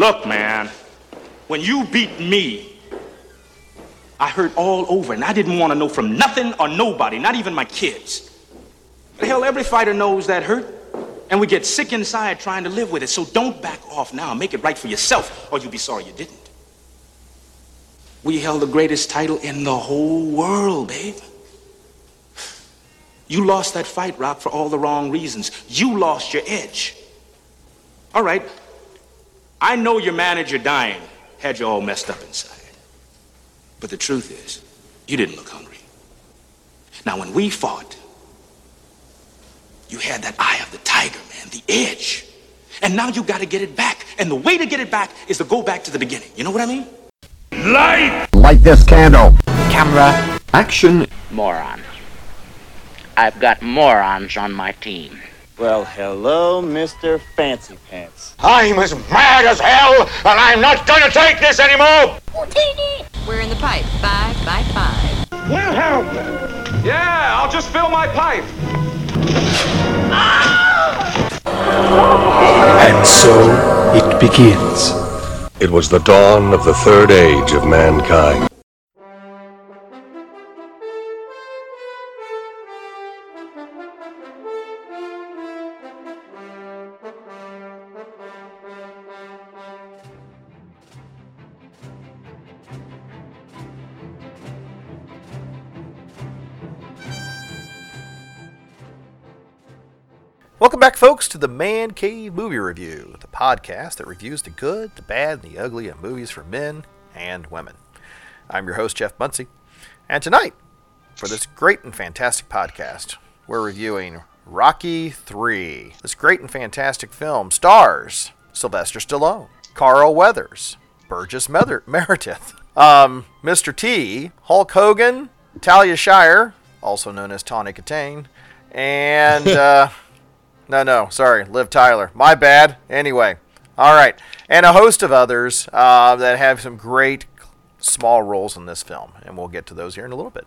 Look, man, when you beat me, I hurt all over, and I didn't want to know from nothing or nobody, not even my kids. But hell, every fighter knows that hurt, and we get sick inside trying to live with it. So don't back off now. Make it right for yourself, or you'll be sorry you didn't. We held the greatest title in the whole world, babe. You lost that fight, Rock, for all the wrong reasons. You lost your edge. All right. I know your manager dying had you all messed up inside. But the truth is, you didn't look hungry. Now, when we fought, you had that eye of the tiger, man, the edge. And now you got to get it back. And the way to get it back is to go back to the beginning. You know what I mean? Light! Light this candle. Camera. Action. Moron. I've got morons on my team. Well, hello, Mr. Fancy Pants. I'm as mad as hell, and I'm not gonna take this anymore! We're in the pipe, five by five. Will help! Yeah, I'll just fill my pipe. And so it begins. It was the dawn of the third age of mankind. Welcome back, folks, to the Man Cave Movie Review, the podcast that reviews the good, the bad, and the ugly of movies for men and women. I'm your host, Jeff Muncie, and tonight, for this great and fantastic podcast, we're reviewing Rocky 3. This great and fantastic film stars Sylvester Stallone, Carl Weathers, Burgess Mer- Meredith, um, Mr. T, Hulk Hogan, Talia Shire, also known as Tawny Kitaen, and. Uh, no, no, sorry, Liv Tyler. My bad. Anyway, all right, and a host of others uh, that have some great small roles in this film, and we'll get to those here in a little bit.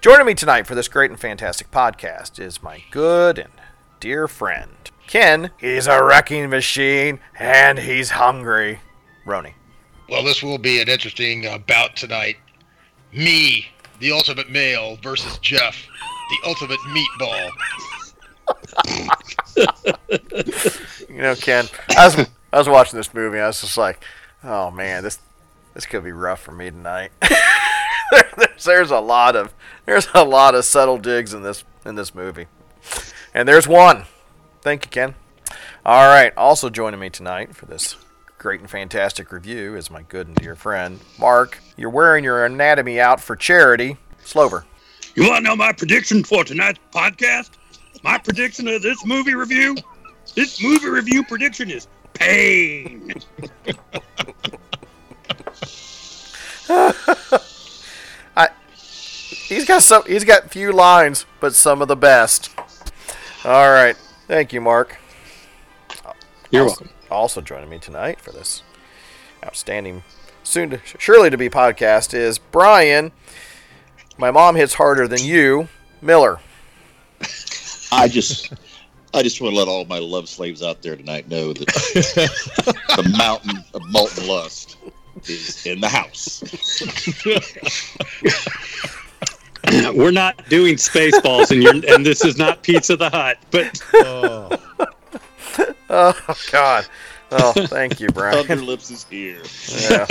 Joining me tonight for this great and fantastic podcast is my good and dear friend Ken. He's a wrecking machine, and he's hungry. Roni. Well, this will be an interesting uh, bout tonight. Me, the ultimate male, versus Jeff, the ultimate meatball. You know, Ken, I was I was watching this movie. I was just like, oh man, this this could be rough for me tonight. there's, there's a lot of there's a lot of subtle digs in this in this movie, and there's one. Thank you, Ken. All right. Also joining me tonight for this great and fantastic review is my good and dear friend Mark. You're wearing your anatomy out for charity, Slover. You want to know my prediction for tonight's podcast? My prediction of this movie review? This movie review prediction is pain. I, he's got some. He's got few lines, but some of the best. All right, thank you, Mark. You're also, welcome. Also joining me tonight for this outstanding, soon to, surely to be podcast is Brian. My mom hits harder than you, Miller. I just, I just want to let all my love slaves out there tonight know that the mountain of molten lust is in the house. We're not doing Spaceballs, and you're, and this is not Pizza the Hut. But oh, oh God. Oh, thank you, Brian. Thunder Lips is here. Yeah.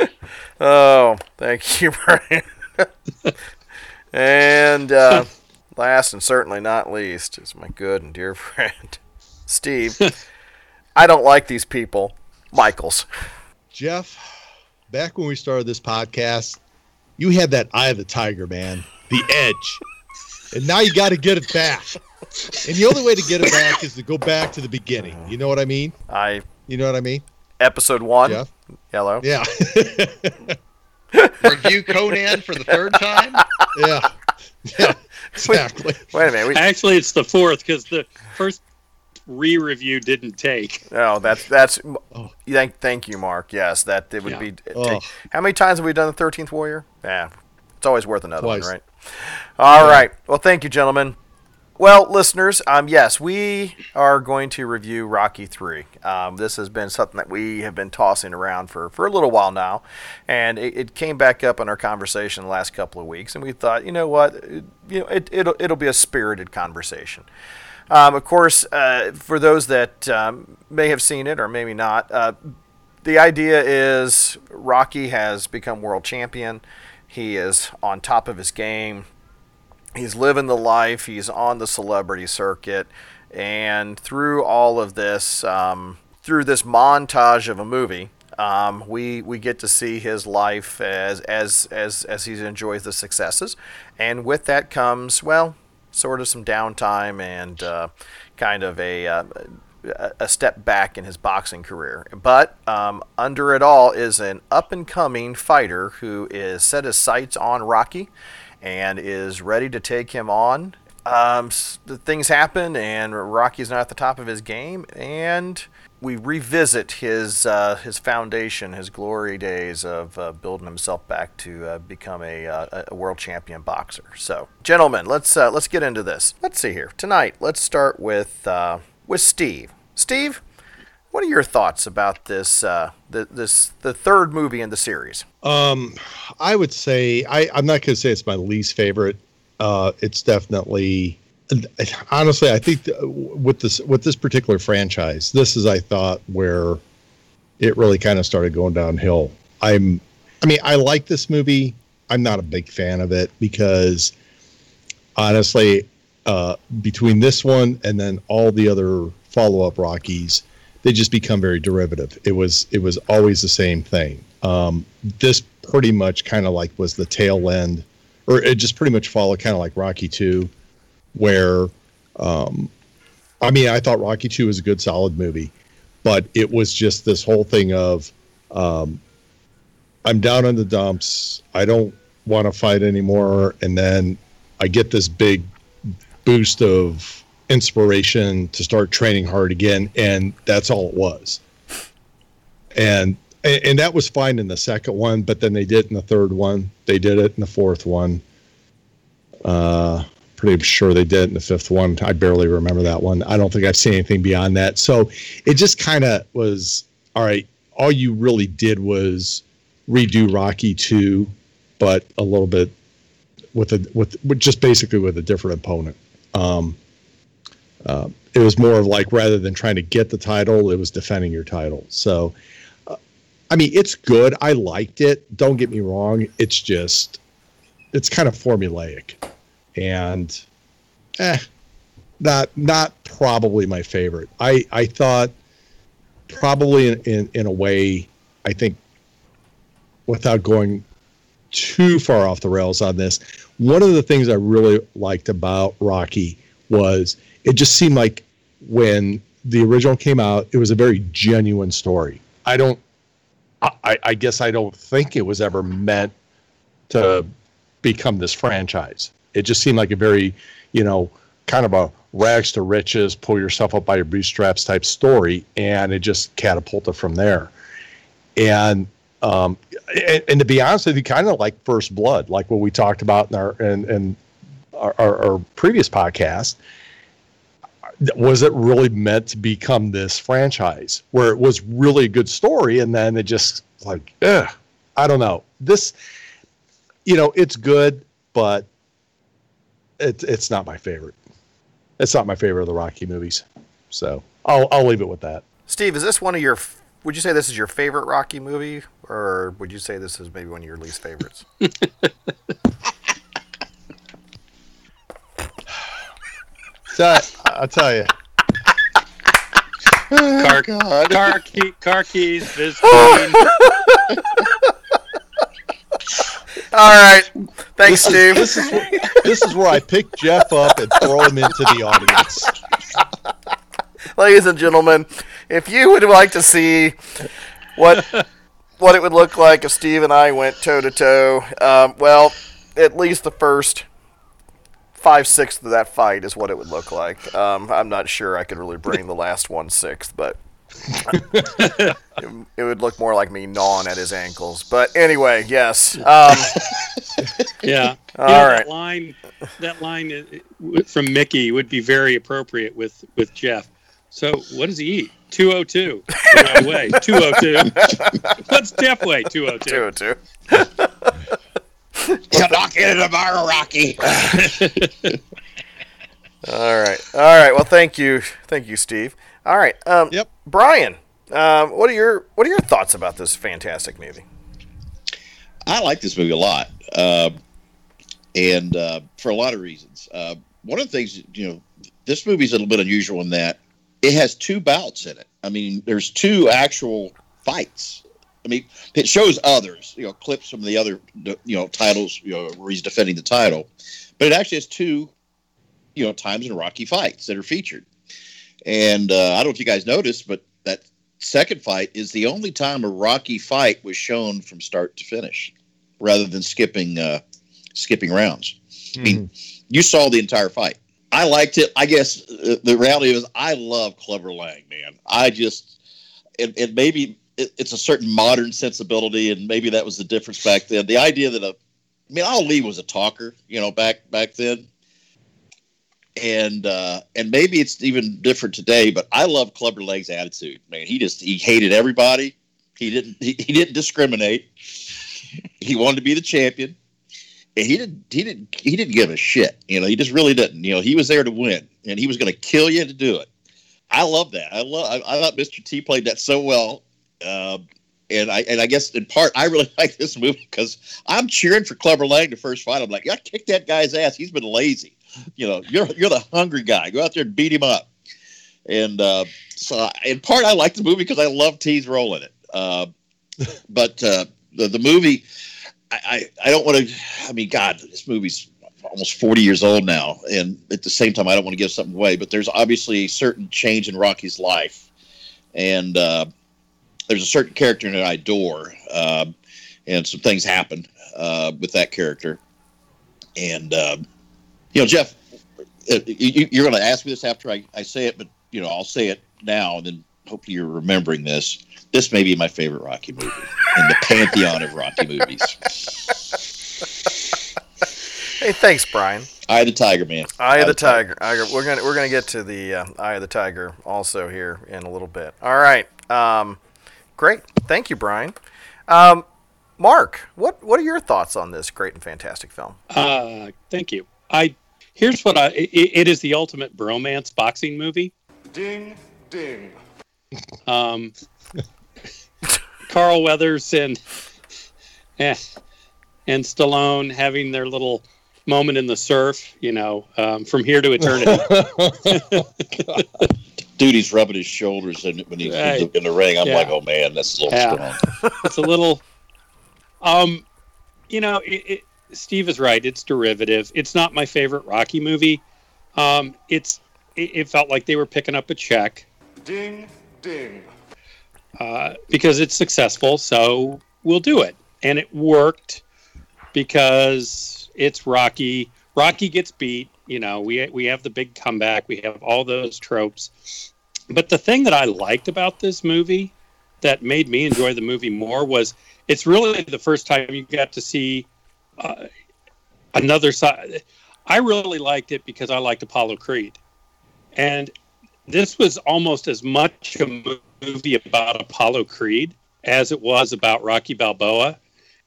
oh, thank you, Brian. and uh, last and certainly not least is my good and dear friend, Steve. I don't like these people. Michaels. Jeff, back when we started this podcast, you had that eye of the tiger, man, the edge. And now you got to get it back. And the only way to get it back is to go back to the beginning. You know what I mean? I. You know what I mean? Episode one. Jeff? Hello. Yeah. Review Conan for the third time? Yeah. Yeah. Exactly. Wait, wait a minute. We, actually, it's the fourth because the first re-review didn't take. no, that's that's. Oh. Thank, thank you, Mark. Yes, that it would Yeah. be. Oh. take- how many times have we done the Thirteenth Warrior? Yeah, it's always worth another Twice. one, right? All right. Well, thank you, gentlemen. Well, listeners, um, yes, we are going to review Rocky 3. Um, this has been something that we have been tossing around for, for a little while now, and it, it came back up in our conversation the last couple of weeks, and we thought, you know what, it, you know, it, it'll, it'll be a spirited conversation. Um, of course, uh, for those that um, may have seen it or maybe not, uh, the idea is Rocky has become world champion. He is on top of his game. He's living the life. He's on the celebrity circuit. And through all of this, um, through this montage of a movie, um, we we get to see his life as as as as he enjoys the successes, and with that comes well, sort of some downtime and uh, kind of a uh, a step back in his boxing career. But um, under it all is an up and coming fighter who is set his sights on Rocky and is ready to take him on. Um, things happen, and Rocky's not at the top of his game, and we revisit his uh, his foundation, his glory days of uh, building himself back to uh, become a, uh, a world champion boxer. So, gentlemen, let's uh, let's get into this. Let's see here tonight. Let's start with uh, with Steve. Steve, what are your thoughts about this the, this the third movie in the series? Um, I would say I, I'm not going to say it's my least favorite. Uh, it's definitely, honestly, I think with this with this particular franchise, this is I thought where it really kind of started going downhill. I'm, I mean, I like this movie. I'm not a big fan of it because honestly, uh, between this one and then all the other follow up Rockies, they just become very derivative. It was it was always the same thing. Um, this pretty much kind of like was the tail end, or it just pretty much followed kind of like Rocky Two, where, um, I mean, I thought Rocky Two was a good solid movie, but it was just this whole thing of, um, I'm down in the dumps. I don't want to fight anymore, and then I get this big boost of inspiration to start training hard again, and that's all it was. And and that was fine in the second one, but then they did in the third one. They did it in the fourth one. Uh, pretty sure they did in the fifth one. I barely remember that one. I don't think I've seen anything beyond that. So it just kind of was all right. All you really did was redo Rocky two, but a little bit with a with, with just basically with a different opponent. Um, uh, it was more of like rather than trying to get the title, it was defending your title. So, uh, I mean, it's good. I liked it. Don't get me wrong. It's just, it's kind of formulaic, and, eh, not not probably my favorite. I I thought probably in in, in a way, I think, without going too far off the rails on this, one of the things I really liked about Rocky was it just seemed like when the original came out, it was a very genuine story. I don't, I, I guess I don't think it was ever meant to become this franchise. It just seemed like a very, you know, kind of a rags to riches, pull yourself up by your bootstraps type story, and it just catapulted from there. And um, and, and, to be honest with you, kind of like First Blood, like what we talked about in our in, in our, our, our previous podcast was it really meant to become this franchise where it was really a good story and then it just like ugh, i don't know. This you know it's good but it, it's not my favorite. It's not my favorite of the rocky movies. So i'll, I'll leave it with that. Steve is this one of your would you say this is your favorite rocky movie or would you say this is maybe one of your least favorites So, I'll tell you. Car, oh, car, key, car keys, Biscoin. All right. Thanks, this Steve. Is, this, is where, this is where I pick Jeff up and throw him into the audience. Ladies and gentlemen, if you would like to see what what it would look like if Steve and I went toe to toe, well, at least the first five sixths of that fight is what it would look like. Um, I'm not sure I could really bring the last one sixth, but it, it, would look more like me gnawing at his ankles. But anyway, yes. Um, Yeah. All You know, right. That line, that line uh, from Mickey would be very appropriate with with Jeff. So, what does he eat? 202. By the way, 202. What's Jeff weigh? 202. 202. You knock it in the bar, Rocky. All right. All right. Well, thank you. Thank you, Steve. All right. Um, Yep. Brian, um, what are your what are your thoughts about this fantastic movie? I like this movie a lot, um, and uh, for a lot of reasons. Uh, one of the things, you know, this movie's a little bit unusual in that it has two bouts in it. I mean, there's two actual fights. I mean, it shows others, you know, clips from the other, you know, titles, you know, where he's defending the title, but it actually has two, you know, times in Rocky fights that are featured. And uh, I don't know if you guys noticed, but that second fight is the only time a Rocky fight was shown from start to finish, rather than skipping uh, skipping rounds. I mean, you saw the entire fight. I liked it. I guess uh, the reality is, I love Clubber Lang, man. I just, and, and maybe it, it's a certain modern sensibility, and maybe that was the difference back then. The idea that a, I mean, Ali was a talker, you know, back back then, and uh, and maybe it's even different today. But I love Clubber Lang's attitude, man. He just he hated everybody. He didn't he, he didn't discriminate. He wanted to be the champion, and he didn't he didn't he didn't give a shit. You know, he just really didn't. You know, he was there to win, and he was going to kill you to do it. I love that. I love. I, I thought Mr. T played that so well. Uh, and I and I guess in part I really like this movie because I'm cheering for Clubber Lang the first fight. I'm like, yeah, kick that guy's ass. He's been lazy. You know, you're you're the hungry guy. Go out there and beat him up. And uh, so, in part, I like the movie because I love T's role in it. Uh, but uh, the the movie, I I, I don't want to. I mean, God, this movie's almost 40 years old now, and at the same time, I don't want to give something away. But there's obviously a certain change in Rocky's life, and uh, there's a certain character that I adore, um, and some things happen uh, with that character. And um, you know, Jeff, uh, you, you're going to ask me this after I, I say it, but you know, I'll say it now, and then hopefully you're remembering this. This may be my favorite Rocky movie in the pantheon of Rocky movies. Hey, thanks, Brian. Eye of the Tiger, man. Eye of the Tiger. Eye- We're gonna we're gonna get to the uh, Eye of the Tiger also here in a little bit. All right. Um, great. Thank you, Brian. Um, Mark, what what are your thoughts on this great and fantastic film? Uh, thank you. I here's what I. It, it is the ultimate bromance boxing movie. Ding, ding. Um, Carl Weathers and eh, and Stallone having their little moment in the surf. You know, um, from here to eternity. Dude, he's rubbing his shoulders in, when he's in, the, in the ring. I'm Yeah. like, oh man, that's a little Yeah. strong. it's a little um you know it, it, steve is right it's derivative it's not my favorite rocky movie um it's it, it felt like they were picking up a check Ding, ding. uh, because it's successful so we'll do it and it worked because it's rocky rocky gets beat you know we we have the big comeback we have all those tropes but the thing that i liked about this movie that made me enjoy the movie more was it's really the first time you got to see uh, another side. I really liked it because I liked Apollo Creed, and this was almost as much a movie about Apollo Creed as it was about Rocky Balboa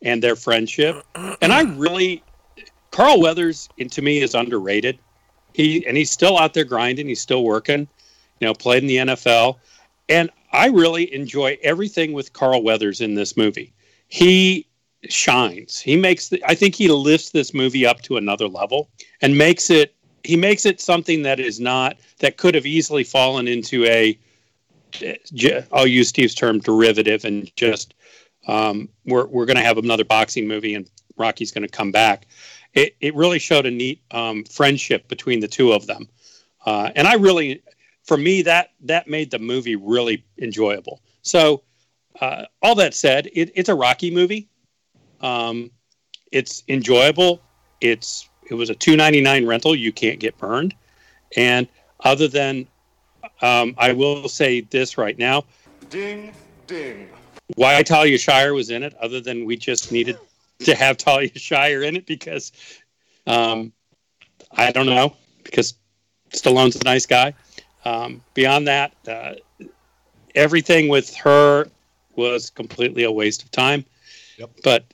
and their friendship. And I really, Carl Weathers, and to me, is underrated. He and he's still out there grinding. He's still working. You know, played in the NFL, and I really enjoy everything with Carl Weathers in this movie. He shines. He makes the, I think he lifts this movie up to another level and makes it he makes it something that is not that could have easily fallen into a. I'll use Steve's term derivative and just um, we're we're going to have another boxing movie and Rocky's going to come back. It it really showed a neat um, friendship between the two of them, uh, and I really, for me, that that made the movie really enjoyable. So, uh, all that said, it, it's a Rocky movie. Um, it's enjoyable. It's it was a two ninety nine rental. You can't get burned, and other than um, I will say this right now. Ding, ding. Why Talia Shire was in it, other than we just needed to have Talia Shire in it because um, I don't know because Stallone's a nice guy. Um, beyond that, uh, everything with her was completely a waste of time. Yep. But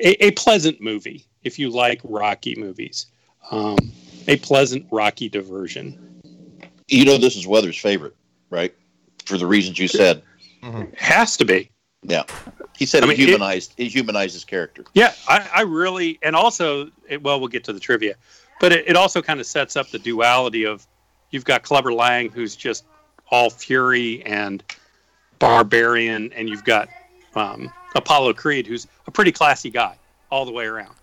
a, a pleasant movie if you like Rocky movies. Um, a pleasant Rocky diversion. You know, this is Weather's favorite, right? For the reasons you said. Has to be. Yeah. He said I it mean, it- humanized it humanized his character. Yeah, I, I really, and also, it, well, we'll get to the trivia, but it, it also kind of sets up the duality of you've got Clubber Lang, who's just all fury and barbarian, and you've got um, Apollo Creed, who's a pretty classy guy all the way around.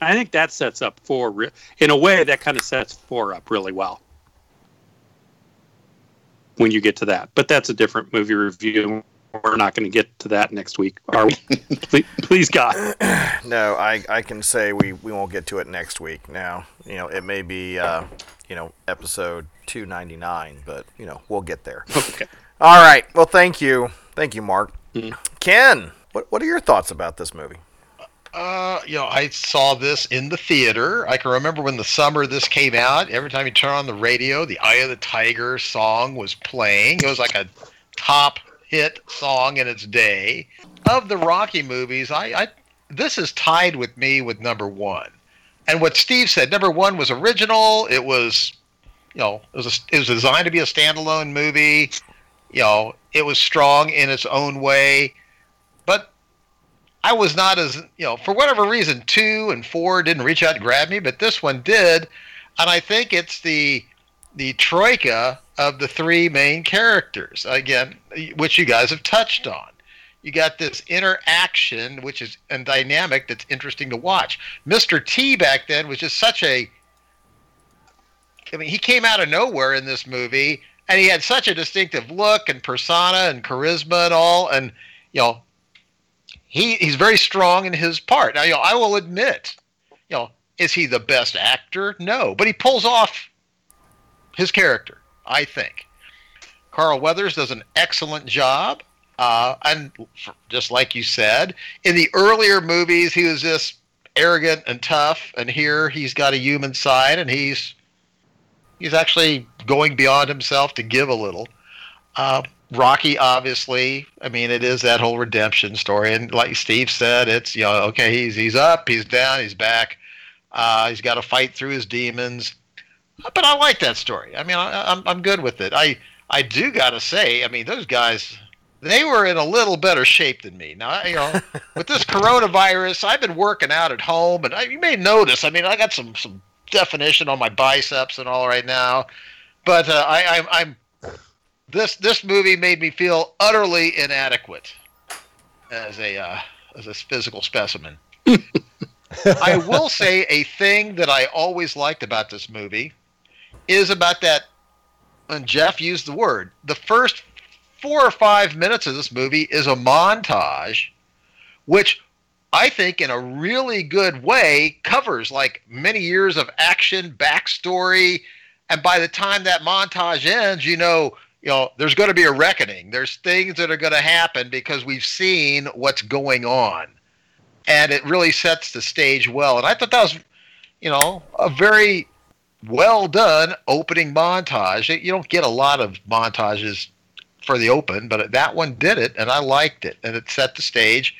I think that sets up four, re- in a way, that kind of sets four up really well when you get to that. But that's a different movie review. We're not going to get to that next week, are we? please, please, God. No, I, I can say we, we won't get to it next week. Now, you know, it may be, uh, you know, episode 299, but, you know, we'll get there. Okay. All right. Well, thank you. Thank you, Mark. Ken, what, what are your thoughts about this movie? Uh, you know, I saw this in the theater. I can remember when the summer this came out. Every time you turn on the radio, the Eye of the Tiger song was playing. It was like a top hit song in its day. Of the Rocky movies, I, I this is tied with me with number one. And what Steve said, number one was original. It was, you know, it was a, it was designed to be a standalone movie. You know, it was strong in its own way. But I was not as you know for whatever reason two and four didn't reach out and grab me, but this one did, and I think it's the the troika of the three main characters again, which you guys have touched on. You got this interaction, which is and dynamic that's interesting to watch. Mr. T back then was just such a I mean, he came out of nowhere in this movie, and he had such a distinctive look and persona and charisma and all, and you know, he he's very strong in his part. Now, you know, I will admit, you know, is he the best actor? No, but he pulls off his character. I think Carl Weathers does an excellent job. Uh, and just like you said, in the earlier movies, he was just arrogant and tough, and here he's got a human side, and he's he's actually going beyond himself to give a little. Uh, Rocky, obviously, I mean, it is that whole redemption story, and like Steve said, it's you know, okay, he's he's up, he's down, he's back. Uh, he's got to fight through his demons, but I like that story. I mean, I, I'm I'm good with it. I I do got to say, I mean, those guys. They were in a little better shape than me. Now, you know, with this coronavirus, I've been working out at home, and I, you may notice. I mean, I got some some definition on my biceps and all right now, but uh, I, I'm, I'm this this movie made me feel utterly inadequate as a uh, as a physical specimen. I will say a thing that I always liked about this movie is about that. And Jeff used the word. The first four or five minutes of this movie is a montage, which I think in a really good way covers like many years of action, backstory, and by the time that montage ends, you know, you know, there's going to be a reckoning. There's things that are going to happen because we've seen what's going on, and it really sets the stage well. And I thought that was, you know, a very well done opening montage. You don't get a lot of montages for the open, but that one did it, and I liked it, and it set the stage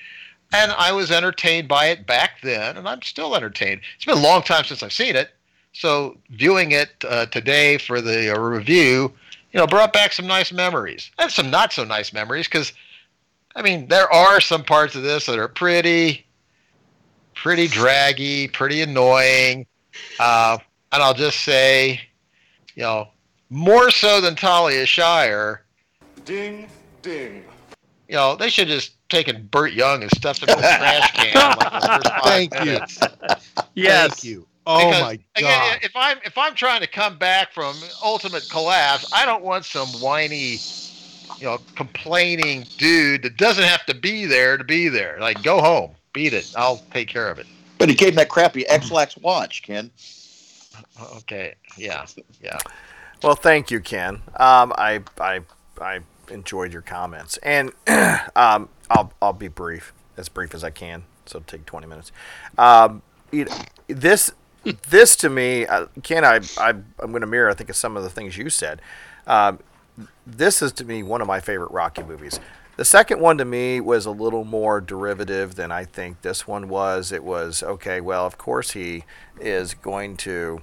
and I was entertained by it back then, and I'm still entertained. It's been a long time since I've seen it, so viewing it uh, today for the uh, review, you know, brought back some nice memories and some not so nice memories because, I mean, there are some parts of this that are pretty, pretty draggy, pretty annoying, uh, and I'll just say, you know, more so than Talia Shire. Ding, ding. You know, they should just taken Burt Young and stuffed him in a trash can. Like the first five Thank you. minutes. Yes. Thank you. Oh Because, my again, if I'm if I'm trying to come back from ultimate collapse, I don't want some whiny, you know, complaining dude that doesn't have to be there to be there. Like, go home, beat it. I'll take care of it. But he gave him that crappy Ex-Lax watch, Ken. Okay. Yeah. Yeah. Well, thank you, Ken. Um, I, I, I enjoyed your comments, and um, I'll, I'll be brief, as brief as I can. so take 20 minutes. Um, you know, this this to me, uh, Ken, I, I I'm going to mirror I think of some of the things you said. Um, this is to me one of my favorite Rocky movies. The second one to me was a little more derivative than I think this one was. It was okay. Well, of course he is going to,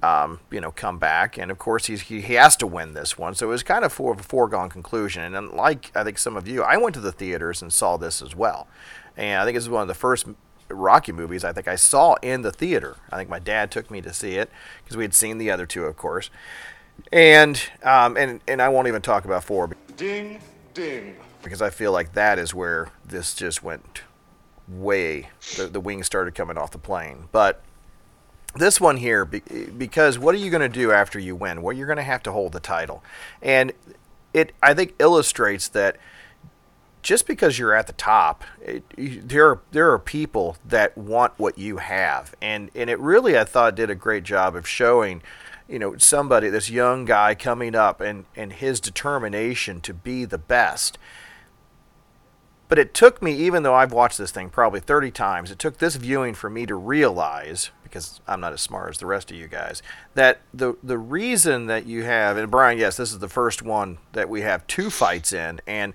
um, you know, come back, and of course he's, he he has to win this one. So it was kind of for a foregone conclusion. And like I think some of you, I went to the theaters and saw this as well, and I think this is one of the first Rocky movies I think I saw in the theater. I think my dad took me to see it because we had seen the other two, of course. And um, and and I won't even talk about four. Ding, ding. Because I feel like that is where this just went way. The, the wings started coming off the plane. But this one here, because what are you going to do after you win? Well, you're going to have to hold the title, and it I think illustrates that just because you're at the top, it, there are there are people that want what you have, and and it really I thought did a great job of showing, you know, somebody this young guy coming up and and his determination to be the best. But it took me, even though I've watched this thing probably 30 times, it took this viewing for me to realize, because I'm not as smart as the rest of you guys, that the the reason that you have, and Brian, yes, this is the first one that we have two fights in, and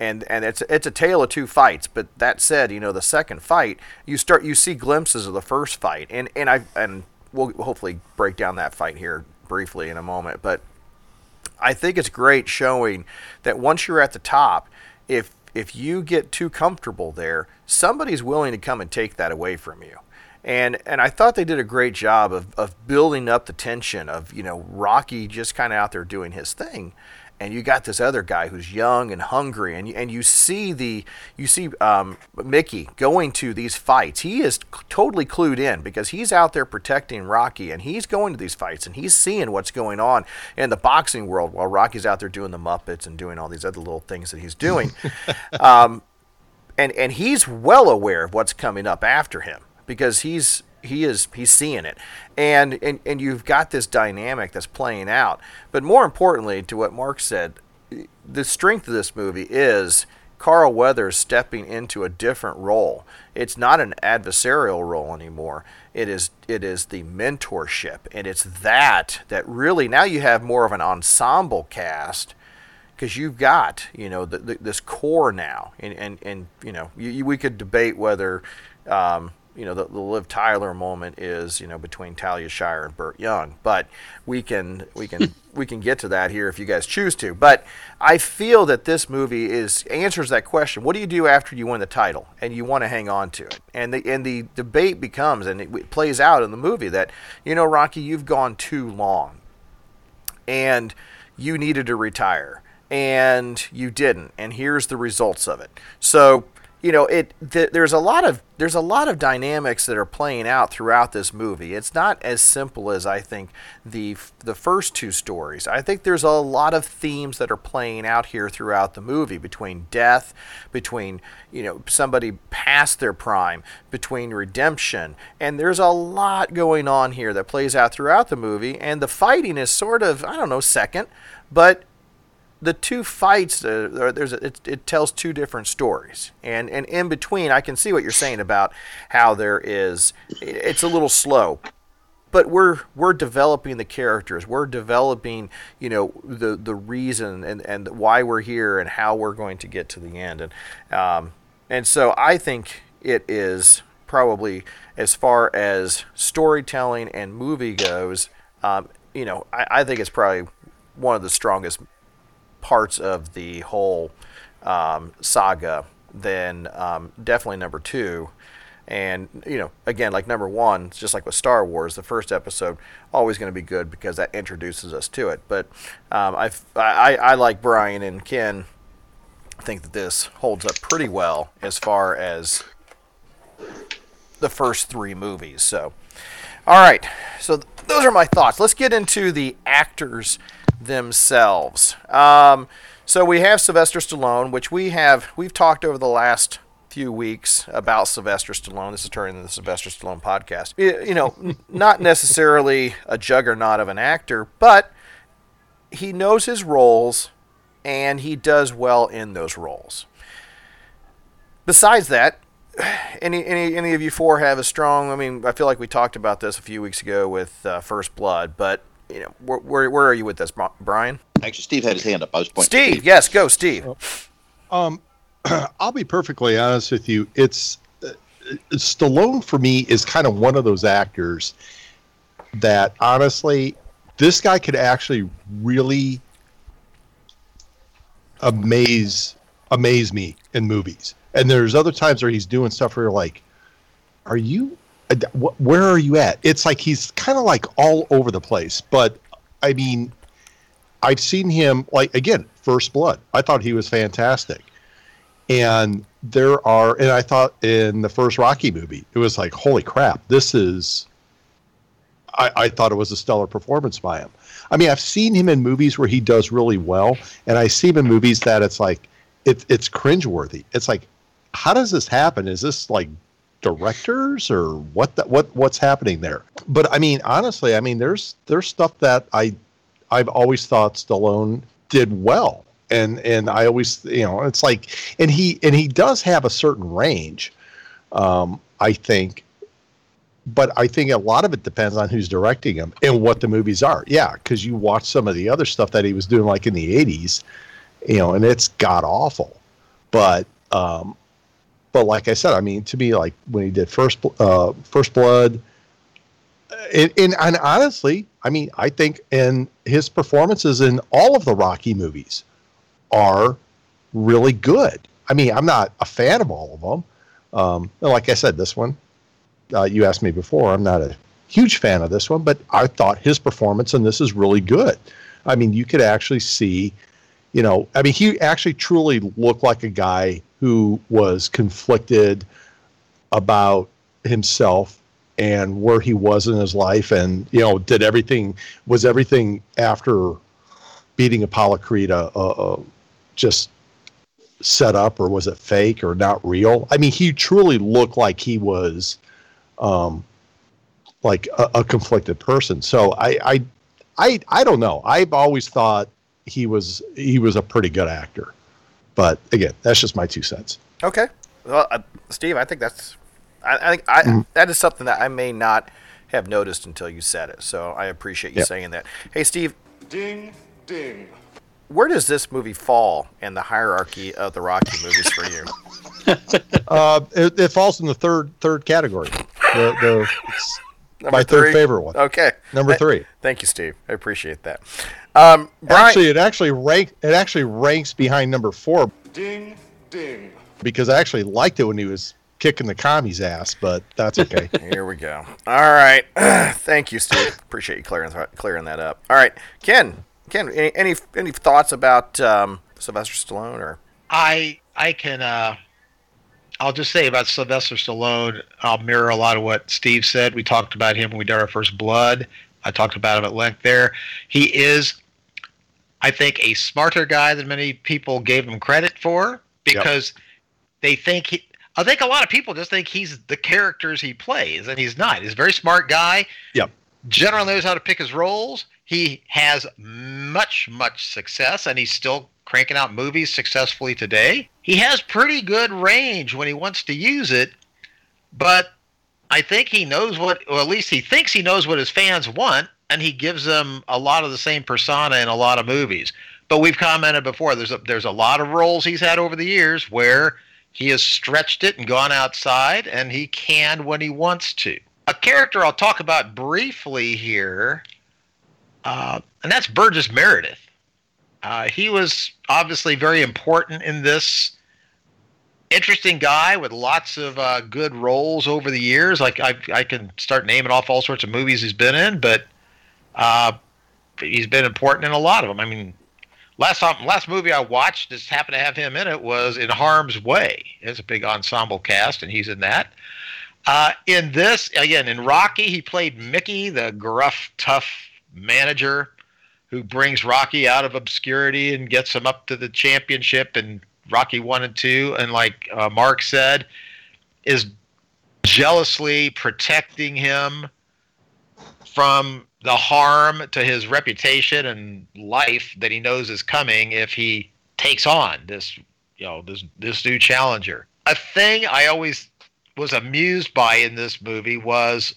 and and it's it's a tale of two fights. But that said, you know, the second fight, you start you see glimpses of the first fight, and and I and we'll hopefully break down that fight here briefly in a moment. But I think it's great showing that once you're at the top, if if you get too comfortable there, somebody's willing to come and take that away from you. And and I thought they did a great job of, of building up the tension of, you know, Rocky just kind of out there doing his thing and you got this other guy who's young and hungry, and you, and you see the you see um, Mickey going to these fights. He is totally clued in because he's out there protecting Rocky, and he's going to these fights, and he's seeing what's going on in the boxing world while Rocky's out there doing the Muppets and doing all these other little things that he's doing. um, and and he's well aware of what's coming up after him because he's he is he's seeing it. And, and and you've got this dynamic that's playing out. But more importantly to what mark said the strength of this movie is carl weathers stepping into a different role. It's not an adversarial role anymore. It is it is the mentorship. And it's that that really now you have more of an ensemble cast because you've got you know the, the, this core now. And and, and you know you, you, we could debate whether um, you know, the, the Liv Tyler moment is, you know, between Talia Shire and Burt Young. But we can we can we can get to that here if you guys choose to. But I feel that this movie is answers that question. What do you do after you win the title and you want to hang on to it? And the and the debate becomes and it, it plays out in the movie that you know, Rocky, you've gone too long, and you needed to retire and you didn't and here's the results of it so you know it th- there's a lot of there's a lot of dynamics that are playing out throughout this movie. It's not as simple as i think the the first two stories. I think there's a lot of themes that are playing out here throughout the movie between death between you know somebody past their prime between redemption. And there's a lot going on here that plays out throughout the movie. And the fighting is sort of i don't know second but the two fights uh, there's a, it, it tells two different stories. And and in between i can see what you're saying about how there is it's a little slow. But we're we're developing the characters. We're developing you know the the reason and and why we're here and how we're going to get to the end. And um, and so i think it is probably as far as storytelling and movie goes um, you know I, I think it's probably one of the strongest parts of the whole um, saga, then um, definitely number two. And you know, again, like number one, just like with Star Wars, the first episode always going to be good because that introduces us to it. But um, I, I like Brian and Ken think that this holds up pretty well as far as the first three movies. So, all right, so th- those are my thoughts. Let's get into the actors themselves. Um, so we have Sylvester Stallone, which we have we've talked over the last few weeks about Sylvester Stallone. This is turning into the Sylvester Stallone podcast. You know, not necessarily a juggernaut of an actor, but he knows his roles and he does well in those roles. Besides that, any any any of you four have a strong? I mean, I feel like we talked about this a few weeks ago with uh, First Blood, but you know, where, where where are you with this, Brian? Actually, Steve had his hand up. I was pointing. Steve, yes, go, Steve. Um, I'll be perfectly honest with you. It's uh, Stallone for me is kind of one of those actors that honestly, this guy could actually really amaze amaze me in movies. And there's other times where he's doing stuff where you're like, "Are you? Uh, wh- Where are you at?" It's like he's kind of like all over the place. But I mean, I've seen him like again, First Blood. I thought he was fantastic. And there are, and I thought in the first Rocky movie, it was like, holy crap, this is. I, I thought it was a stellar performance by him. I mean, I've seen him in movies where he does really well, and I see him in movies that it's like, it, it's cringeworthy. It's like, how does this happen? Is this like directors or what? What what's happening there? But I mean, honestly, I mean, there's there's stuff that I I've always thought Stallone did well. And and I always you know it's like and he and he does have a certain range, um, I think. But I think a lot of it depends on who's directing him and what the movies are. Yeah, because you watch some of the other stuff that he was doing, like in the '80s, you know, and it's god awful. But um, but like I said, I mean, to me, like when he did First uh, First Blood, and, and, and honestly, I mean, I think in his performances in all of the Rocky movies are really good. I mean, I'm not a fan of all of them. Um, like I said, this one, uh, you asked me before, I'm not a huge fan of this one, but I thought his performance in this is really good. I mean, you could actually see, you know, I mean, he actually truly looked like a guy who was conflicted about himself and where he was in his life and you know did everything was everything after beating apollo creed uh, uh, uh, just set up or was it fake or not real? I mean he truly looked like he was um like a, a conflicted person. So I, I i i don't know. I've always thought he was he was a pretty good actor but again that's just my two cents Okay. Well, uh, Steve, I think that's. I, I think I, Mhm. that is something that I may not have noticed until you said it. So I appreciate you Yep. saying that. Hey, Steve, Ding, ding. where does this movie fall in the hierarchy of the Rocky movies for you? uh it, it falls in the third third category the, the it's Number my third favorite one Okay. number Th- three Thank you, Steve. I appreciate that. Um, Brian, actually it actually rank it actually ranks behind number four Ding, ding. because I actually liked it when he was kicking the commies ass, but that's okay. Here we go. All right. Thank you, Steve. Appreciate you clearing clearing that up. All right, Ken. Ken, any any, any thoughts about um, Sylvester Stallone or? I I can uh I'll just say about Sylvester Stallone, I'll mirror a lot of what Steve said. We talked about him when we did our first blood. I talked about him at length there. He is I think a smarter guy than many people gave him credit for because they think he I think a lot of people just think he's the characters he plays and he's not. He's a very smart guy Yep. generally knows how to pick his roles. He has much, much success, and he's still cranking out movies successfully today. He has pretty good range when he wants to use it, but I think he knows what, or at least he thinks he knows what his fans want, and he gives them a lot of the same persona in a lot of movies. But we've commented before. There's a, there's a lot of roles he's had over the years where he has stretched it and gone outside, and he can when he wants to. A character I'll talk about briefly here, uh, and that's Burgess Meredith. Uh, he was obviously very important in this. Interesting guy with lots of uh, good roles over the years. Like I, I can start naming off all sorts of movies he's been in, but uh, he's been important in a lot of them. I mean, last last movie I watched just happened to have him in it was In Harm's Way. It's a big ensemble cast, and he's in that. Uh, in this, again, in Rocky, he played Mickey, the gruff, tough manager who brings Rocky out of obscurity and gets him up to the championship in Rocky 1 and 2. And like uh, Mark said, is jealously protecting him from the harm to his reputation and life that he knows is coming if he takes on this, you know, this this new challenger. A thing I always was amused by in this movie was,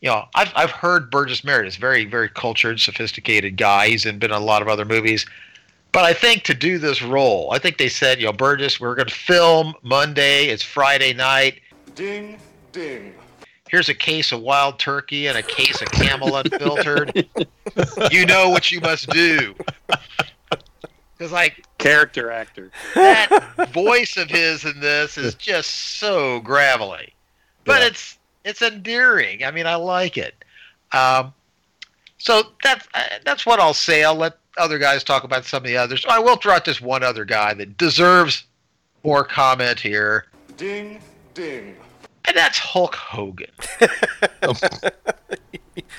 you know, I've I've heard Burgess Meredith, very very cultured, sophisticated guy. He's been in a lot of other movies. But I think to do this role, I think they said, you know, Burgess, we're going to film Monday. It's Friday night. Ding, ding. Here's a case of wild turkey and a case of camel unfiltered. you know what you must do. Because, like, Character actor. that voice of his in this is just so gravelly, but Yeah. it's it's endearing. I mean, I like it. Um, so that's uh, that's what I'll say. I'll let other guys talk about some of the others. I will throw out this one other guy that deserves more comment here, Ding, ding. And that's Hulk Hogan.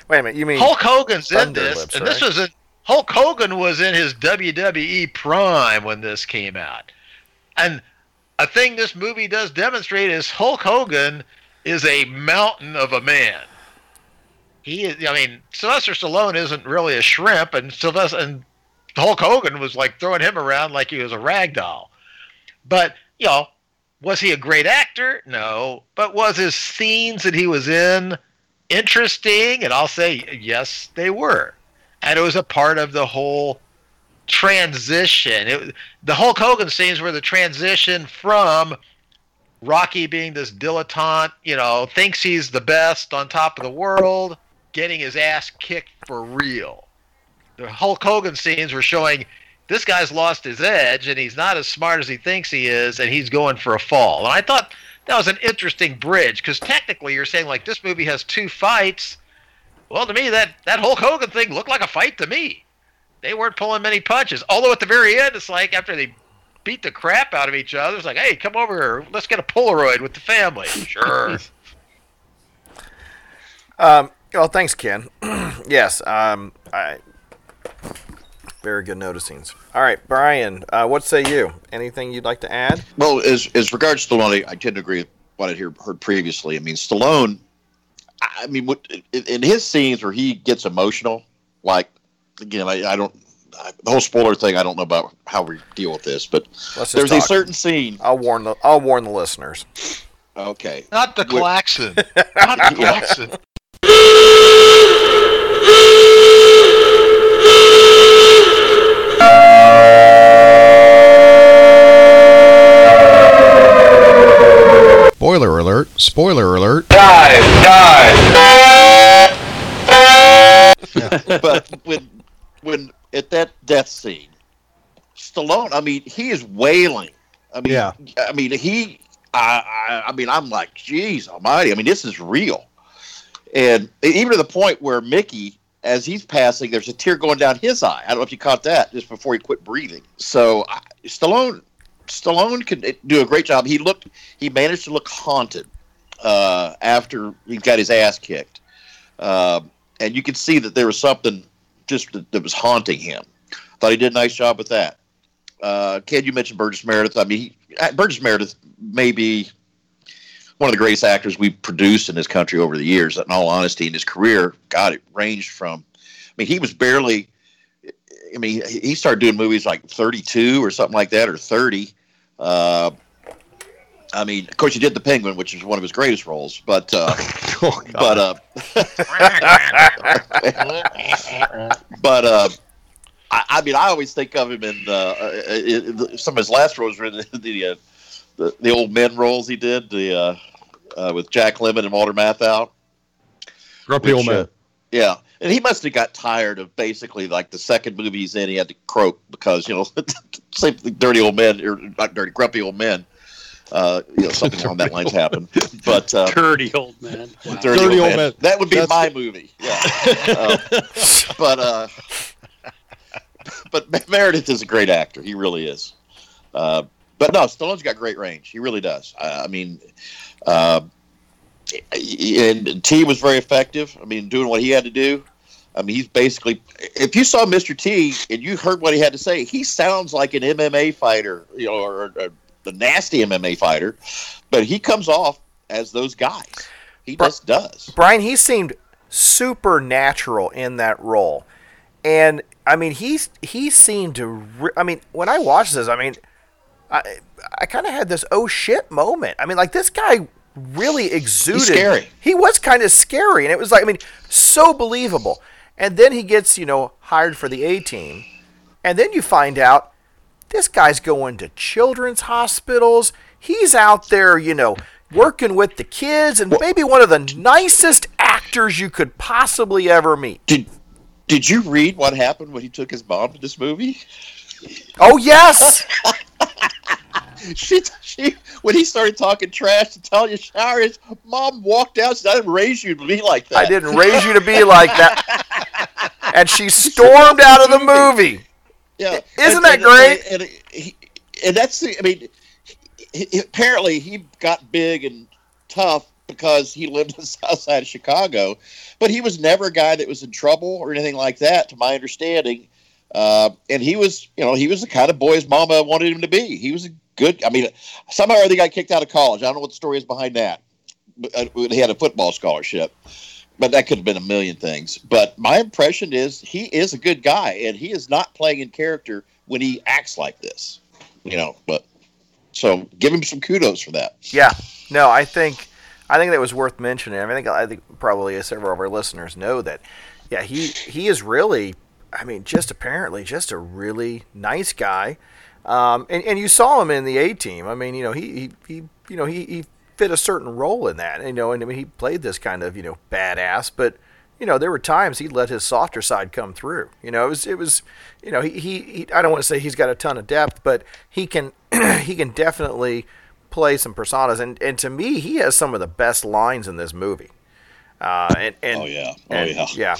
Wait a minute, you mean Hulk Hogan's in this, Lips, and this was in Hulk Hogan was in his WWE prime when this came out. And a thing this movie does demonstrate is Hulk Hogan is a mountain of a man. He is, I mean, Sylvester Stallone isn't really a shrimp, and Sylvester and Hulk Hogan was like throwing him around like he was a rag doll. But you know, was he a great actor? No. But was his scenes that he was in interesting? And I'll say yes, they were. And it was a part of the whole transition. It, the Hulk Hogan scenes were the transition from Rocky being this dilettante, you know, thinks he's the best on top of the world, getting his ass kicked for real. The Hulk Hogan scenes were showing this guy's lost his edge and he's not as smart as he thinks he is and he's going for a fall. And I thought that was an interesting bridge because technically you're saying like this movie has two fights. Well, to me that that Hulk Hogan thing looked like a fight to me. They weren't pulling many punches. Although at the very end, it's like after they beat the crap out of each other, it's like, hey, come over here, let's get a Polaroid with the family. Sure. Um, well, thanks, Ken. yes, um, I, very good noticings. All right, Brian, uh, what say you? Anything you'd like to add? Well, as as regards Stallone, I tend to agree with what I hear, heard previously. I mean, Stallone. I I mean, what, in, in his scenes where he gets emotional, like again, I, I don't. I, the whole spoiler thing, I don't know about how we deal with this, but Let's just there's a certain scene. I'll warn the I'll warn the listeners. Okay, Not the Wait. klaxon. Not the klaxon. Spoiler alert! Spoiler alert! Die, die, die, but when when at that death scene, Stallone, I mean, he is wailing. I mean, Yeah. I mean, he, I, I, I mean, I'm like, geez, Almighty! I mean, this is real, and even to the point where Mickey, as he's passing, there's a tear going down his eye. I don't know if you caught that just before he quit breathing. So I, Stallone, Stallone could do a great job. He looked, he managed to look haunted uh, after he got his ass kicked. Um, and you could see that there was something just that, that was haunting him. Thought he did a nice job with that. Uh, Ken, you mentioned Burgess Meredith. I mean, he, uh, Burgess Meredith may be one of the greatest actors we've produced in this country over the years. In all honesty, in his career, God, it ranged from. I mean, he was barely. I mean, he started doing movies like 32 or something like that, or 30. Uh, I mean, of course, he did The Penguin, which is one of his greatest roles. But, uh, but, uh, but uh, I, I mean, I always think of him in uh, uh, uh, some of his last roles were in the the, uh, the, the old men roles he did the uh, uh, with Jack Lemmon and Walter Matthau. Grumpy old Which, uh, man. Yeah, and he must have got tired of basically like the second movie he's in, he had to croak because you know, same thing, dirty old men or not dirty, grumpy old men. Uh, you know, something along that lines happened. But uh, Dirty old man. Wow. dirty, Dirty old, Old man. Man. That would be That's my the- movie. Yeah. Uh, but uh, but Meredith is a great actor. He really is. Uh, but no, Stallone's got great range. He really does. I, I mean, uh, and T was very effective. I mean, doing what he had to do. I mean, he's basically. If you saw Mr. T and you heard what he had to say, he sounds like an MMA fighter, you know, or, or a nasty MMA fighter, but he comes off as those guys. He just does. Brian, he seemed supernatural in that role, and I mean, he's he seemed to. Re- I mean, when I watched this, I mean, I I kind of had this oh shit moment. I mean, like this guy really exuded. scary. He was kind of scary, and it was like I mean, so believable. And then he gets you know hired for the A team, and then you find out this guy's going to children's hospitals. He's out there, you know, working with the kids, and maybe one of the nicest actors you could possibly ever meet. Did Did you read what happened when he took his mom to this movie? Oh yes. she, she, when he started talking trash to Talia Shire, his mom walked out. Said, "I didn't raise you to be like that." I didn't raise you to be like that. And she stormed out of the movie. Yeah, Isn't And- that and- great? And, he, and that's the. I mean, he, apparently he got big and tough because he lived in the South Side of Chicago, but he was never a guy that was in trouble or anything like that, to my understanding. Uh, and he was, you know, he was the kind of boy his mama wanted him to be. He was a good. I mean, somehow or other he got kicked out of college. I don't know what the story is behind that. Uh, he had a football scholarship but that could have been a million things. But my impression is he is a good guy, and he is not playing in character when he acts like this. You know, but so give him some kudos for that. Yeah. No, I think I think that was worth mentioning. I, mean, I think I think probably several of our listeners know that. Yeah, he he is really. I mean, just apparently just a really nice guy. Um, and, and you saw him in the A team. I mean, you know, he, he, he you know, he, he fit a certain role in that. You know, and I mean, he played this kind of, you know, badass, but you know, there were times he let his softer side come through. You know, it was, it was, you know, he, he, he I don't want to say he's got a ton of depth, but he can, he can definitely play some personas. And, and to me, he has some of the best lines in this movie. Uh, and, and, Oh, yeah. Oh, and- yeah. yeah.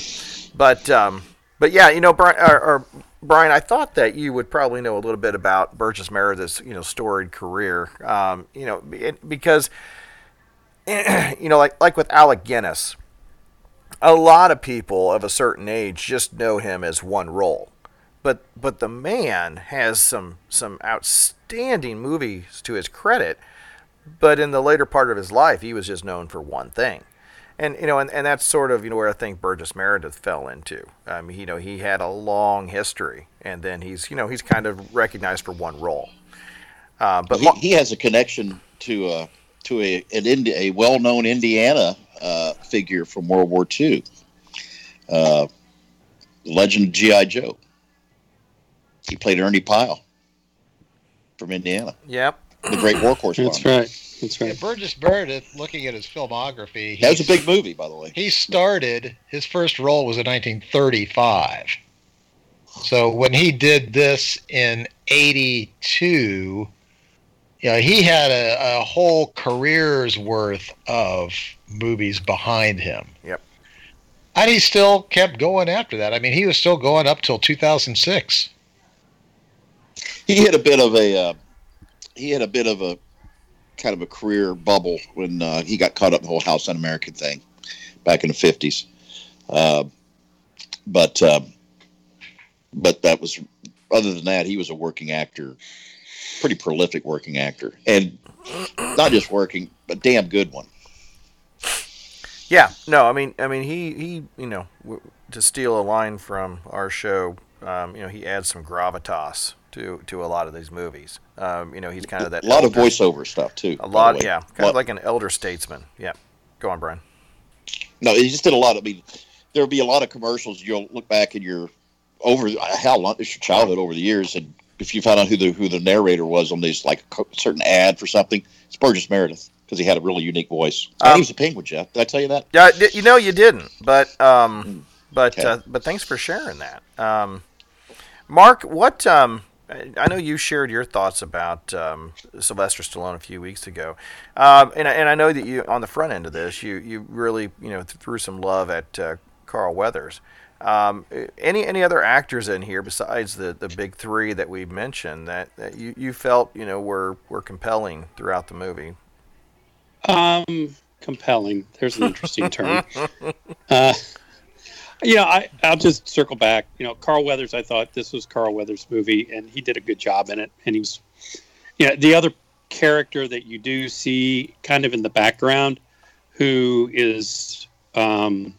But, um, but yeah, you know, Brian, or, or Brian, I thought that you would probably know a little bit about Burgess Meredith's, you know, storied career. Um, you know, because, you know, like like with Alec Guinness, a lot of people of a certain age just know him as one role. But but the man has some some outstanding movies to his credit. But in the later part of his life, he was just known for one thing. And you know, and, and that's sort of you know where I think Burgess Meredith fell into. Um, you know, he had a long history, and then he's you know he's kind of recognized for one role. Uh, but But he, he has a connection to a to a an Indi- a well known Indiana uh, figure from World War II, uh, legend GI Joe. He played Ernie Pyle from Indiana, yep, the Great War Correspondent. That's right. That's Yeah, right. Burgess Meredith, looking at his filmography, That was a big movie, by the way. He started his first role was in 1935. So when he did this in 82, you know, he had a, a whole career's worth of movies behind him. Yep. And he still kept going after that. I mean, he was still going up till 2006. he had a bit of a uh, he had a bit of a kind of a career bubble when uh, he got caught up in the whole House Un-American thing back in the fifties. Uh, but um, but that was other than that, he was a working actor, pretty prolific working actor, and not just working, but damn good one. Yeah, no, I mean, I mean, he, he, you know, to steal a line from our show, um, you know, he adds some gravitas to to a lot of these movies. Um, you know, he's kind of that A lot of voiceover stuff too. a lot, yeah, kind Lot- of like an elder statesman. Yeah, go on, Brian. No, he just did a lot. I mean, there'll be a lot of commercials. You'll look back in your over how long it's your childhood over the years, and if you found out who the who the narrator was on these like a certain ad for something, it's Burgess Meredith because he had a really unique voice. And Um, he was a penguin, Jeff. Did I tell you that? Yeah, d- you know, you didn't, but um, but Hmm. Okay. uh, but thanks for sharing that. Um, Mark, what um, I know you shared your thoughts about um, Sylvester Stallone a few weeks ago, um, and I- and I know that you on the front end of this, you you really you know threw some love at uh, Carl Weathers. Um, any any other actors in here besides the, the big three that we've mentioned that, that you, you felt you know were were compelling throughout the movie? Um, compelling. There's an interesting term. Uh, you know, I, I'll just circle back. You know, Carl Weathers. I thought this was Carl Weathers' movie, and he did a good job in it. And he was, you know, the other character that you do see kind of in the background, who is um,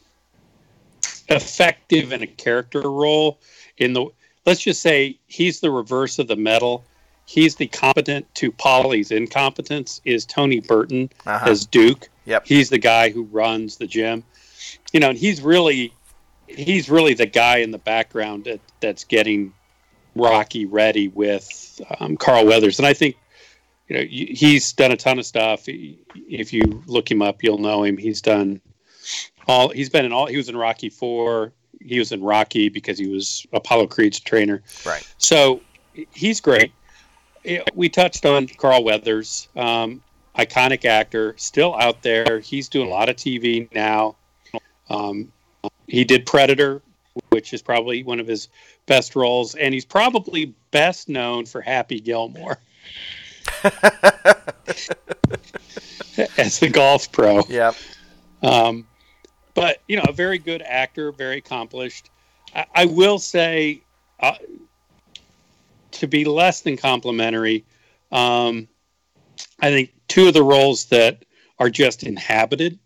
effective in a character role. In the let's just say he's the reverse of the metal. he's the competent to Paulie's incompetence is Tony Burton Uh-huh. as Duke. Yep. He's the guy who runs the gym. You know, and he's really he's really the guy in the background that, that's getting Rocky ready with um, Carl Weathers. And I think you know he's done a ton of stuff. If you look him up, you'll know him. He's done all. He's been in all. He was in Rocky Four. He was in Rocky because he was Apollo Creed's trainer. Right. So he's great. We touched on Carl Weathers, um, iconic actor, still out there. He's doing a lot of TV now. Um, he did Predator, which is probably one of his best roles, and he's probably best known for Happy Gilmore as the golf pro. Yep. Um, but you know, a very good actor, very accomplished. I, I will say, uh, to be less than complimentary, um, I think two of the roles that are just inhabited,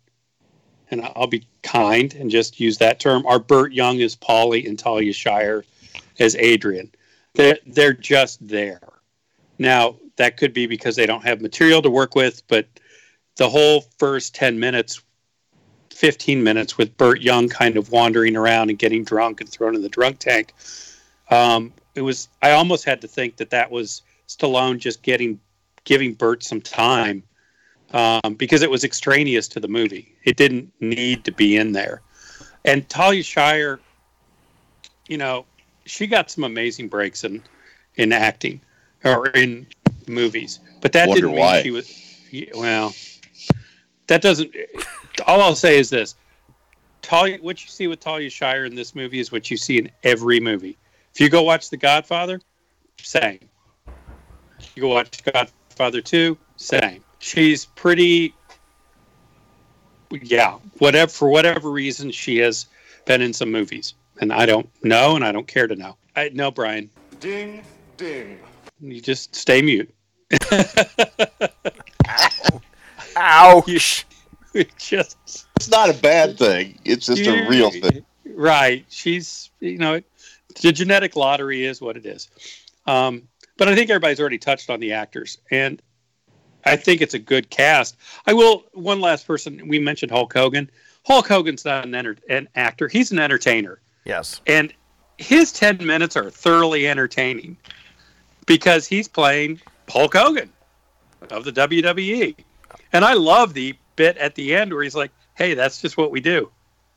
and I'll be kind and just use that term, are Burt Young as Paulie and Talia Shire as Adrian. They're they're just there. Now that could be because they don't have material to work with, but the whole first ten minutes 15 minutes with Burt Young kind of wandering around and getting drunk and thrown in the drunk tank. Um, it was I almost had to think that that was Stallone just getting giving Burt some time um, because it was extraneous to the movie. It didn't need to be in there. And Talia Shire, you know, she got some amazing breaks in in acting or in movies, but that Wonder didn't mean why. she was. Well, that doesn't. All I'll say is this: Talia, what you see with Talia Shire in this movie is what you see in every movie. If you go watch The Godfather, same. You go watch Godfather Two, same. She's pretty. Yeah, whatever for whatever reason, she has been in some movies, and I don't know, and I don't care to know. I know Brian. Ding, ding. You just stay mute. Ouch. You just It's not a bad thing. It's just a real thing. Right. She's, you know, the genetic lottery is what it is. Um, but I think everybody's already touched on the actors, and I think it's a good cast. I will. One last person we mentioned Hulk Hogan. Hulk Hogan's not an, enter, an actor; he's an entertainer, Yes. and his ten minutes are thoroughly entertaining because he's playing Hulk Hogan of the WWE, and I love the bit at the end where he's like, "Hey, that's just what we do."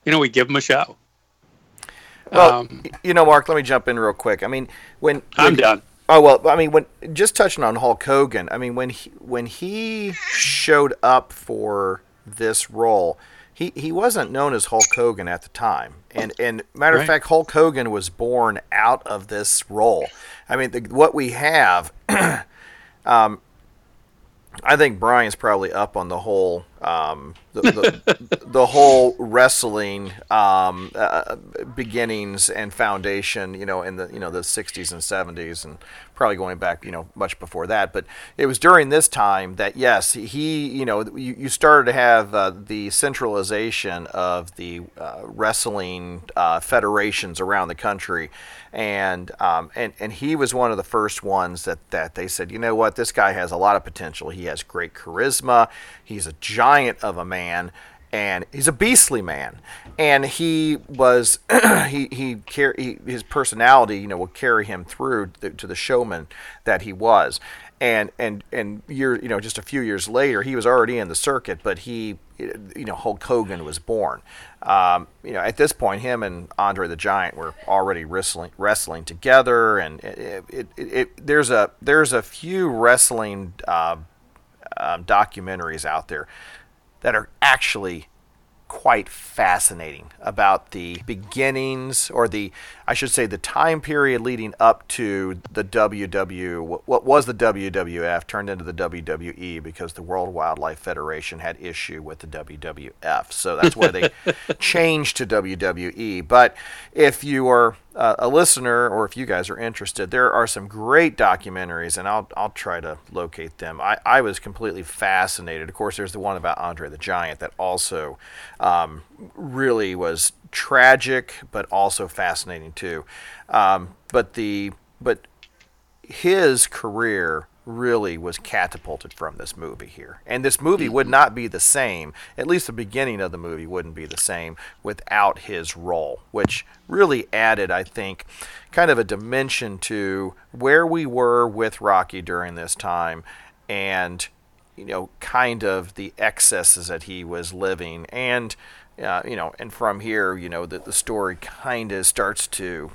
You know, we give him a show. Well, Um, you know, Mark, let me jump in real quick. I mean, when I'm when- done. Oh well, I mean, when just touching on Hulk Hogan, I mean, when he, when he showed up for this role, he, he wasn't known as Hulk Hogan at the time, and and matter of fact, Hulk Hogan was born out of this role. I mean, the, what we have, um, I think Brian's probably up on the whole um, the, the, the whole wrestling um, uh, beginnings and foundation, you know, in the you know the 60s and 70s, and probably going back, you know, much before that. But it was during this time that yes, he, you know, you, you started to have uh, the centralization of the uh, wrestling uh, federations around the country, and um, and and he was one of the first ones that that they said, you know what, this guy has a lot of potential. He has great charisma. He's a giant of a man, and he's a beastly man. And he was he he, car- he his personality, you know, will carry him through the, to the showman that he was. And and and year you know just a few years later, he was already in the circuit, but he you know Hulk Hogan was born. Um, you know at this point, him and Andre the Giant were already wrestling wrestling together, and it, it, it there's a there's a few wrestling uh, um, documentaries out there that are actually quite fascinating about the beginnings or the I should say the time period leading up to the WW what- what was the WWF turned into the WWE because the World Wildlife Federation had issue with the WWF so that's why they changed to WWE but if you are uh, a listener or if you guys are interested there are some great documentaries and I'll I'll try to locate them. I, I was completely fascinated. Of course there's the one about Andre the Giant that also um, really was tragic but also fascinating too um, but the but his career really was catapulted from this movie here. And this movie would not be the same, at least the beginning of the movie wouldn't be the same without his role, which really added, I think, kind of a dimension to where we were with Rocky during this time and you know, kind of the excesses that he was living, and uh, you know, and from here, you know, that the story kind of starts to,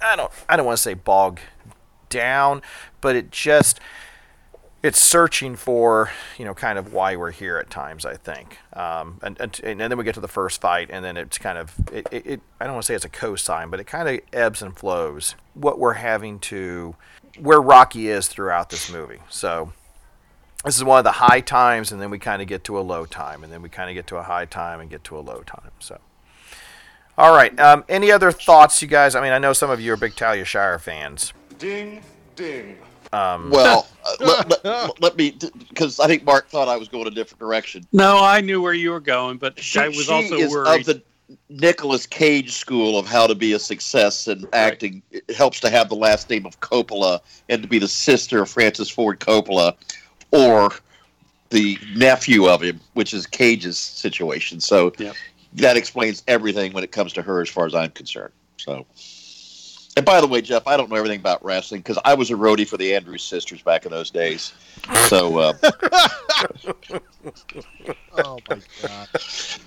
I don't, I don't want to say bog down, but it just, it's searching for, you know, kind of why we're here at times. I think, um, and, and and then we get to the first fight, and then it's kind of, it, it, it I don't want to say it's a cosign, but it kind of ebbs and flows. What we're having to, where Rocky is throughout this movie, so this is one of the high times, and then we kind of get to a low time, and then we kind of get to a high time and get to a low time. So, all right. Um, any other thoughts, you guys? I mean, I know some of you are big Talia Shire fans. Ding, ding. Um, Well, uh, let, let, let me, because I think Mark thought I was going a different direction. No, I knew where you were going, but She, I was she also is worried. of the Nicolas Cage school of how to be a success in acting. It helps to have the last name of Coppola and to be the sister of Francis Ford Coppola, or the nephew of him, which is Cage's situation. So Yep. that explains everything when it comes to her, as far as I'm concerned. So. And by the way, Jeff, I don't know everything about wrestling because I was a roadie for the Andrews sisters back in those days. So, uh, Oh my god.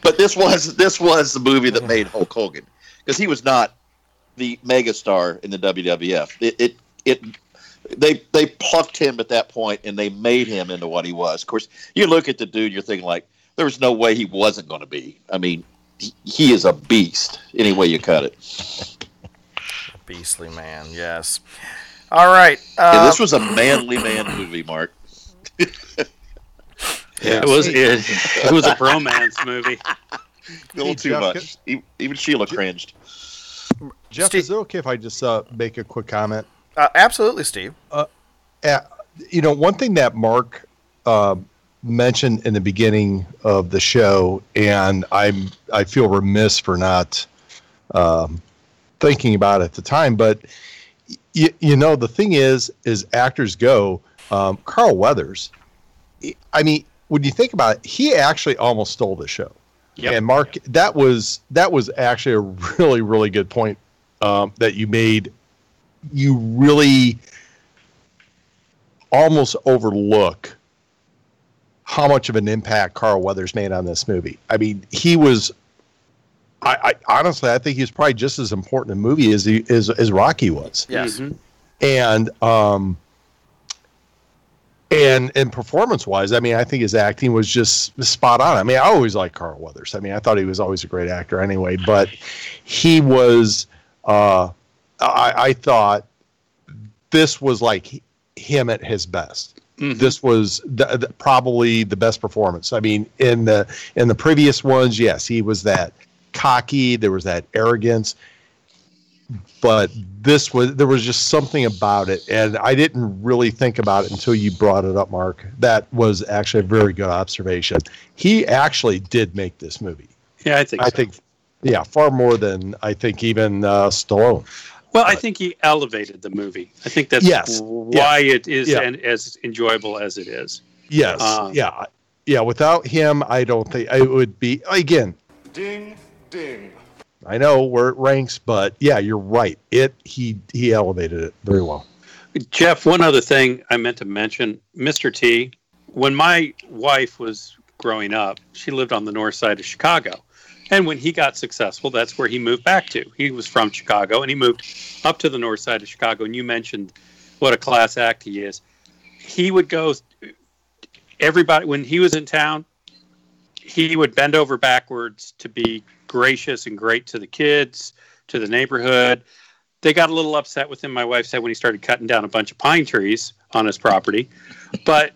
but this was this was the movie that made Hulk Hogan because he was not the megastar in the WWF. It, it it they they plucked him at that point and they made him into what he was. Of course, you look at the dude, you're thinking like there was no way he wasn't going to be. I mean, he, he is a beast any way you cut it. Beastly man, yes. All right. And Uh, this was a manly man movie, Mark. It was it, it was a bromance movie. A little Hey, too Jeff, much. Even Sheila cringed. Jeff, Steve- is it okay if I just uh, make a quick comment? Uh, absolutely, Steve. Uh, you know, one thing that Mark uh, mentioned in the beginning of the show, and I'm I feel remiss for not um, thinking about it at the time, but y- you know, the thing is, is actors go. Um, Carl Weathers. I mean, when you think about it, he actually almost stole the show. Yep. And Mark, that was that was actually a really really good point um, that you made. You really almost overlook how much of an impact Carl Weathers made on this movie. I mean, he was. I, I honestly, I think he was probably just as important in the movie as he as, as Rocky was Yes. Mhm. and um and and performance wise i mean i think his acting was just spot on i mean i always liked carl weathers i mean i thought he was always a great actor anyway but he was uh i i thought this was like him at his best Mhm. this was the, the, probably the best performance i mean in the in the previous ones yes he was that cocky there was that arrogance but this was there was just something about it and i didn't really think about it until you brought it up mark that was actually a very good observation he actually did make this movie Yeah, I think. i so. think yeah far more than i think even uh, stallone Well, I think he elevated the movie. I think that's Yes. why it is Yeah. and as enjoyable as it is. yes Uh, yeah yeah without him i don't think it would be again Ding, ding. i know where it ranks but yeah you're right it he he elevated it very well Jeff, one other thing I meant to mention, Mr. T. When my wife was growing up, she lived on the north side of Chicago. And when he got successful, that's where he moved back to. He was from Chicago and he moved up to the north side of Chicago. And you mentioned what a class act he is. He would go, everybody, when he was in town, he would bend over backwards to be gracious and great to the kids, to the neighborhood. They got a little upset with him, my wife said, when he started cutting down a bunch of pine trees on his property. But,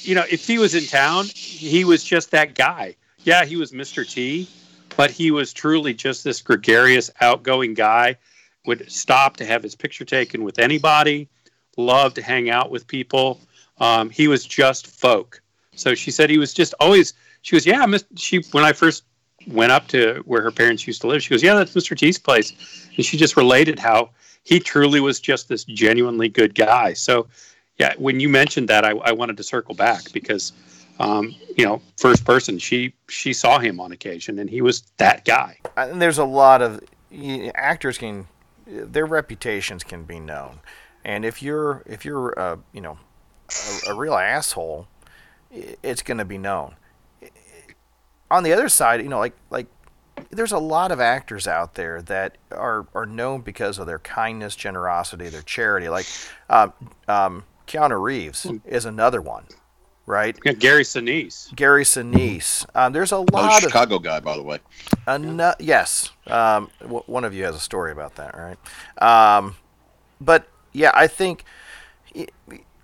you know, if he was in town, he was just that guy. Yeah, he was Mr. T, but he was truly just this gregarious, outgoing guy. Would stop to have his picture taken with anybody, loved to hang out with people. Um, he was just folk. So she said he was just always. She goes, yeah. Miss, she when I first went up to where her parents used to live, she goes, yeah, that's Mr. T's place, and she just related how he truly was just this genuinely good guy. So, yeah, when you mentioned that, I, I wanted to circle back because, um, you know, first person, she she saw him on occasion, and he was that guy. And there's a lot of y- actors can their reputations can be known, and if you're if you're uh, you know a, a real asshole, it's going to be known. On the other side, you know, like like there's a lot of actors out there that are are known because of their kindness, generosity, their charity. Like um, um, Keanu Reeves is another one, right? Yeah, Gary Sinise. Gary Sinise. Um, there's a Oh, lot of Chicago guy, by the way. Ano- yes. Um, w- one of you has a story about that, right? Um, but yeah, I think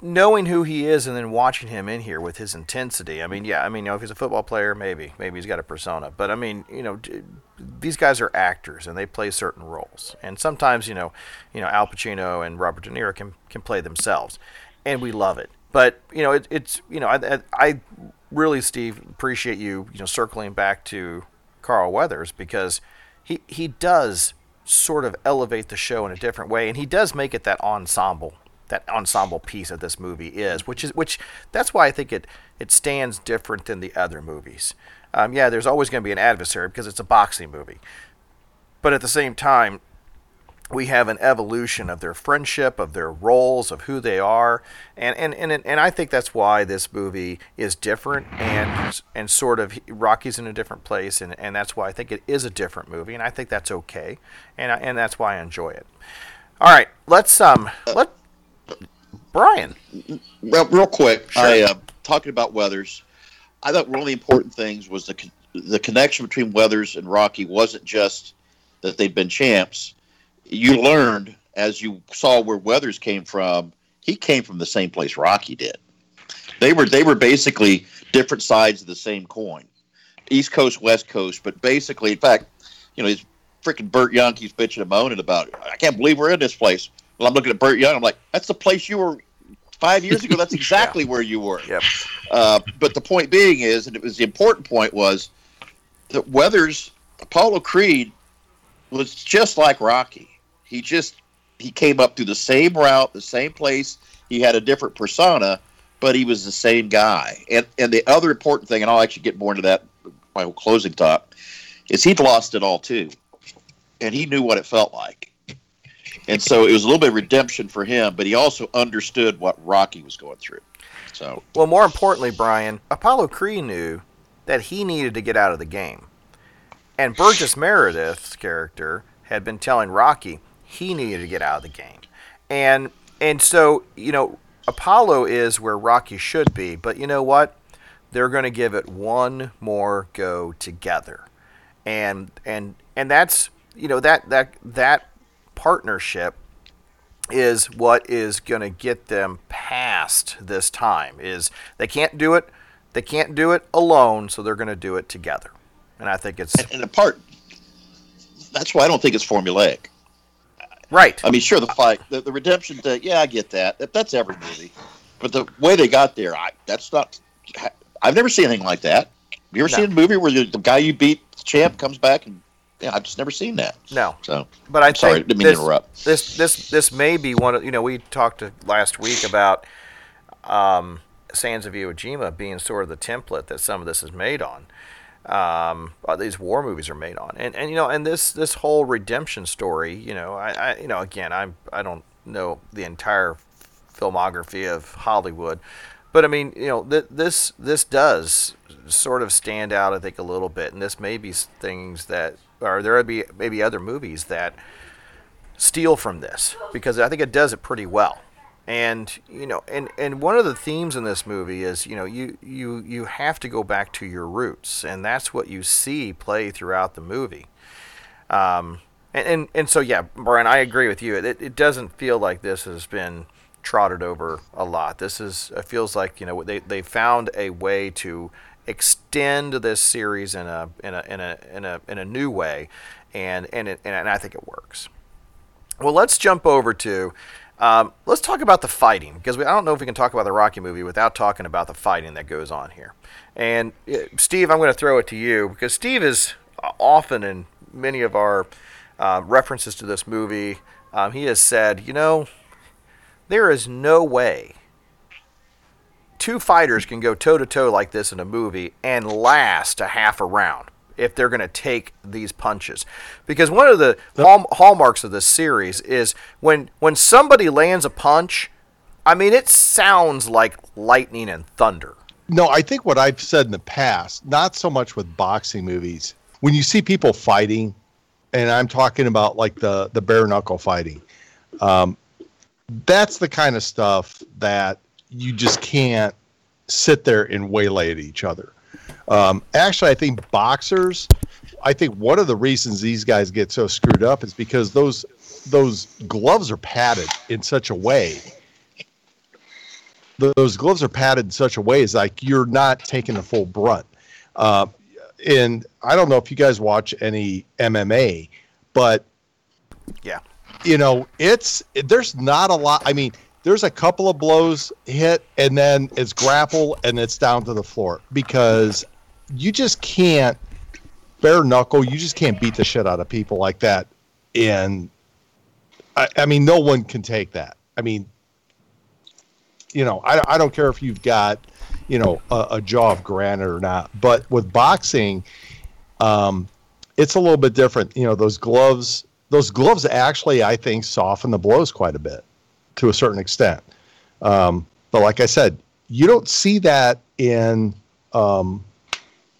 knowing who he is and then watching him in here with his intensity. I mean, yeah, I mean, you know, if he's a football player, maybe, maybe he's got a persona. But I mean, you know, d- these guys are actors and they play certain roles. And sometimes, you know, you know, Al Pacino and Robert De Niro can can play themselves, and we love it. But you know, it, it's you know, I, I really, Steve, appreciate you you know circling back to Carl Weathers because he he does sort of elevate the show in a different way, and he does make it that ensemble that ensemble piece that this movie is, which is which that's why I think it it stands different than the other movies. Um, yeah, there's always going to be an adversary because it's a boxing movie, but at the same time, we have an evolution of their friendship, of their roles, of who they are, and and and, and I think that's why this movie is different and and sort of Rocky's in a different place, and, and that's why I think it is a different movie, and I think that's okay, and I- and that's why I enjoy it. All right, let's um let Brian. Well, real quick, I uh, talking about Weathers. I thought one of the important things was the con- the connection between Weathers and Rocky wasn't just that they'd been champs. You learned as you saw where Weathers came from. He came from the same place Rocky did. They were they were basically different sides of the same coin, East Coast, West Coast. But basically, in fact, you know, these freaking Burt Young keeps bitching and moaning about. It. I can't believe we're in this place. Well, I'm looking at Burt Young. I'm like, that's the place you were five years ago. That's exactly where you were. Yep. Uh, but the point being is, and it was the important point was that Weathers, Apollo Creed, was just like Rocky. He just he came up through the same route, the same place. He had a different persona, but he was the same guy. And and the other important thing, and I'll actually get more into that my whole closing thought, is he'd lost it all too, and he knew what it felt like. And so it was a little bit of redemption for him, but he also understood what Rocky was going through. So Well, more importantly, Brian, Apollo Creed knew that he needed to get out of the game. And Burgess Meredith's character had been telling Rocky he needed to get out of the game. And and so, you know, Apollo is where Rocky should be, but you know what? They're going to give it one more go together. And and and that's, you know, that that that partnership is what is going to get them past this time is they can't do it they can't do it alone so they're going to do it together and i think it's and, and the part that's why I don't think it's formulaic. Right I mean, sure, the fight, the, the redemption thing, yeah, I get that. that. That's every movie. But the way they got there, I, that's not. I've never seen anything like that. You ever No. seen a movie where the, the guy you beat, the champ, comes back and yeah, I've just never seen that. no So, but i sorry, think didn't mean this, to interrupt. this this this may be one of you know we talked to, last week about um sands of iwo jima being sort of the template that some of this is made on um, these war movies are made on, and and you know, and this this whole redemption story, you know, I, I you know, again, I'm I don't know the entire filmography of Hollywood, but I mean, you know, th- this this does sort of stand out, I think, a little bit, and this may be things that, or there would be maybe other movies that steal from this because I think it does it pretty well. And you know, and, and one of the themes in this movie is you know you you you have to go back to your roots, and that's what you see play throughout the movie. Um, and, and and so yeah, Brian, I agree with you. It it doesn't feel like this has been trotted over a lot. This is it feels like you know they they found a way to extend this series in a in a in a in a in a new way, and and it, and I think it works. Well, let's jump over to. Um, let's talk about the fighting because we, I don't know if we can talk about the Rocky movie without talking about the fighting that goes on here. And uh, Steve, I'm going to throw it to you because Steve is often in many of our uh, references to this movie um, he has said, you know, there is no way two fighters can go toe to toe like this in a movie and last a half a round if they're going to take these punches. Because one of the hall- hallmarks of this series is when when somebody lands a punch, I mean it sounds like lightning and thunder. No, I think what I've said in the past, not so much with boxing movies, when you see people fighting, and I'm talking about like the the bare knuckle fighting, um, that's the kind of stuff that you just can't sit there and waylay at each other. Um, actually, I think boxers. I think one of the reasons these guys get so screwed up is because those those gloves are padded in such a way. Those gloves are padded in such a way is like you're not taking the full brunt. Uh, and I don't know if you guys watch any MMA, but Yeah. you know, it's there's not a lot. I mean, there's a couple of blows hit, and then it's grapple, and it's down to the floor because you just can't bare knuckle. You just can't beat the shit out of people like that. And I, I mean, no one can take that. I mean, you know, I, I don't care if you've got, you know, a, a jaw of granite or not. But with boxing, um, it's a little bit different. You know, those gloves, those gloves actually, I think, soften the blows quite a bit to a certain extent. Um, but like I said, you don't see that in um,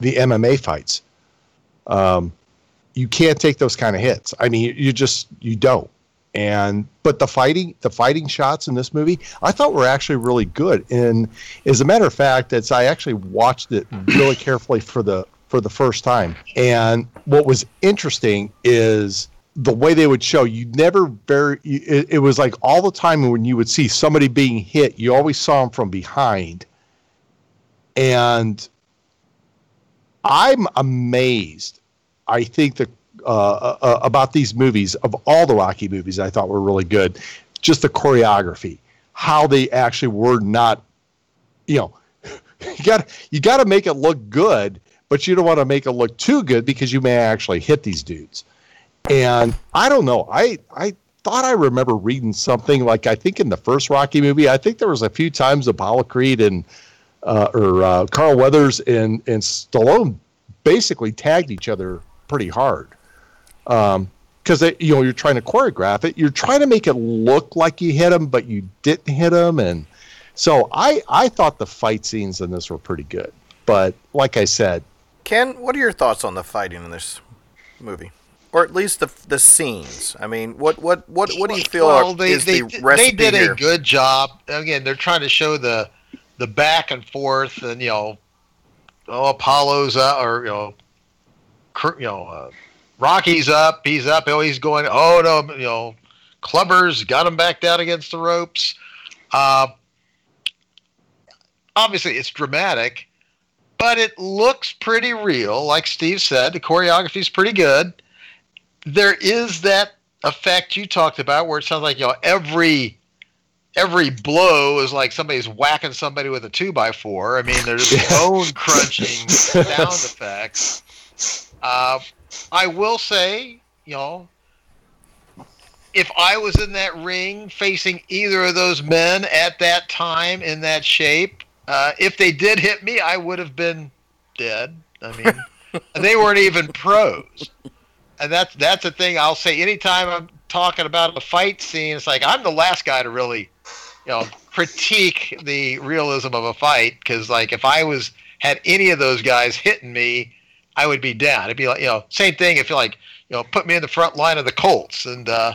the MMA fights. Um, you can't take those kind of hits. I mean, you just you don't. And but the fighting, the fighting shots in this movie, I thought were actually really good. And as a matter of fact, it's I actually watched it really carefully for the for the first time. And what was interesting is the way they would show you never very it, it was like all the time when you would see somebody being hit you always saw them from behind and i'm amazed i think that uh, uh, about these movies of all the rocky movies i thought were really good just the choreography how they actually were not you know you got you got to make it look good but you don't want to make it look too good because you may actually hit these dudes and I don't know. I I thought I remember reading something like I think in the first Rocky movie. I think there was a few times Apollo Creed and uh, or uh, Carl Weathers and and Stallone basically tagged each other pretty hard. Um, because you know you're trying to choreograph it, you're trying to make it look like you hit him, but you didn't hit him, and so I I thought the fight scenes in this were pretty good. But like I said, Ken, what are your thoughts on the fighting in this movie? Or at least the the scenes. I mean, what what what what do you feel well, are, they, is they, the did- recipe they did here? a good job. Again, they're trying to show the the back and forth, and you know, oh Apollo's up, or you know, you know, uh, Rocky's up, he's up, oh he's going, oh no, you know, Clubber's got him back down against the ropes. Uh, obviously, it's dramatic, but it looks pretty real. Like Steve said, the choreography's pretty good there is that effect you talked about where it sounds like you know every every blow is like somebody's whacking somebody with a two by four. I mean, there's bone crunching sound effects. Uh, I will say, you know, if I was in that ring facing either of those men at that time in that shape, uh, if they did hit me, I would have been dead. I mean, they weren't even pros and that's that's the thing I'll say. Anytime I'm talking about a fight scene, it's like I'm the last guy to really, you know, critique the realism of a fight because like if I was had any of those guys hitting me, I would be down. It'd be like you know same thing if you like you know put me in the front line of the Colts and uh,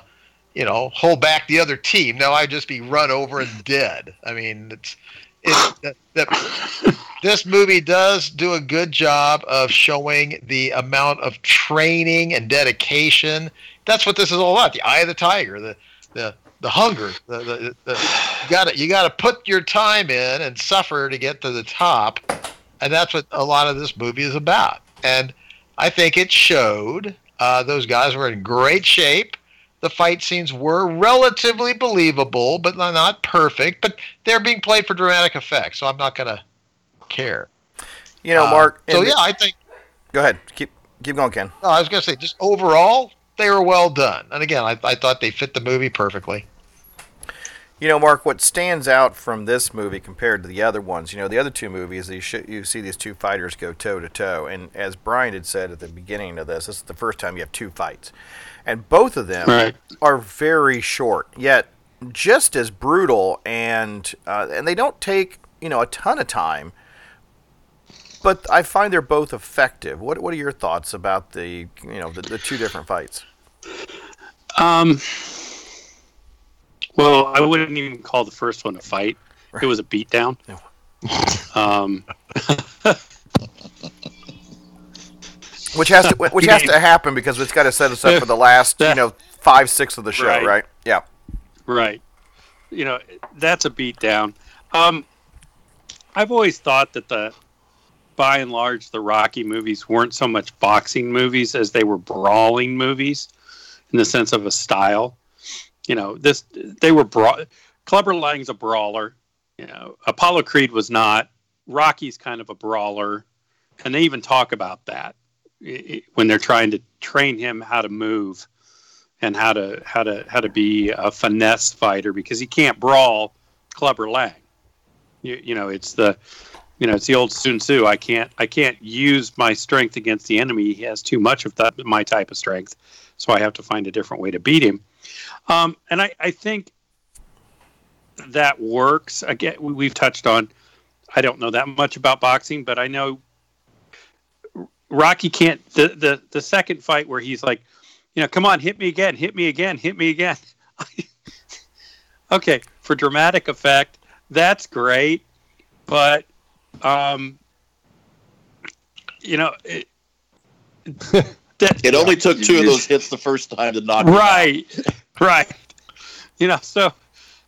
you know hold back the other team. No, I'd just be run over and dead. I mean it's it's that, this movie does do a good job of showing the amount of training and dedication. That's what this is all about. The eye of the tiger, the the the hunger. The, the, the you got to you got to put your time in and suffer to get to the top, and that's what a lot of this movie is about. And I think it showed. Uh, those guys were in great shape. The fight scenes were relatively believable, but not perfect. But they're being played for dramatic effect, so I'm not going to care. You know, Uh, Mark. So and- yeah, I think. Go ahead. Keep keep going, Ken. No, I was going to say, just overall, they were well done. And again, I, I thought they fit the movie perfectly. You know, Mark, what stands out from this movie compared to the other ones, you know, the other two movies, you, sh- you see these two fighters go toe to toe. And as Brian had said at the beginning of this, this is the first time you have two fights. And both of them Right. are very short, yet just as brutal, and uh, and they don't take you know a ton of time. But I find they're both effective. What what are your thoughts about the you know the, the two different fights? Um, well, I wouldn't even call the first one a fight. It was a beatdown. Um, Which has to which has to happen because it's got to set us up for the last you know five six of the show, Right. right? Yeah. right. You know, that's a beatdown. Um, I've always thought that the, by and large, the Rocky movies weren't so much boxing movies as they were brawling movies, in the sense of a style. You know, this they were bra- Clubber Lang's a brawler. You know, Apollo Creed was not. Rocky's kind of a brawler, and they even talk about that when they're trying to train him how to move and how to how to how to be a finesse fighter because he can't brawl Clubber Lang. You, you know, it's the you know it's the old Sun Tzu. I can't I can't use my strength against the enemy. He has too much of that my type of strength, so I have to find a different way to beat him. Um, and I, I think that works. Again, we- we've touched on. I don't know that much about boxing, but I know Rocky can't. The the the second fight where he's like, you know, come on, hit me again, hit me again, hit me again. okay, for dramatic effect, that's great, but um, you know, it, It only took two of those hits the first time to knock him out. right, right. You know, so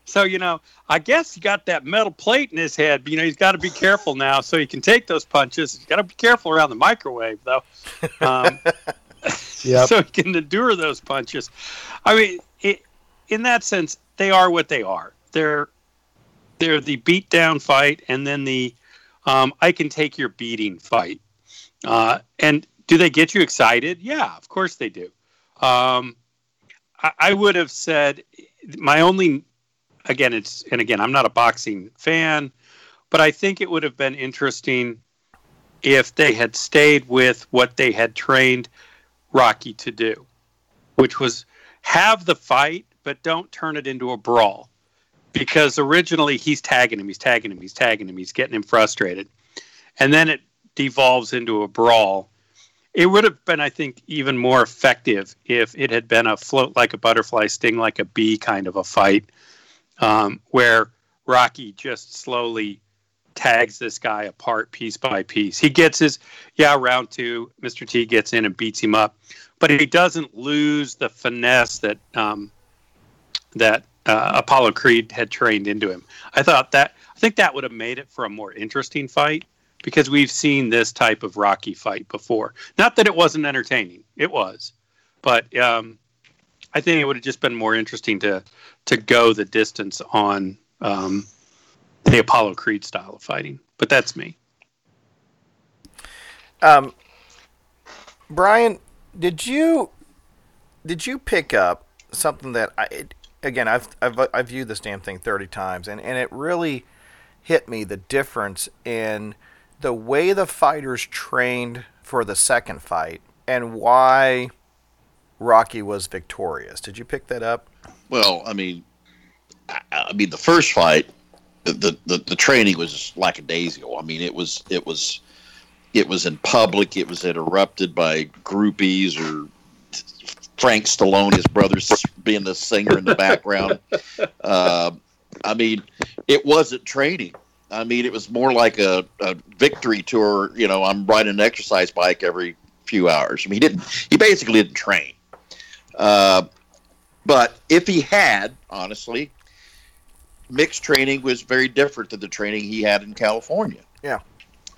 so you know, I guess he got that metal plate in his head. You know, he's got to be careful now, so he can take those punches. He's got to be careful around the microwave, though. Um, Yep. so he can endure those punches. I mean, it, in that sense, they are what they are. They're they're the beat down fight, and then the um, I can take your beating fight. Uh, and do they get you excited? Yeah, of course they do. Um, I, I would have said my only again it's and again I'm not a boxing fan, but I think it would have been interesting if they had stayed with what they had trained Rocky to do, which was have the fight, but don't turn it into a brawl. Because originally he's tagging him, he's tagging him, he's tagging him, he's getting him frustrated. And then it devolves into a brawl. It would have been, I think, even more effective if it had been a float like a butterfly, sting like a bee kind of a fight, um, where Rocky just slowly tags this guy apart piece by piece. He gets his, yeah, round two, Mr. T gets in and beats him up, but he doesn't lose the finesse that um, that uh, Apollo Creed had trained into him. I thought that I think that would have made it for a more interesting fight because we've seen this type of Rocky fight before. Not that it wasn't entertaining, it was, but um, I think it would have just been more interesting to to go the distance on um, the Apollo Creed style of fighting. But that's me. Um, Brian, did you did you pick up something that I it, again I've, I've I've viewed this damn thing thirty times and and it really hit me the difference in the way the fighters trained for the second fight and why Rocky was victorious. Did you pick that up? Well, I mean, I, I mean, the first fight, the, the the training was lackadaisical. I mean, it was it was it was in public. It was interrupted by groupies or Frank Stallone, his brother's being the singer in the background. Uh, I mean, it wasn't training. I mean, it was more like a, a victory tour. You know, I'm riding an exercise bike every few hours. I mean, he didn't. He basically didn't train. Uh, but if he had, honestly, Mick's training was very different than the training he had in California. Yeah.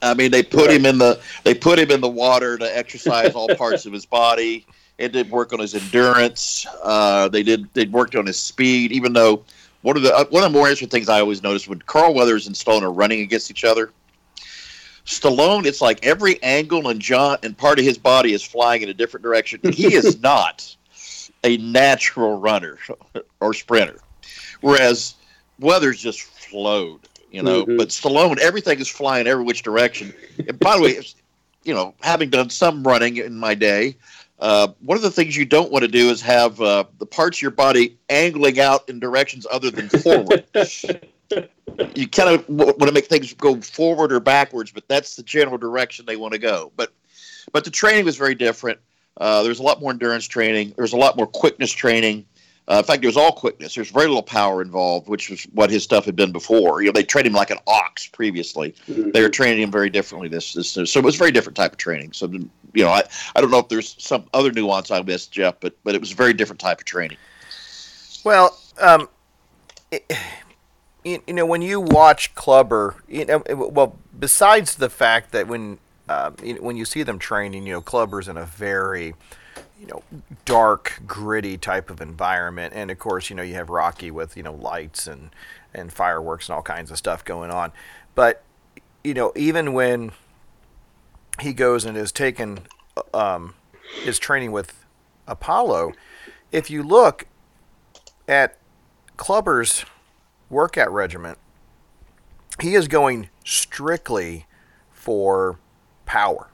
I mean, they put him in the they put him in the water to exercise all parts of his body. It did work on his endurance. Uh, they did they worked on his speed. Even though one of the uh, one of the more interesting things I always noticed when Carl Weathers and Stallone are running against each other, Stallone it's like every angle and jaunt and part of his body is flying in a different direction. He is not. a natural runner or sprinter, whereas Weathers just flowed. You know, Mhm. but Stallone, everything is flying every which direction. And by the way, you know, having done some running in my day, uh, one of the things you don't want to do is have uh, the parts of your body angling out in directions other than forward. you kind of want to make things go forward or backwards, but that's the general direction they want to go. But but the training was very different. Uh, there's a lot more endurance training. There's a lot more quickness training. Uh, in fact, it was all quickness. There's very little power involved, which was what his stuff had been before. You know, they trained him like an ox previously. They were training him very differently. This, this, so it was a very different type of training. So, you know, I, I don't know if there's some other nuance I missed, Jeff, but but it was a very different type of training. Well, um, it, you, you know, when you watch Clubber, you know, well, besides the fact that when uh, you when you see them training, you know, Clubber's in a very you know dark, gritty type of environment, and of course, you know, you have Rocky with you know lights and and fireworks and all kinds of stuff going on, but you know, even when he goes and is taken um, training with Apollo, if you look at Clubber's workout regiment, he is going strictly for power.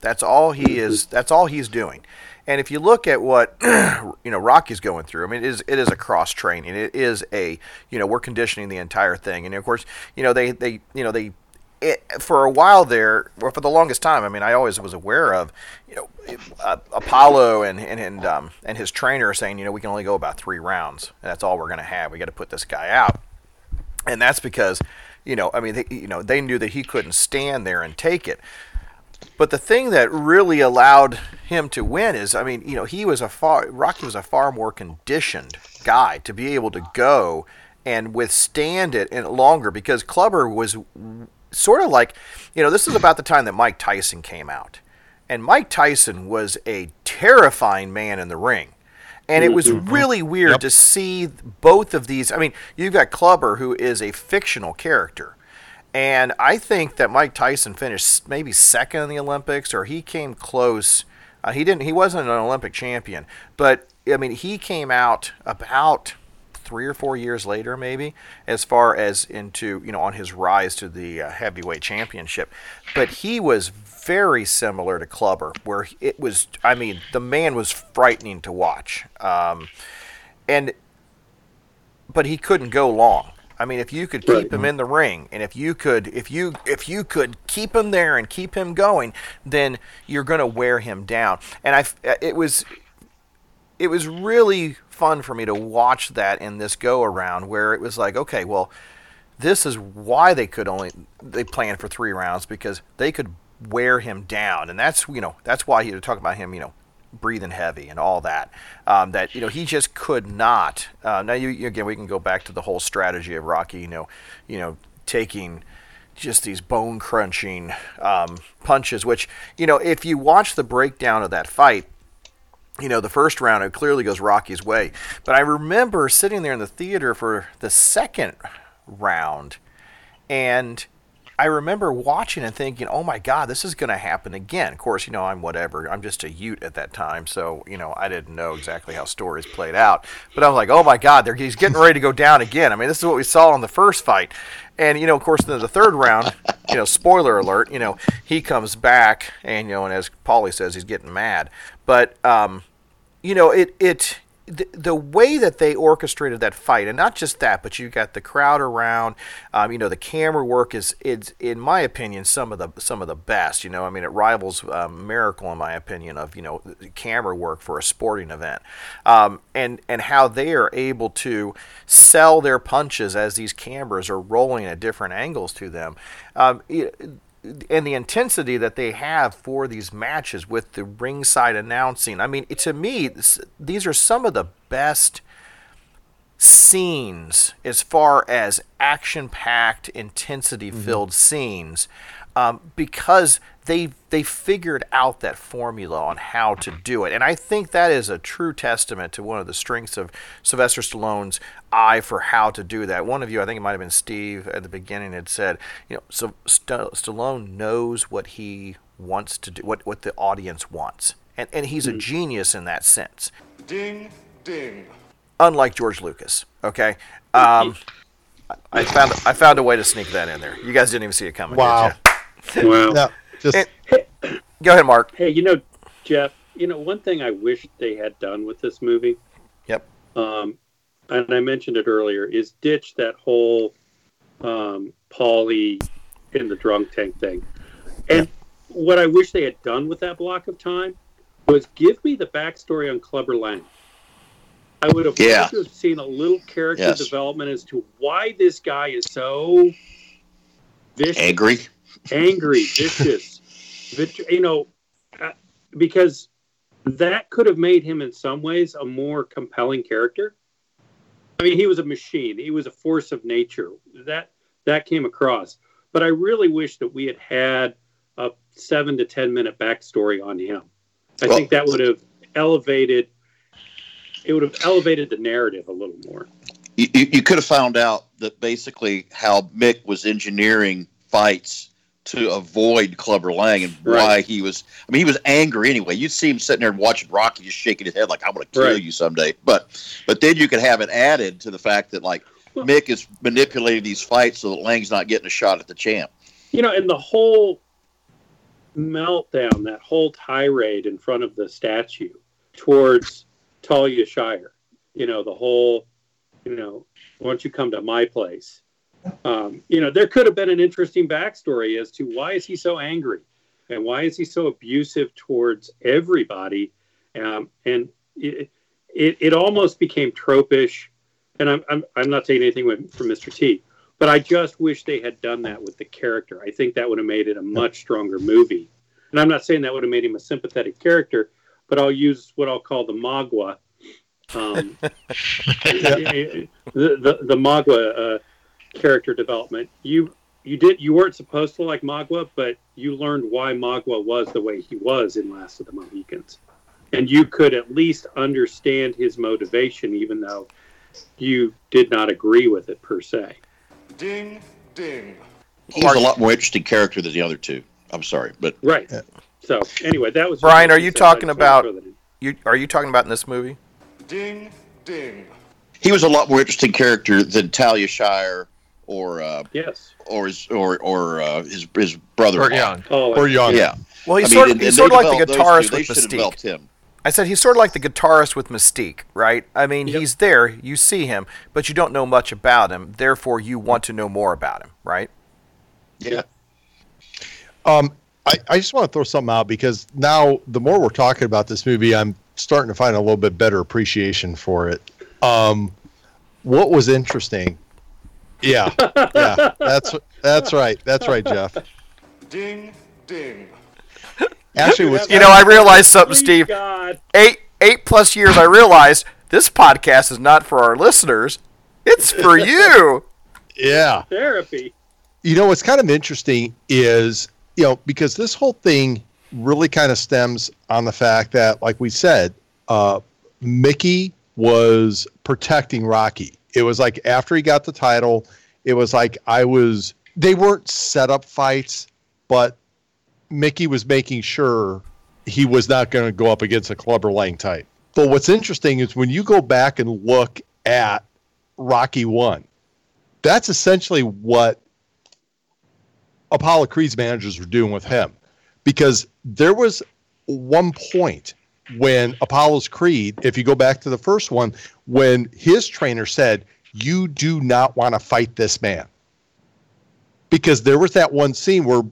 That's all he is. That's all he's doing. And if you look at what you know Rocky's going through, I mean, it is it is a cross training. It is a you know we're conditioning the entire thing. And of course, you know they they you know they it, for a while there, or for the longest time, I mean, I always was aware of, you know, uh, Apollo and and and, um, and his trainer saying, you know, we can only go about three rounds, and that's all we're going to have. We got to put this guy out, and that's because, you know, I mean, they, you know, they knew that he couldn't stand there and take it. But the thing that really allowed him to win is, I mean, you know, he was a far Rocky was a far more conditioned guy to be able to go and withstand it and longer because Clubber was sort of like, you know, this is about the time that Mike Tyson came out. And Mike Tyson was a terrifying man in the ring. And it was really weird to see both of these. I mean, you've got Clubber, who is a fictional character. And I think that Mike Tyson finished maybe second in the Olympics, or he came close. Uh, he didn't. He wasn't an Olympic champion, but I mean, he came out about three or four years later, maybe, as far as into you know on his rise to the uh, heavyweight championship. But he was very similar to Clubber, where it was. I mean, the man was frightening to watch, um, and but he couldn't go long. I mean, if you could keep him in the ring, and if you could, if you if you could keep him there and keep him going, then you're going to wear him down. And I, it was, it was really fun for me to watch that in this go around, where it was like, okay, well, this is why they could only they planned for three rounds because they could wear him down, and that's you know that's why he talk about him, you know, breathing heavy and all that. Um, that you know he just could not. Uh, now you, you- again we can go back to the whole strategy of Rocky. You know, you know taking just these bone crunching um, punches, which you know if you watch the breakdown of that fight. You know, the first round, it clearly goes Rocky's way. But I remember sitting there in the theater for the second round, and I remember watching and thinking, "Oh my God, this is going to happen again." Of course, you know I'm whatever. I'm just a Ute at that time, so you know I didn't know exactly how stories played out. But I was like, "Oh my God, he's getting ready to go down again." I mean, this is what we saw in the first fight, and you know, of course, in the third round, you know, spoiler alert, you know, he comes back, and you know, and as Paulie says, he's getting mad. But um, you know, it it the, the way that they orchestrated that fight, and not just that, but you got the crowd around. Um, you know, the camera work is it's in my opinion some of the some of the best. You know, I mean, it rivals um, Miracle in my opinion of you know camera work for a sporting event, um, and and how they are able to sell their punches as these cameras are rolling at different angles to them. Um, it- and the intensity that they have for these matches with the ringside announcing. I mean, to me, these are some of the best scenes as far as action packed, intensity filled scenes um, because they they figured out that formula on how to do it, and I think that is a true testament to one of the strengths of Sylvester Stallone's eye for how to do that. One of you, I think it might have been Steve at the beginning, had said, you know, so St- Stallone knows what he wants to do, what what the audience wants, and and he's a genius in that sense. Ding, ding. Unlike George Lucas, okay. Um, I found I found a way to sneak that in there. You guys didn't even see it coming. Wow. Did you? Well, No, just Go ahead, Mark. hey, you know, Jeff, you know, one thing I wish they had done with this movie, Yep. um, and I mentioned it earlier, is ditch that whole um, Paulie in the drunk tank thing. And what I wish they had done with that block of time was give me the backstory on Clubber Lang. I would have Yeah. liked to have seen a little character Yes. development as to why this guy is so vicious Angry. angry, vicious, vit- you know, uh, because that could have made him in some ways a more compelling character. I mean, he was a machine. He was a force of nature. That that came across. But I really wish that we had had a seven to ten minute backstory on him. I Well- think that would have elevated. It would have elevated the narrative a little more. You, you, you could have found out that basically how Mick was engineering fights to avoid Clubber Lang and why Right. he was. I mean, he was angry anyway. You'd see him sitting there and watching Rocky just shaking his head like, "I'm going to kill Right. you someday." But but then you could have it added to the fact that like Mick is manipulating these fights so that Lang's not getting a shot at the champ. you know, and the whole meltdown, that whole tirade in front of the statue towards Talia Shire, you know, the whole, you know, why don't you come to my place? Um, you know, there could have been an interesting backstory as to why is he so angry and why is he so abusive towards everybody? Um, and it, it, it almost became tropish. And I'm, I'm, I'm not taking anything with, from Mr. T, but I just wish they had done that with the character. I think that would have made it a much stronger movie. And I'm not saying that would have made him a sympathetic character, but I'll use what I'll call the Magua. Um, the, the the Magua uh, character development. You you did you weren't supposed to like Magua, but you learned why Magua was the way he was in Last of the Mohicans, and you could at least understand his motivation, even though you did not agree with it per se. Ding, ding. He's a lot more interesting character than the other two. I'm sorry, but Right. So anyway, that was Brian, are you said. Talking just wanted to about throw that in. you? Are you talking about in this movie? Ding, ding. he was a lot more interesting character than Talia Shire or uh, Yes. or his or or uh, his his brother Or young. Oh, or young. Yeah. Well, he's I mean, sort of, he's sort of like the guitarist two. With should Mystique. developed him. I said he's sort of like the guitarist with Mystique, right? I mean, Yep. he's there, you see him, but you don't know much about him. Therefore, you want to know more about him, right? Yeah. Um, I, I just want to throw something out because now the more we're talking about this movie, I'm starting to find a little bit better appreciation for it. Um, what was interesting? Yeah, yeah, that's that's right, that's right, Jeff. Ding, ding. Actually, what's You know, I realized something, Steve. God. Eight eight plus years, I realized this podcast is not for our listeners; it's for you. yeah, Therapy. you know what's kind of interesting is you know because this whole thing really kind of stems on the fact that like we said uh, mickey was protecting rocky it was like after he got the title it was like i was they weren't set up fights but mickey was making sure he was not going to go up against a clubber lang type. But what's interesting is when you go back and look at rocky 1 that's essentially what Apollo Creed's managers were doing with him. Because there was one point when Apollo's Creed, if you go back to the first one, when his trainer said, You do not want to fight this man. Because there was that one scene where,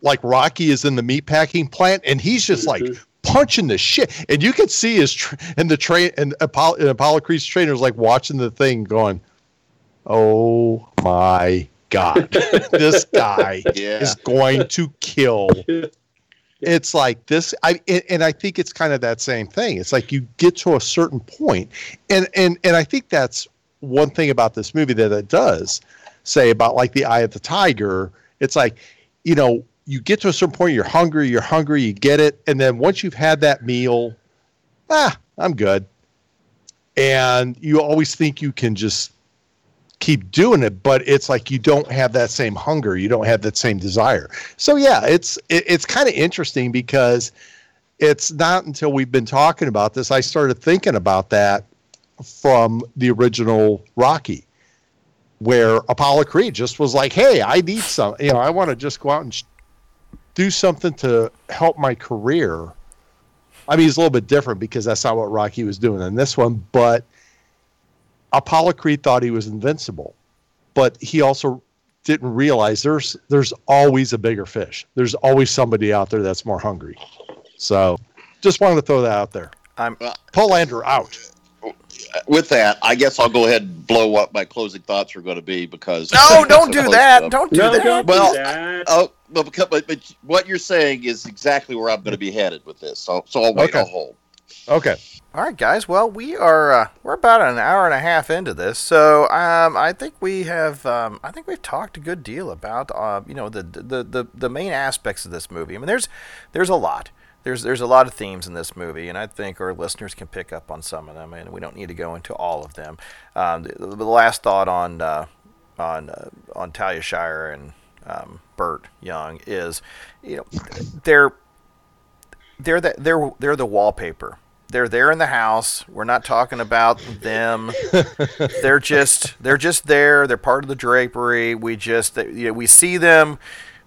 like, Rocky is in the meatpacking plant and he's just like mm-hmm. punching the shit. And you could see his, tra- and the train, and Apollo, and Apollo Creed's trainer was like watching the thing going, Oh my God. this guy Yeah. is going to kill. It's like this I and, and I think it's kind of that same thing. It's like you get to a certain point and and and I think that's one thing about this movie that it does say about like the eye of the tiger. It's like, you know, you get to a certain point, you're hungry, you're hungry, you get it, and then once you've had that meal, ah, I'm good. And you always think you can just keep doing it but it's like you don't have that same hunger you don't have that same desire so yeah it's it, it's kind of interesting because it's not until we've been talking about this i started thinking about that from the original Rocky, where Apollo Creed just was like, "Hey, I need some. You know, I want to just go out and sh- do something to help my career." I mean, it's a little bit different because that's not what Rocky was doing in this one, but Apollo Creed thought he was invincible, but he also didn't realize there's there's always a bigger fish. There's always somebody out there that's more hungry. So, just wanted to throw that out there. I'm uh, Paul Andrew out. With that, I guess I'll go ahead and blow what my closing thoughts are going to be because No, don't do that. of- Don't do No, that. don't do well, that. oh, but, because, but but what you're saying is exactly where I'm going to be headed with this. So so I'll wait. Okay. I'll hold. Okay. All right, guys. Well, we are uh, we're about an hour and a half into this, so um, I think we have um, I think we've talked a good deal about uh, you know the, the the the main aspects of this movie. I mean, there's there's a lot. There's there's a lot of themes in this movie, and I think our listeners can pick up on some of them, and we don't need to go into all of them. Um, the, the last thought on uh, on uh, on Talia Shire and um, Burt Young is, you know, they're they're the they're they're the wallpaper. They're there in the house. We're not talking about them. they're just they're just there. They're part of the drapery. We just you know, we see them.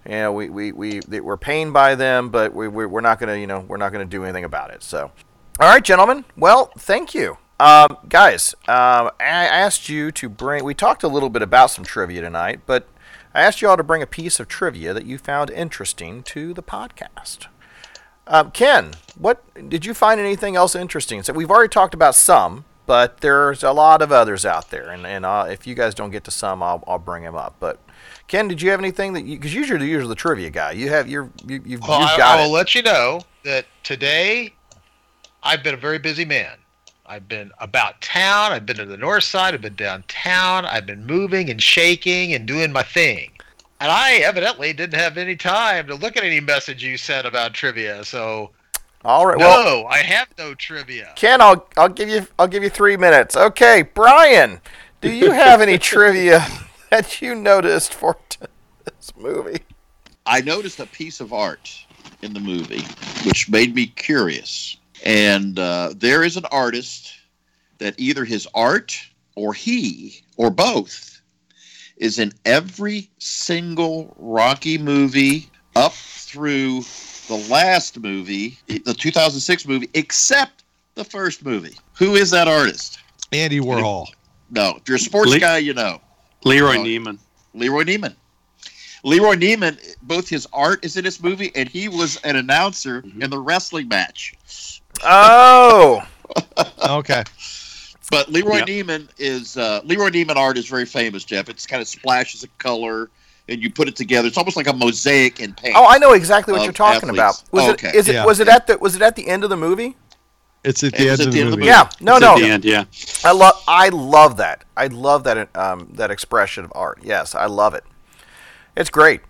You know, we we we we're pained by them, but we we- we're not gonna you know we're not gonna do anything about it. So, all right, gentlemen. Well, thank you, um, guys. Um, I asked you to bring. We talked a little bit about some trivia tonight, but I asked you all to bring a piece of trivia that you found interesting to the podcast. Um, Ken, what did you find anything else interesting? So we've already talked about some, but there's a lot of others out there, and and uh, if you guys don't get to some, I'll I'll bring them up. But Ken, did you have anything that you because usually you're the trivia guy. You have your you, you've, Well, you've I, got I it. will let you know that today I've been a very busy man. I've been about town. I've been to the north side. I've been downtown. I've been moving and shaking and doing my thing. And I evidently didn't have any time to look at any message you sent about trivia. So, All right. no, Well, I have no trivia. Ken, I'll I'll give you I'll give you three minutes. Okay, Brian, do you have any trivia that you noticed for this movie? I noticed a piece of art in the movie which made me curious. And uh, there is an artist that either his art or he or both is in every single Rocky movie up through the last movie, the 2006 movie, except the first movie. Who is that artist? Andy Warhol. No, if you're a sports Le- guy, you know. Leroy No. Neiman. Leroy Neiman. Leroy Neiman, both his art is in this movie, and he was an announcer Mm-hmm. in the wrestling match. Oh, Okay. But Leroy Yep. Neiman is uh, Leroy Neiman art is very famous, Jeff. It's kind of splashes of color, and you put it together. It's almost like a mosaic in paint. oh, I know exactly what you're talking athletes. about. Was Oh, it okay. is it Yeah. was it at the was it at the end of the movie? It's at the was end at of the the end of movie. Yeah, no, It's no. At the end, yeah. I love I love that. I love that um, that expression of art. Yes, I love it. It's great.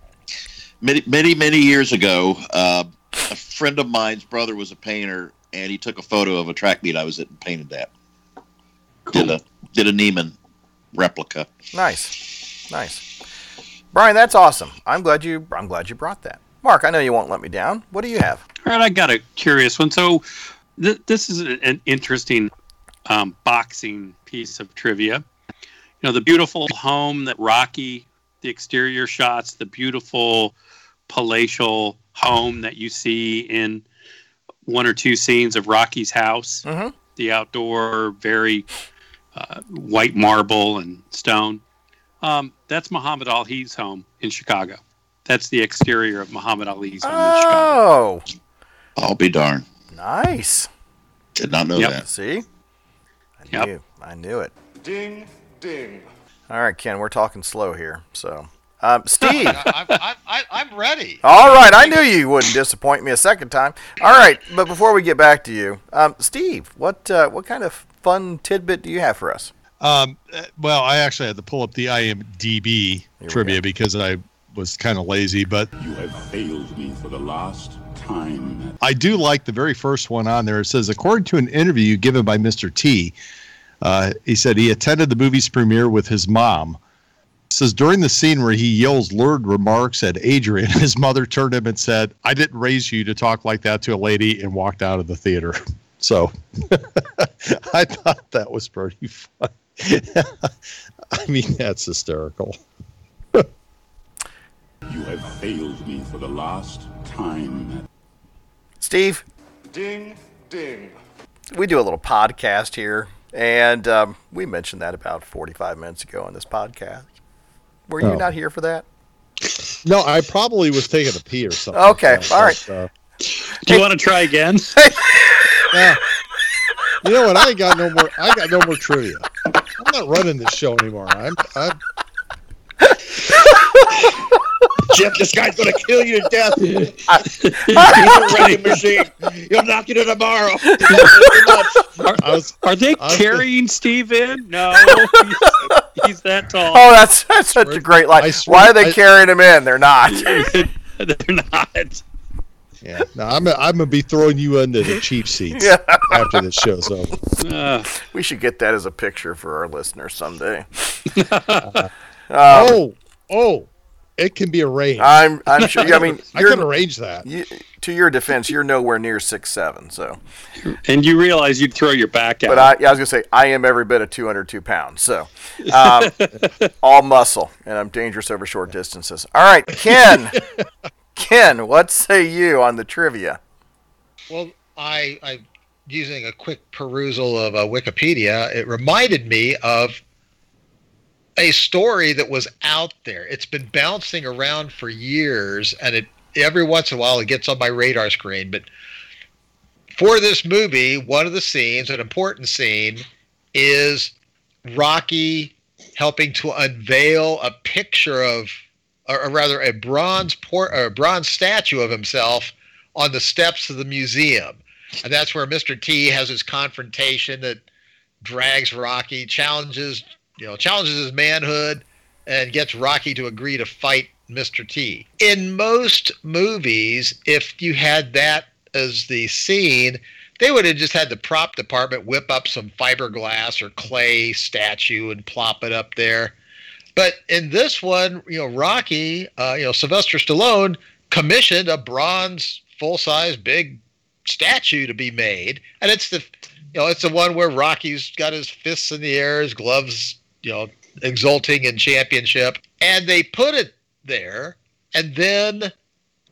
many many many years ago, uh, a friend of mine's brother was a painter, and he took a photo of a track meet I was at and painted that. Did a did a Neiman replica. Nice, nice. Brian, that's awesome. I'm glad you I'm glad you brought that. Mark, I know you won't let me down. What do you have? All right, I got a curious one. So, th- this is an an interesting um, boxing piece of trivia. You know, the beautiful home that Rocky, the exterior shots, the beautiful palatial home that you see in one or two scenes of Rocky's house, Mhm. the outdoor, very uh, white marble and stone. Um, that's Muhammad Ali's home in Chicago. That's the exterior of Muhammad Ali's home in Chicago. Oh, I'll be darned. nice. Did not know Yep. that. See, I Yep. knew I knew it. Ding, ding. All right, Ken, we're talking slow here. So, um, Steve. I, I, I, I'm ready. All right, I knew you wouldn't disappoint me a second time. All right, but before we get back to you, um, Steve, what uh, what kind of fun tidbit do you have for us? Um, uh, well, I actually had to pull up the IMDb trivia go. because I was kind of lazy, but You have failed me for the last time. I do like the very first one on there. It says, according to an interview given by Mr. T, uh, he said he attended the movie's premiere with his mom. It says during the scene where he yells lurid remarks at Adrian, his mother turned him and said, "I didn't raise you to talk like that to a lady," and walked out of the theater. So I thought that was pretty fun. I mean, that's hysterical. You have failed me for the last time. Steve, Ding, ding. we do a little podcast here, and um, we mentioned that about 45 minutes ago on this podcast. Were you Oh. not here for that? No, I probably was taking a pee or something. Okay, like that, all right. but, uh, Do you want to try again? yeah. You know what? I ain't got no more. I got no more trivia. I'm not running this show anymore. I'm. I'm Jeff, this guy's going to kill you to death. He's a wrecking machine. You'll knock you to tomorrow. Are, was, are they I was- carrying Steve in? No, he's, he's that tall. Oh, that's that's such a great line. Swear- Why are they I- carrying him in? They're not. They're not. Yeah. No, I'm. I'm gonna be throwing you under the cheap seats Yeah. after this show's over. Uh, we should get that as a picture for our listeners someday. oh, oh, it can be arranged. I'm I'm sure. I mean, I you're, can arrange that. you, to your defense, you're nowhere near six seven. So, and you realize you'd throw your back out. but I, yeah, I was gonna say I am every bit of 202 pounds. So, um, all muscle, and I'm dangerous over short distances. All right, Ken. Ken, what say you on the trivia? Well, I, I using a quick perusal of uh, Wikipedia, it reminded me of a story that was out there. It's been bouncing around for years, and it every once in a while it gets on my radar screen. But for this movie, one of the scenes, an important scene, is Rocky helping to unveil a picture of, or, or rather, a bronze port, or a bronze statue of himself on the steps of the museum, and that's where Mr. T has his confrontation that drags Rocky, challenges, you know, challenges his manhood, and gets Rocky to agree to fight Mr. T. In most movies, if you had that as the scene, they would have just had the prop department whip up some fiberglass or clay statue and plop it up there. But in this one, you know, Rocky, uh, you know, Sylvester Stallone commissioned a bronze, full-size, big statue to be made, and it's the, you know, it's the one where Rocky's got his fists in the air, his gloves, you know, exulting in championship, and they put it there, and then,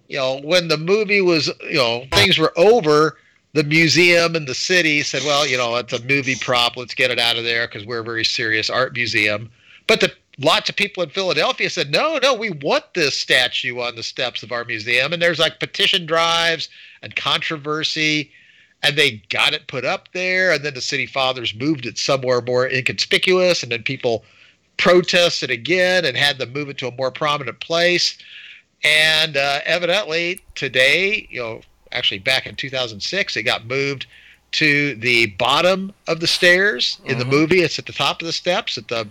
you know, when the movie was, you know, things were over. The museum and the city said, "Well, you know, it's a movie prop. Let's get it out of there because we're a very serious art museum." But the lots of people in Philadelphia said, "No, no, we want this statue on the steps of our museum." And there's like petition drives and controversy, and they got it put up there. And then the city fathers moved it somewhere more inconspicuous, and then people protested again and had them move it to a more prominent place. And uh, evidently today, you know, actually back in 2006, it got moved to the bottom of the stairs in the movie. It's at the top of the steps. At the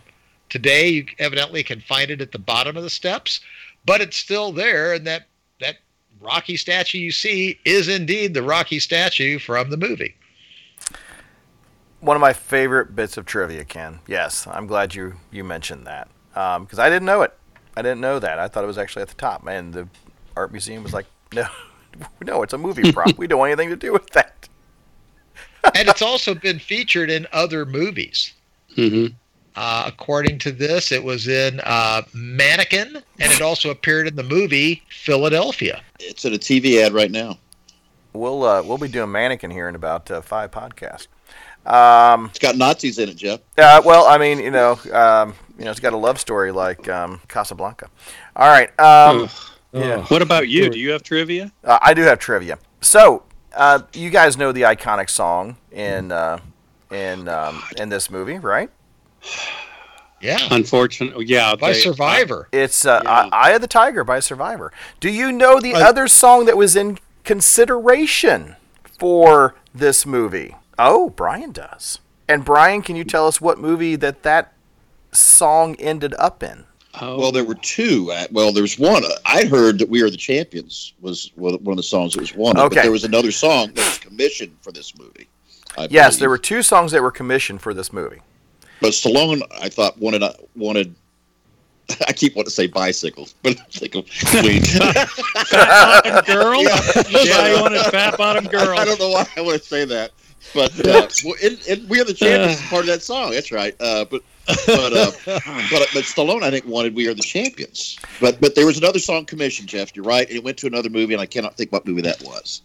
today, you evidently can find it at the bottom of the steps, but it's still there. And that that Rocky statue you see is indeed the Rocky statue from the movie. One of my favorite bits of trivia, Ken. Yes, I'm glad you you mentioned that because I didn't know it. I didn't know that. I thought it was actually at the top, and the art museum was like, no, no, it's a movie prop. we don't want anything to do with that. and it's also been featured in other movies. Mm-hmm. Uh, according to this, it was in uh, Mannequin, and it also appeared in the movie Philadelphia. It's in a TV ad right now. We'll uh, we'll be doing mannequin here in about uh, five podcasts. Um, It's got Nazis in it, Jeff. uh, well, I mean, you know, um, you know, it's got a love story like um, Casablanca. All right. Um, yeah. What about you? Do you have trivia? Uh, I do have trivia. So, uh, you guys know the iconic song in uh, in um, in this movie, right? Yeah. Unfortunately, yeah. By they- Survivor. It's uh, Yeah. Eye of the Tiger by Survivor. Do you know the I- other song that was in consideration for this movie? Oh, Brian does. And Brian, can you tell us what movie that that song ended up in? Oh, Well, there were two. Uh, Well, there's one. I heard that "We Are the Champions" was one one of the songs that was one. of, Okay. But there was another song that was commissioned for this movie. I Yes, believe. there were two songs that were commissioned for this movie. But Stallone, I thought wanted wanted. I keep wanting to say bicycles, but it's like a queen. Fat bottom girl. Yeah. Yeah, you want a fat bottom girl. I don't know why I want to say that. but uh, well, and, and we are the champions is part of that song. That's right. Uh, but but uh, but but Stallone, I think, wanted "We Are the Champions." But but there was another song commissioned, Jeff. You're right, and it went to another movie, and I cannot think what movie that was.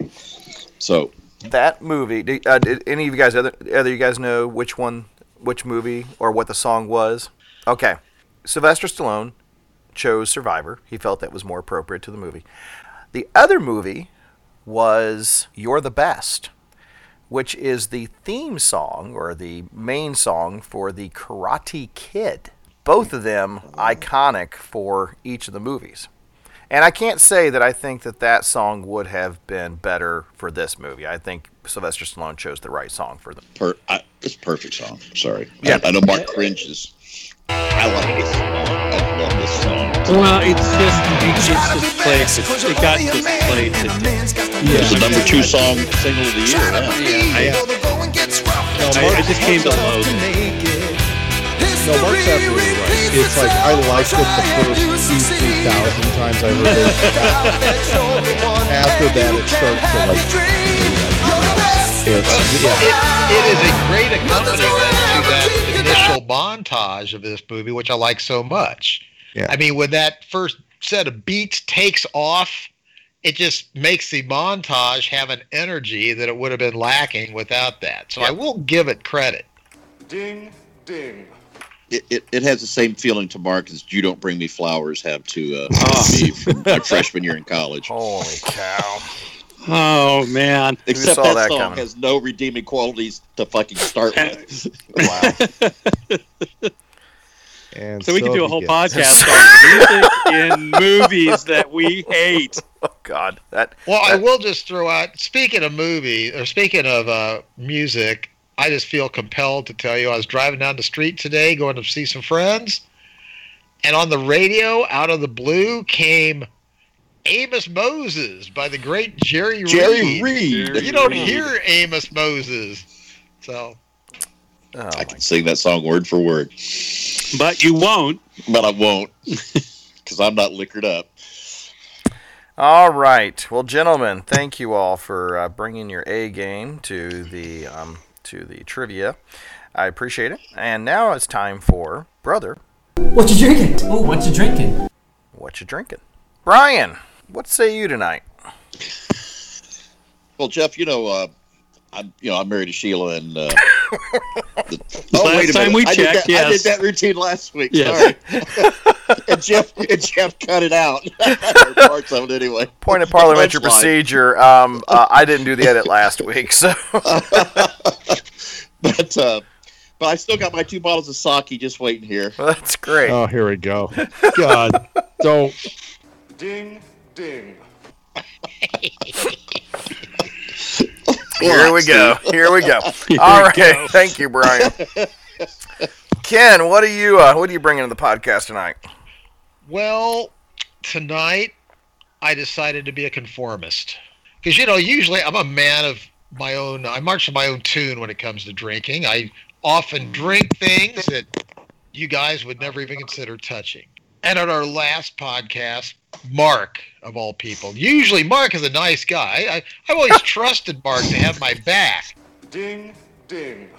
So That movie. Did, uh, did any of you guys other either you guys know which one, which movie, or what the song was? Okay, Sylvester Stallone chose Survivor. He felt that was more appropriate to the movie. The other movie was You're the Best, which is the theme song or the main song for the Karate Kid. Both of them iconic for each of the movies. And I can't say that I think that that song would have been better for this movie. I think Sylvester Stallone chose the right song for them. per, I, it's a perfect song. Sorry. Yeah. I, I know Mark cringes. I like this song. I love this song. Well, it's just it's just played. To, it got just played. To, It's the number two song single of the year. Yeah. I, I, I just came to loathe it. No, Mark's absolutely right. It's like I liked it the first two, three thousand times I heard it. After that, it starts to like. It's, yeah. It, it is a great accompaniment to that initial montage of this movie, which I like so much. Yeah. I mean, when that first set of beats takes off, it just makes the montage have an energy that it would have been lacking without that. So I will give it credit. Ding, ding. It, it, it has the same feeling to Mark as "You Don't Bring Me Flowers" have to uh, me from my freshman year in college. Holy cow! Oh man! Except that, that song coming? has no redeeming qualities to fucking start with. Wow. And So we can do a whole begins. podcast on music in movies that we hate. Oh God, that. Well, I will just throw out. Speaking of movie, or speaking of uh, music, I just feel compelled to tell you. I was driving down the street today, going to see some friends, and on the radio, out of the blue, came Amos Moses by the great Jerry Reed. Jerry Reed. You don't hear Amos Moses, so Oh, I can sing that song word for word, But you won't. but I won't because I'm not liquored up. All right. Well, gentlemen, thank you all for uh, bringing your A game to the um, to the trivia. I appreciate it. And now it's time for brother. What you drinking? Oh, what you drinking? What you drinking? Brian, what say you tonight? Well, Jeff, you know, uh, I'm you know I'm married to Sheila, and uh, the, Last time we I did checked, that, I did that routine last week. Yes. Sorry. and Jeff and Jeff cut it out, parts of it anyway. Point of parliamentary procedure. Um, uh, I didn't do the edit last week, so But uh, but I still got my two bottles of sake just waiting here. that's great. Oh, here we go. God, don't. Ding, ding. Here we go. Here we go. All right. Thank you, Brian. Ken, what are you uh, what are you bringing to the podcast tonight? Well, tonight I decided to be a conformist. Because, you know, usually I'm a man of my own, I march to my own tune when it comes to drinking. I often drink things that you guys would never even consider touching. And at our last podcast, Mark, of all people, usually Mark is a nice guy. I, I've always trusted Mark to have my back. Ding, ding.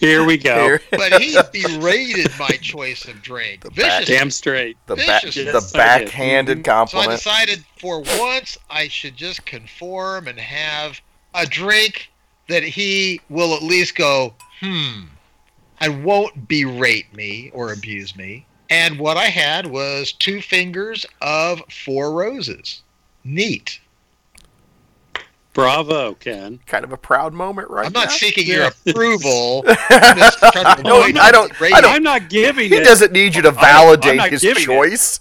Here we go. Here- But he berated my choice of drink. back- Damn straight. The back Vicious. the Yes, I did. backhanded So I decided for once I should just conform and have a drink that he will at least go, hmm, and won't berate me or abuse me. And what I had was two fingers of four roses. Neat. Bravo, Ken. Kind of a proud moment right I'm not now. seeking your approval. I'm just trying to No, I don't- I don't- I'm not giving He it. doesn't need you to validate his giving it. choice.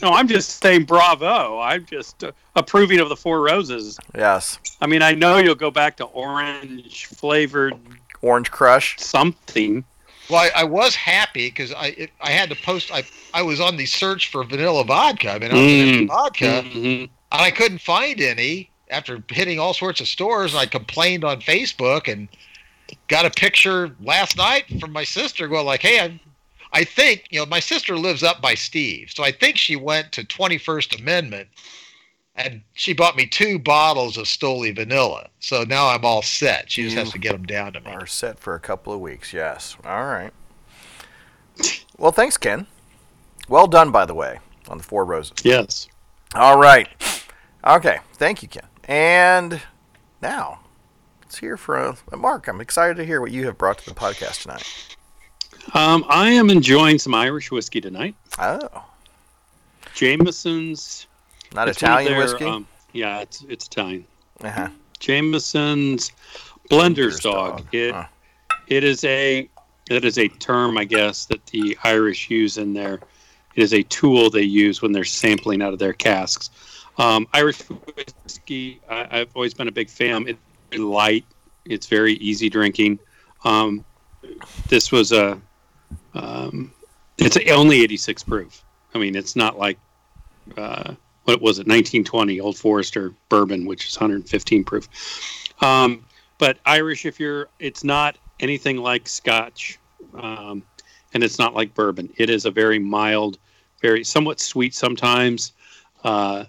No, I'm just saying bravo. I'm just uh, approving of the four roses. Yes. I mean, I know you'll go back to orange flavored Orange Crush. something. Well, I, I was happy because I it, I had to post. I I was on the search for vanilla vodka. I mean, I was Mm. vodka, Mhm. and I couldn't find any after hitting all sorts of stores. I complained on Facebook and got a picture last night from my sister going like, "Hey, I, I think you know my sister lives up by Steve, so I think she went to Twenty First Amendment and she bought me two bottles of Stoli Vanilla. So now I'm all set. She just You has to get them down to me. Are set for a couple of weeks. Yes. All right. Well, thanks, Ken. Well done, by the way, on the four roses. Yes. All right. Okay. Thank you, Ken. And now, let's hear from uh, Mark. I'm excited to hear what you have brought to the podcast tonight. Um, I am enjoying some Irish whiskey tonight. Oh. Jameson's. Not it's Italian their, whiskey? Um, yeah, it's it's Italian. Uh-huh. Jameson's Blender's Dog. It it is a it is a term, I guess, that the Irish use in their. It is a tool they use when they're sampling out of their casks. Um, Irish whiskey, I, I've always been a big fan. It's very light. It's very easy drinking. Um, this was a. Um, it's only 86 proof. I mean, it's not like uh, what was it 1920 Old Forester bourbon, which is 115 proof. Um, but Irish, if you're, it's not anything like Scotch, um, and it's not like bourbon. It is a very mild, very somewhat sweet sometimes. Uh,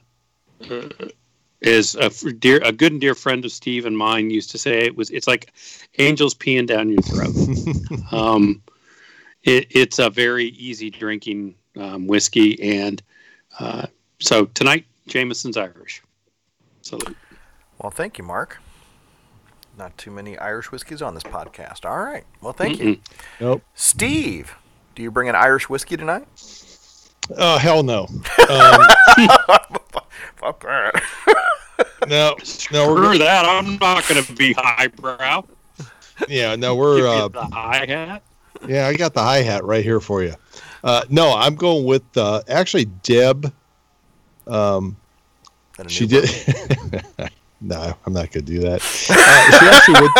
is a dear, a good and dear friend of Steve and mine used to say it was. It's like angels peeing down your throat. um, it, it's a very easy drinking um, whiskey, and uh, so tonight Jameson's Irish. Salute. Well, thank you, Mark. Not too many Irish whiskeys on this podcast. All right. Well, thank you. Mm-mm. Nope. Steve, do you bring an Irish whiskey tonight? Oh hell no. Um, Fuck that. no, no, Screw we're that. I'm not going to be highbrow. yeah, no, we're Give uh, the hi hat. yeah, I got the hi hat right here for you. Uh, no, I'm going with uh, actually Deb. Um, she did. no, I'm not going to do that. Uh, she actually went.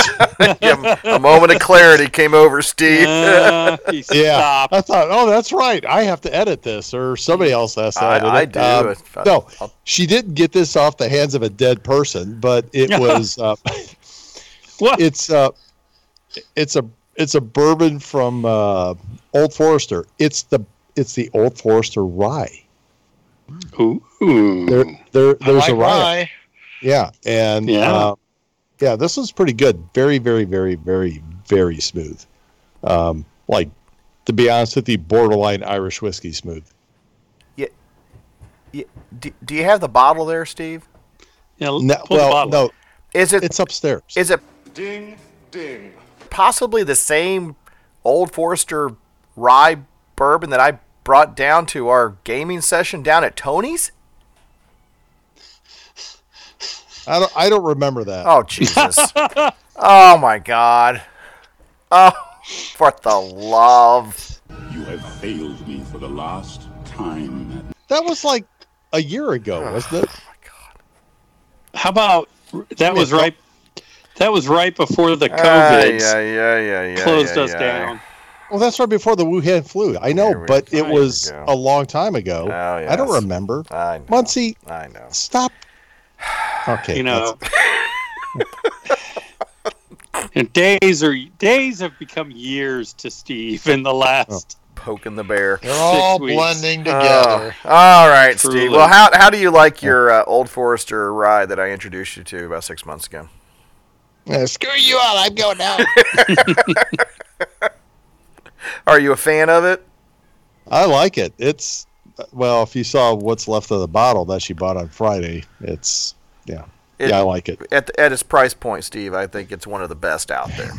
Yeah, a moment of clarity came over Steve. Uh, yeah, stopped. I thought, oh, that's right. I have to edit this, or somebody else has to I- edit I it. do. Um, I- no, I'll- she didn't get this off the hands of a dead person, but it was. Uh, What? It's uh, it's a it's a bourbon from uh, Old Forester. It's the it's the Old Forester rye. Ooh. There, there there's like a rye. rye. Yeah, and Yeah. uh, yeah, this was pretty good. Very, very, very, very, very smooth. Um, like to be honest with you, borderline Irish whiskey smooth. Yeah, yeah. Do, do you have the bottle there, Steve? Yeah, No, pull the well, no, Is it it's upstairs. is it Ding, ding. possibly the same Old Forester rye bourbon that I brought down to our gaming session down at Tony's? I don't I don't remember that. Oh Jesus! oh my God! Oh, for the love! You have failed me for the last time. That was like a year ago, oh, wasn't it? Oh my God! How about that was right? That was right before the Ay, COVID ay, ay, ay, ay, closed ay, us ay. down. Well, that's right before the Wuhan flu. I know, we- but there it was a long time ago. Oh, I don't remember. I know. Muncie, I know. stop. Okay, You know, and days are days have become years to Steve in the last. Poking the bear. They're all weeks. blending Oh, together. all right, Truly. Steve. Well, how, how do you like your uh, Old Forester ride that I introduced you to about six months ago? Yeah, screw you all. I'm going out. Are you a fan of it? I like it. It's well, if you saw what's left of the bottle that she bought on Friday, it's yeah, It- yeah, I like it. At, at its price point, Steve, I think it's one of the best out there.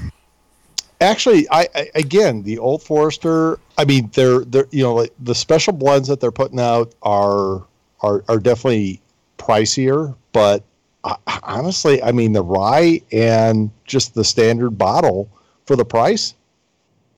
Actually, I, I again the Old Forester. I mean, they're they're you know like the special blends that they're putting out are are are definitely pricier, but uh, honestly, I mean the rye and just the standard bottle for the price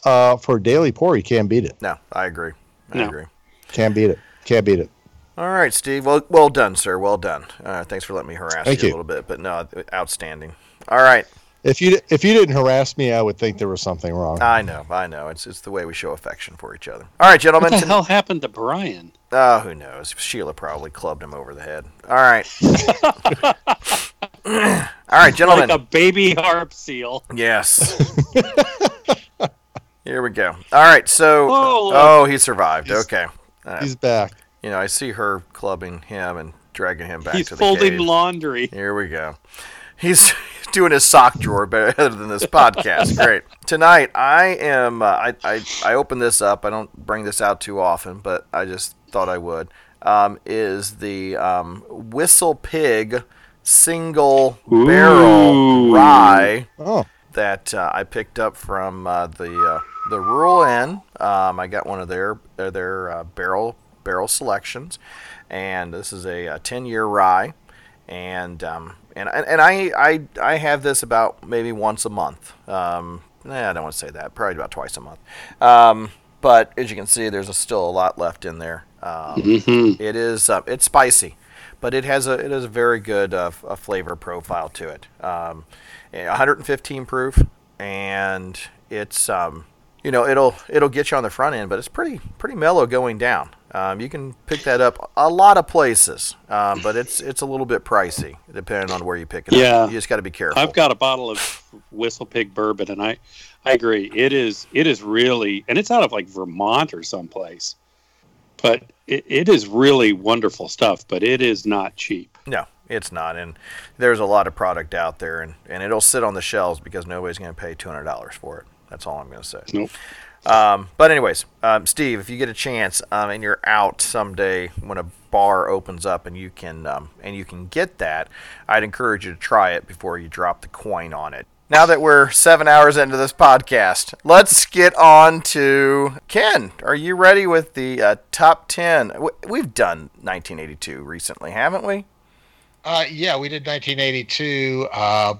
uh, for a daily pour, you can't beat it. No, I agree. I No. agree. Can't beat it. Can't beat it. All right, Steve. Well, well done, sir. Well done. Uh, thanks for letting me harass you, you. a little bit, but no, outstanding. All right. If you if you didn't harass me, I would think there was something wrong. I know. I know. It's it's the way we show affection for each other. All right, gentlemen. What the hell happened to Brian? Oh, who knows? Sheila probably clubbed him over the head. All right. All right, gentlemen. Like a baby harp seal. Yes. Here we go. All right, so Oh, oh, he survived. okay. All right. He's back. You know, I see her clubbing him and dragging him back He's to the folding cave. laundry. Here we go. He's doing his sock drawer better than this podcast. Great. Tonight, I am. Uh, I, I I open this up. I don't bring this out too often, but I just thought I would. Um, is the um, Whistle Pig single barrel rye Oh. that uh, I picked up from uh, the uh, the Rural Inn. Um, I got one of their their, their uh, barrel barrel selections, and this is a, 10 year rye, and um, and and I, I I have this about maybe once a month. Um, nah, I don't want to say that. Probably about twice a month. Um, but as you can see, there's a, still a lot left in there. Um, Mhm. it is uh, it's spicy, but it has a it has a very good uh, a flavor profile to it. Um, eh, 115 proof, and it's um, you know it'll it'll get you on the front end, but it's pretty pretty mellow going down. Um, you can pick that up a lot of places, um, but it's it's a little bit pricey depending on where you pick it Yeah. up. You just got to be careful. I've got a bottle of Whistle Pig bourbon, and I, I agree. It is, it is really, and it's out of like Vermont or someplace, but it, it is really wonderful stuff. But it is not cheap. No, it's not. And there's a lot of product out there, and, and it'll sit on the shelves because nobody's going to pay $200 for it. That's all I'm going to say. Nope. Um, but, anyways, um, Steve, if you get a chance um, and you're out someday when a bar opens up and you can um, and you can get that, I'd encourage you to try it before you drop the coin on it. Now that we're seven hours into this podcast, let's get on to Ken. Are you ready with the uh, top ten? We've done 1982 recently, haven't we? Uh, yeah, we did 1982 uh,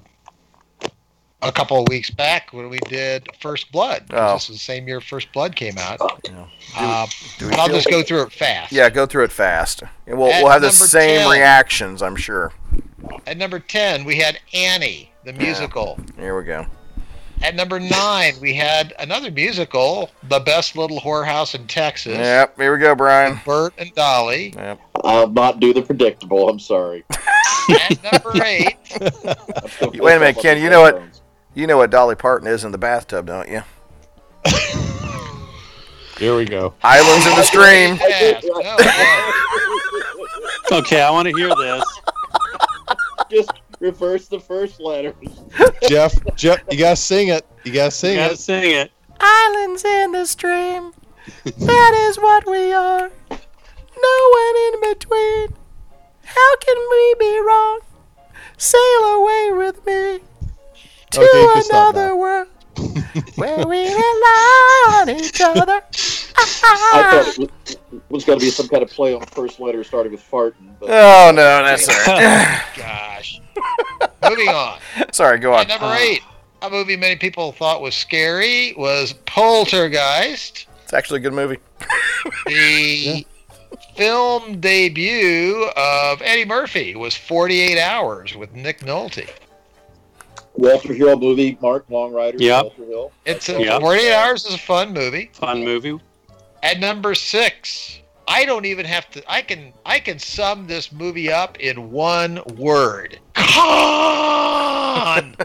a couple of weeks back when we did First Blood. Oh. This was the same year First Blood came out. Yeah. Uh, do we but I'll just go through it fast. Yeah, go through it fast. And we'll, At we'll have the same 10. reactions, I'm sure. At number 10, we had Annie, the musical. Here we go. At number 9, we had another musical, The Best Little Whorehouse in Texas. Yep, here we go, Brian. Bert and Dolly. Yep. I'll not do the predictable. I'm sorry. At number 8, Wait a minute, Ken. You know what? You know what Dolly Parton is in the bathtub, don't you? Here we go. Islands in the stream. yes, no, no. Okay, I want to hear this. Just reverse the first letters. Jeff, Jeff, you gotta sing it. You gotta sing You gotta it. sing it. Islands in the stream. That is what we are. No one in between. How can we be wrong? Sail away with me to Okay, oh, you another now. world where we rely on each other. I thought it was, was going to be some kind of play on first letter starting with farting. But Oh no, that's all right. Gosh. Moving on. Sorry, go on. At number 8, a movie many people thought was scary was Poltergeist. It's actually a good movie. The film debut of Eddie Murphy was 48 Hours with Nick Nolte. Walter Hill movie, Mark Long Rider, Yep. Walter Hill. It's a, Yep. 48 Hours is a fun movie. Fun movie. At number six, I don't even have to. I can I can sum this movie up in one word. Con.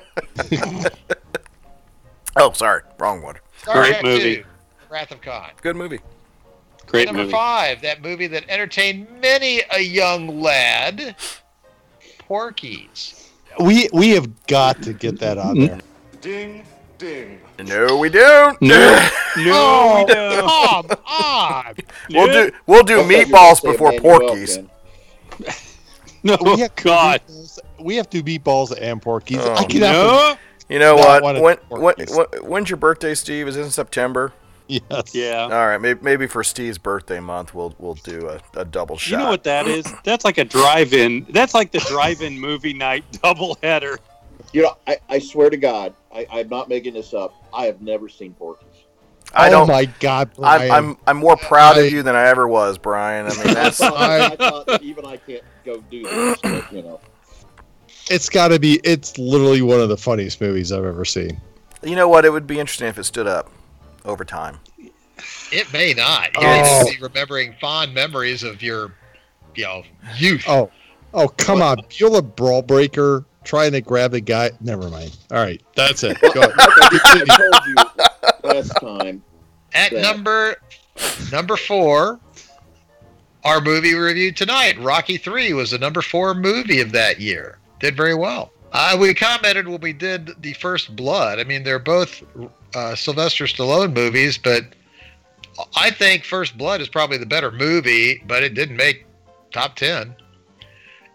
Oh, sorry, wrong one. Star Great Trek movie. II, Wrath of Khan. Good movie. Great number movie. five, that movie that entertained many a young lad. Porky's. We we have got to get that on there. Ding, ding. No, we don't. No, no, Oh, we don't. come on! We'll do we'll do I thought you were gonna meatballs before porkies. Porky's. Ken. No, oh, We have to God. meatballs- We have to do meatballs and Porky's. Oh, I cannot. No. You know what? When, when, when when's your birthday, Steve? Is it in September? Yes. Yeah. All right, maybe, maybe for Steve's birthday month, we'll we'll do a, a double shot. You know what that is? That's like a drive-in. That's like the drive-in movie night double header. You know, I, I swear to God, I, I'm not making this up. I have never seen Porky's. I oh don't. my God, I'm, Brian. I'm I'm more proud I- of you than I ever was, Brian. I mean, that's thought, I thought even I can't go do this, but, you know. It's got to be. It's literally one of the funniest movies I've ever seen. you know what? It would be interesting if it stood up over time. It may not. You Oh. may be remembering fond memories of your, you know, youth. Oh, oh, come on, You're a Brawl Breaker trying to grab the guy. Never mind. All right, that's it. Go. Like I, I told you last time, At that- number number four, our movie review tonight. Rocky 3 was the number four movie of that year. Did very well. Uh, we commented when we did the First Blood. I mean, they're both uh, Sylvester Stallone movies, but I think First Blood is probably the better movie, but it didn't make top 10.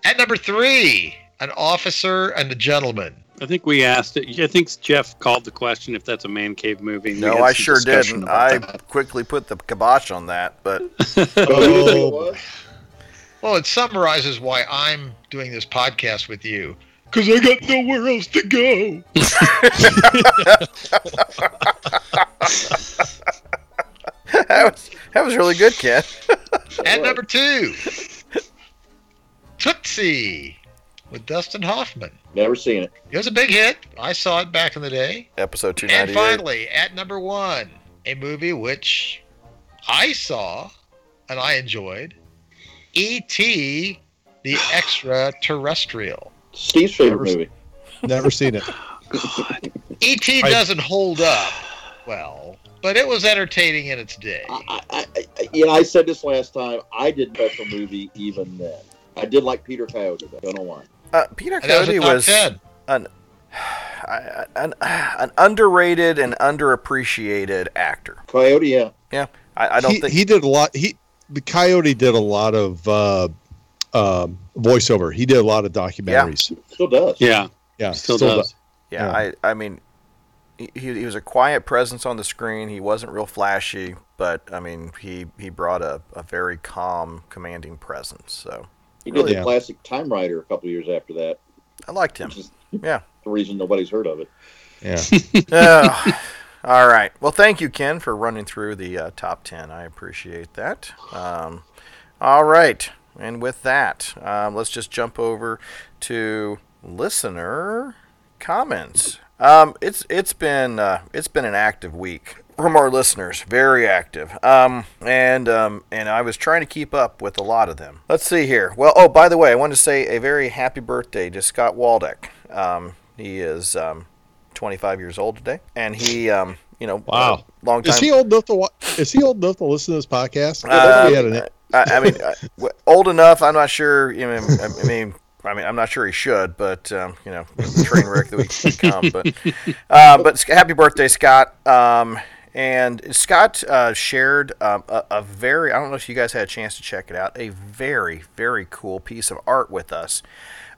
At number three, An Officer and a Gentleman. I think we asked it. I think Jeff called the question if that's a man cave movie. No, I sure didn't. I that. quickly put the kibosh on that, but Oh. Well, it summarizes why I'm doing this podcast with you. Because I got nowhere else to go. that was that was really good, Ken. At number two, Tootsie with Dustin Hoffman. Never seen it. It was a big hit. I saw it back in the day. Episode two And finally, at number one, a movie which I saw and I enjoyed E.T. the Extraterrestrial. Steve's favorite Never- movie. Never seen it. E.T. Doesn't hold up well, but it was entertaining in its day. I, I, I, you know, I said this last time. I did special movie even then. I did like Peter Coyote. Though. Don't know why. Uh, Peter And that was Coyote was an, an an underrated and underappreciated actor. Coyote, yeah. Yeah, I, I don't he, think he did a lot. He the Coyote did a lot of uh, um, voiceover. He did a lot of documentaries. Yeah. Still does. Yeah, Yeah, still, still does. Yeah, Yeah. I I mean, he, he was a quiet presence on the screen. He wasn't real flashy, but I mean, he he brought a, a very calm, commanding presence. So He did the Yeah. classic Time Rider a couple years after that. I liked him. Yeah. the reason nobody's heard of it. Yeah. Uh, all right. Well, thank you, Ken, for running through the uh, top 10. I appreciate that. Um, all right. And with that, um, let's just jump over to listener comments. Um, it's it's been uh, it's been an active week from our listeners, very active. Um, and um, and I was trying to keep up with a lot of them. Let's see here. Well, oh, by the way, I want to say a very happy birthday to Scott Waldeck. Um, he is um, 25 years old today, and he, um, you know, Wow. uh, long time. Is he old enough to wa- Is he old enough to listen to this podcast? Uh, We had an- I, I mean, old enough. I'm not sure. You know, I mean, I mean, I'm not sure he should, but um, you know, train wreck that we become. But, uh, but happy birthday, Scott. Um, and Scott uh, shared um, a, a very. I don't know if you guys had a chance to check it out. A very, very cool piece of art with us.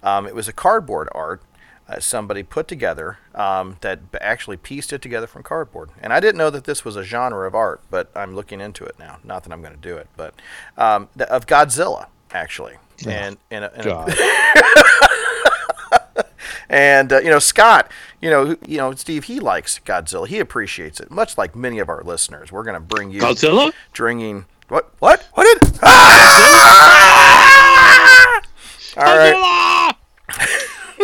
Um, it was a cardboard art uh, somebody put together um, that actually pieced it together from cardboard. And I didn't know that this was a genre of art, but I'm looking into it now. Not that I'm going to do it, but um, of Godzilla actually. And and, and a- God. and uh, you know Scott, you know you know Steve, he likes Godzilla. He appreciates it, much like many of our listeners. We're going to bring you Godzilla? drinking. What? What? What did? Ah! All right.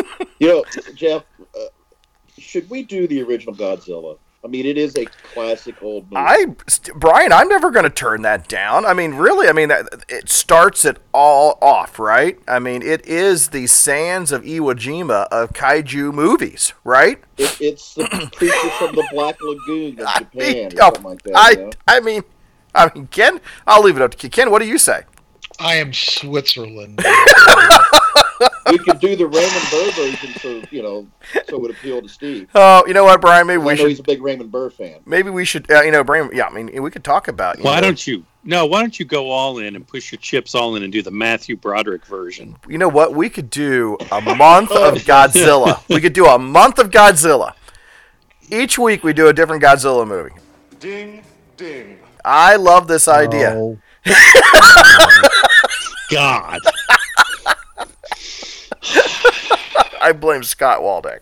You know, Jeff, uh, should we do the original Godzilla? I mean, it is a classic old movie. I, St- Brian, I'm never going to turn that down. I mean, really, I mean, that, it starts it all off, right? I mean, it is the sands of Iwo Jima of kaiju movies, right? It, it's the creature from the Black Lagoon of Japan, or Oh, something like that. I, you know? I mean, I mean, Ken, I'll leave it up to Ken. Ken, what do you say? I am Switzerland. we could do the Raymond Burr version, so you know, so it would appeal to Steve. Oh, you know what, Brian? Maybe I we know should. he's a big Raymond Burr fan. Maybe we should. Uh, you know, Brian. Yeah, I mean, we could talk about. You Why know, don't you? No, why don't you go all in and push your chips all in and do the Matthew Broderick version? You know what? We could do a month of Godzilla. We could do a month of Godzilla. Each week we do a different Godzilla movie. Ding, ding. I love this idea. Oh. God. I blame Scott Waldeck.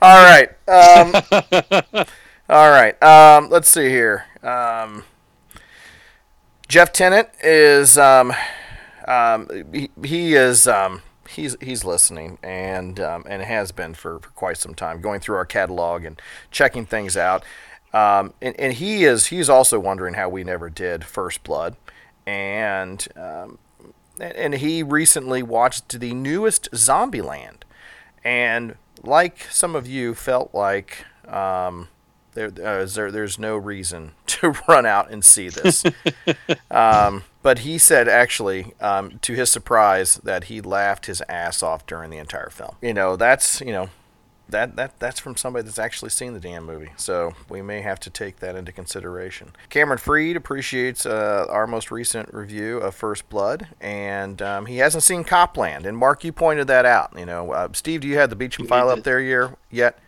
All right. Um, all right. Um, let's see here. Um, Jeff Tennant is um, um, he, he is um, he's he's listening and um, and has been for, for quite some time, going through our catalog and checking things out. Um, and, and he is he's also wondering how we never did First Blood, and um, and he recently watched the newest Zombieland, and like some of you felt like um, there, uh, there there's no reason to run out and see this. um, but he said, actually, um, to his surprise, that he laughed his ass off during the entire film. You know, that's you know, that that that's from somebody that's actually seen the damn movie. So we may have to take that into consideration. Cameron Freed appreciates uh, our most recent review of First Blood, and um, he hasn't seen Copland. And Mark, you pointed that out. You know, uh, Steve, do you have the Beecham file up there year yet?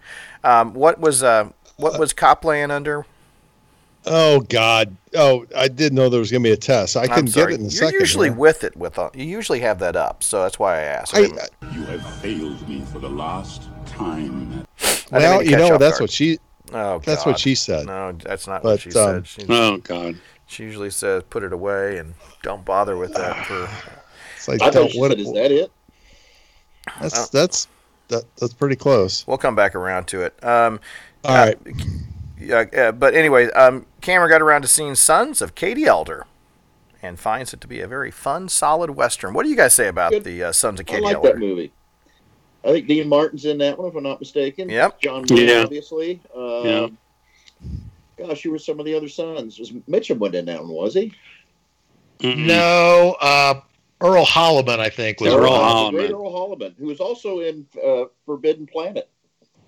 Um, what was uh, what was Copland under? Oh God! Oh, I didn't know there was going to be a test. I I'm can get sorry. it in a You're second. usually here. with it with uh, you usually have that up, so that's why I asked. I I- You have failed me for the last time. Well, you know that's guard. what she. Oh, That's what she said. No, that's not But, what she um, said. She, Oh God. she usually says, "Put it away and don't bother with that." For It's like, I don't- thought she what- said, "Is that it?" That's that's that, that's pretty close. we'll come back around to it. Um, All right. yeah, uh, but anyway, um, Cameron got around to seeing Sons of Katie Elder, and finds it to be a very fun, solid western. What do you guys say about Good. the uh, Sons of I Katie like Elder? that movie. I think Dean Martin's in that one, if I'm not mistaken. Yep. John Wayne, Yeah. obviously. Uh, Yeah. Gosh, who were some of the other sons? Was Mitchum went in that one, was he? Mm-mm. No, uh, Earl Holliman, I think, was Earl the Holliman. Great Earl Holliman, who was also in uh, Forbidden Planet,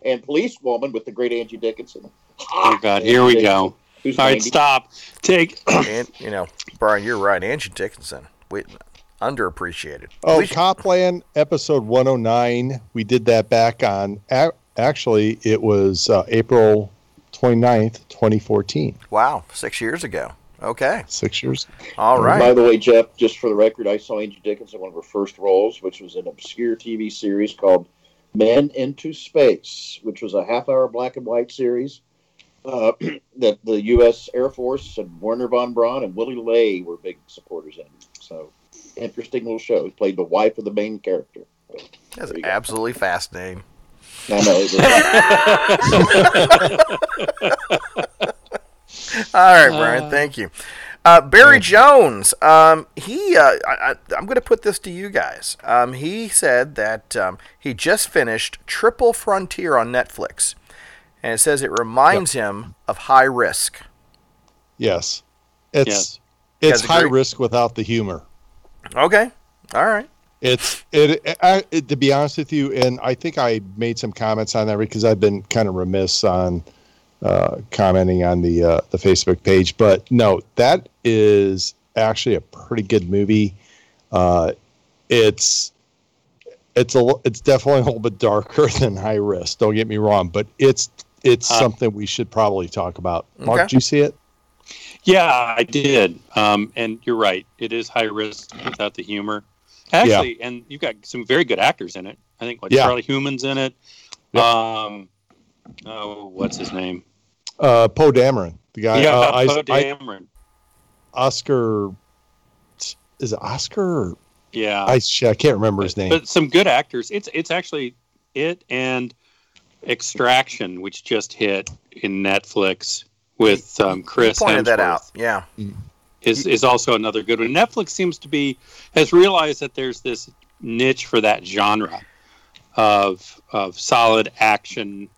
and Policewoman with the great Angie Dickinson. Oh God. Here we go. Who's All right, 90. stop. Take. and you know, Brian, you're right. Angie Dickinson, we, underappreciated. Oh, We should- Copland episode 109. We did that back on. Actually, it was uh, April 29th, 2014. wow, six years ago. Okay, Six years. all By the way, Jeff, just for the record, I saw Angie Dickinson one of her first roles, which was an obscure TV series called Men into Space, which was a half-hour black and white series uh, that the U.S. Air Force and Wernher von Braun and Willy Ley were big supporters in. So, interesting little show. He played the wife of the main character. That's There you go. absolutely fascinating. I know. It was, All right, Brian. thank you. Uh, Barry Jones. Um, he. Uh, I, I, I'm going to put this to you guys. Um, he said that um, he just finished Triple Frontier on Netflix, and it says it reminds him of High Risk. Yes. It's Yes. it's high agree? risk without the humor. Okay. All right. It's it, I, it to be honest with you, and I think I made some comments on that because I've been kind of remiss on uh, commenting on the uh, the Facebook page. But no, that is actually a pretty good movie. Uh, it's it's a it's definitely a little bit darker than High Risk. Don't get me wrong, but it's it's Uh, something we should probably talk about. Mark, Okay. did you see it? Yeah, I did. Um, and you're right. It is high risk without the humor. Actually, and you've got some very good actors in it. I think like Yeah. Charlie Hunnam's in it. Yep. Um, oh, what's his name? Uh, Poe Dameron, the guy. yeah, uh, I- Poe I- Dameron. Oscar. Is it Oscar? Yeah, I I can't remember his name. but some good actors. It's it's actually it and Extraction, which just hit in Netflix with um, Chris. You pointed that Hemsworth. out. Yeah. is is also another good one. Netflix seems to be has realized that there's this niche for that genre of of solid action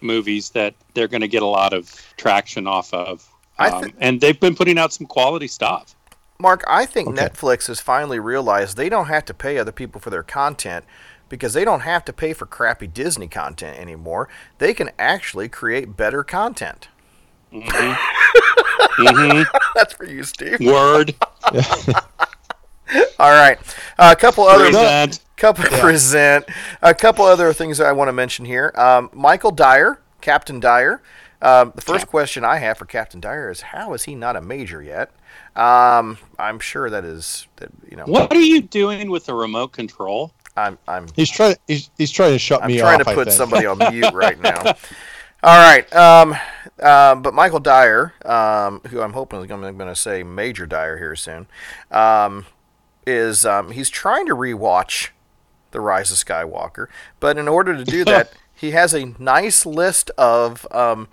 movies that they're going to get a lot of traction off of. I Um, thi- and they've been putting out some quality stuff. Mark, I think Okay. Netflix has finally realized they don't have to pay other people for their content because they don't have to pay for crappy Disney content anymore. They can actually create better content. Hmm Mhm. That's for you, Steve. Word, All right, a couple other present. couple present a couple other things that I want to mention here. Um, Michael Dyer, Captain Dyer. Um, the first question I have for Captain Dyer is how is he not a major yet? Um, I'm sure that is that you know. What are you doing with the remote control? I'm I'm he's trying. He's, he's trying to shut me out. I'm trying to I put think. somebody on mute right now. All right. Um, uh, but Michael Dyer, um, who I'm hoping is going to say Major Dyer here soon, um, is um, he's trying to rewatch The Rise of Skywalker, but in order to do that, he has a nice list of um,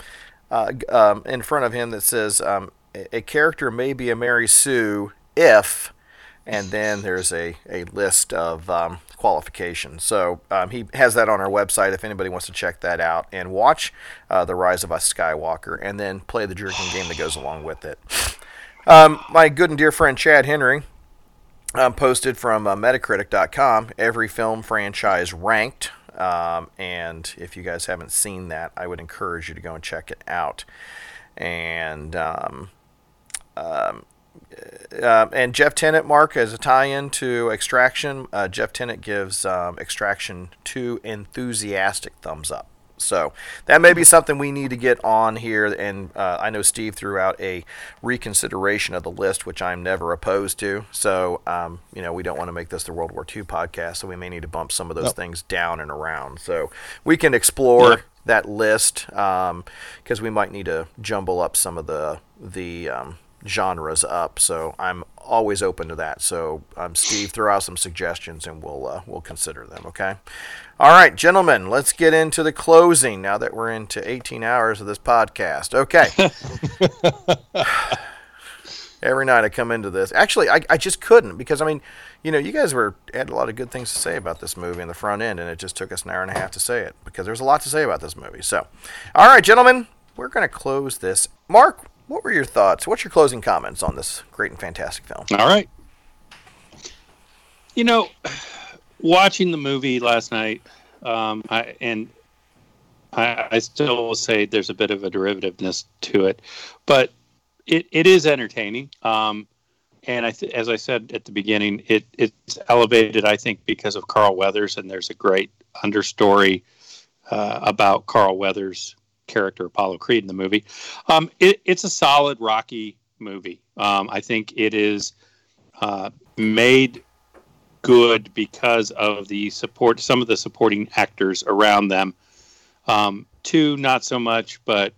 uh, um, in front of him that says um, a character may be a Mary Sue if and then there's a, a list of um, qualifications. So um, he has that on our website if anybody wants to check that out and watch uh, The Rise of a Skywalker and then play the drinking game that goes along with it. Um, my good and dear friend Chad Henry um, posted from uh, Metacritic.com every film franchise ranked. Um, and if you guys haven't seen that, I would encourage you to go and check it out. And um, um, uh, and Jeff Tennant, Mark, as a tie-in to Extraction, uh, Jeff Tennant gives um, Extraction two enthusiastic thumbs up. So that may be something we need to get on here. And uh, I know Steve threw out a reconsideration of the list, which I'm never opposed to. So um, you know we don't want to make this the World War II podcast, so we may need to bump some of those Nope. things down and around. So we can explore Yep. that list because we might need to jumble up some of the the um, genres up. So I'm always open to that. So um, Steve, throw out some suggestions and we'll uh, we'll consider them. Okay. All right, gentlemen, let's get into the closing now that we're into 18 hours of this podcast. Okay. Every night I come into this. Actually, I, I just couldn't because I mean, you know, you guys were had a lot of good things to say about this movie in the front end, and it just took us an hour and a half to say it because there's a lot to say about this movie. So, all right, gentlemen, we're going to close this. Mark, what were your thoughts? What's your closing comments on this great and fantastic film? All right. You know, watching the movie last night, um, I, and I, I still will say there's a bit of a derivativeness to it, but it, it is entertaining. Um, and I th- as I said at the beginning, it, it's elevated, I think, because of Carl Weathers, and there's a great understory uh, about Carl Weathers' character Apollo Creed in the movie. Um, it, it's a solid Rocky movie. Um, I think it is uh, made good because of the support, some of the supporting actors around them. Um, two, not so much, but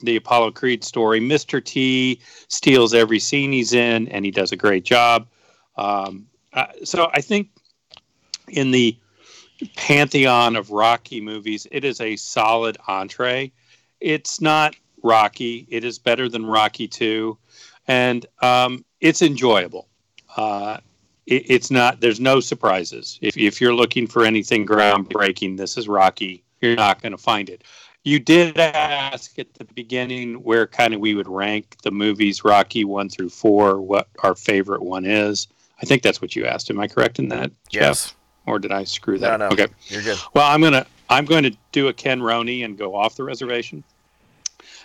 the Apollo Creed story. Mr. T steals every scene he's in, and he does a great job. Um, uh, so I think in the pantheon of Rocky movies, it is a solid entree. It's not Rocky. It is better than Rocky 2, and um, it's enjoyable. Uh, it, it's not. There's no surprises. If if you're looking for anything groundbreaking, this is Rocky. You're not going to find it. You did ask at the beginning where kind of we would rank the movies Rocky one through four, what our favorite one is. I think that's what you asked. Am I correct in that, Yes. Jeff? Or did I screw that? No, up? no, Okay. you're good. Well, I'm gonna I'm going to do a Ken Roney and go off the reservation.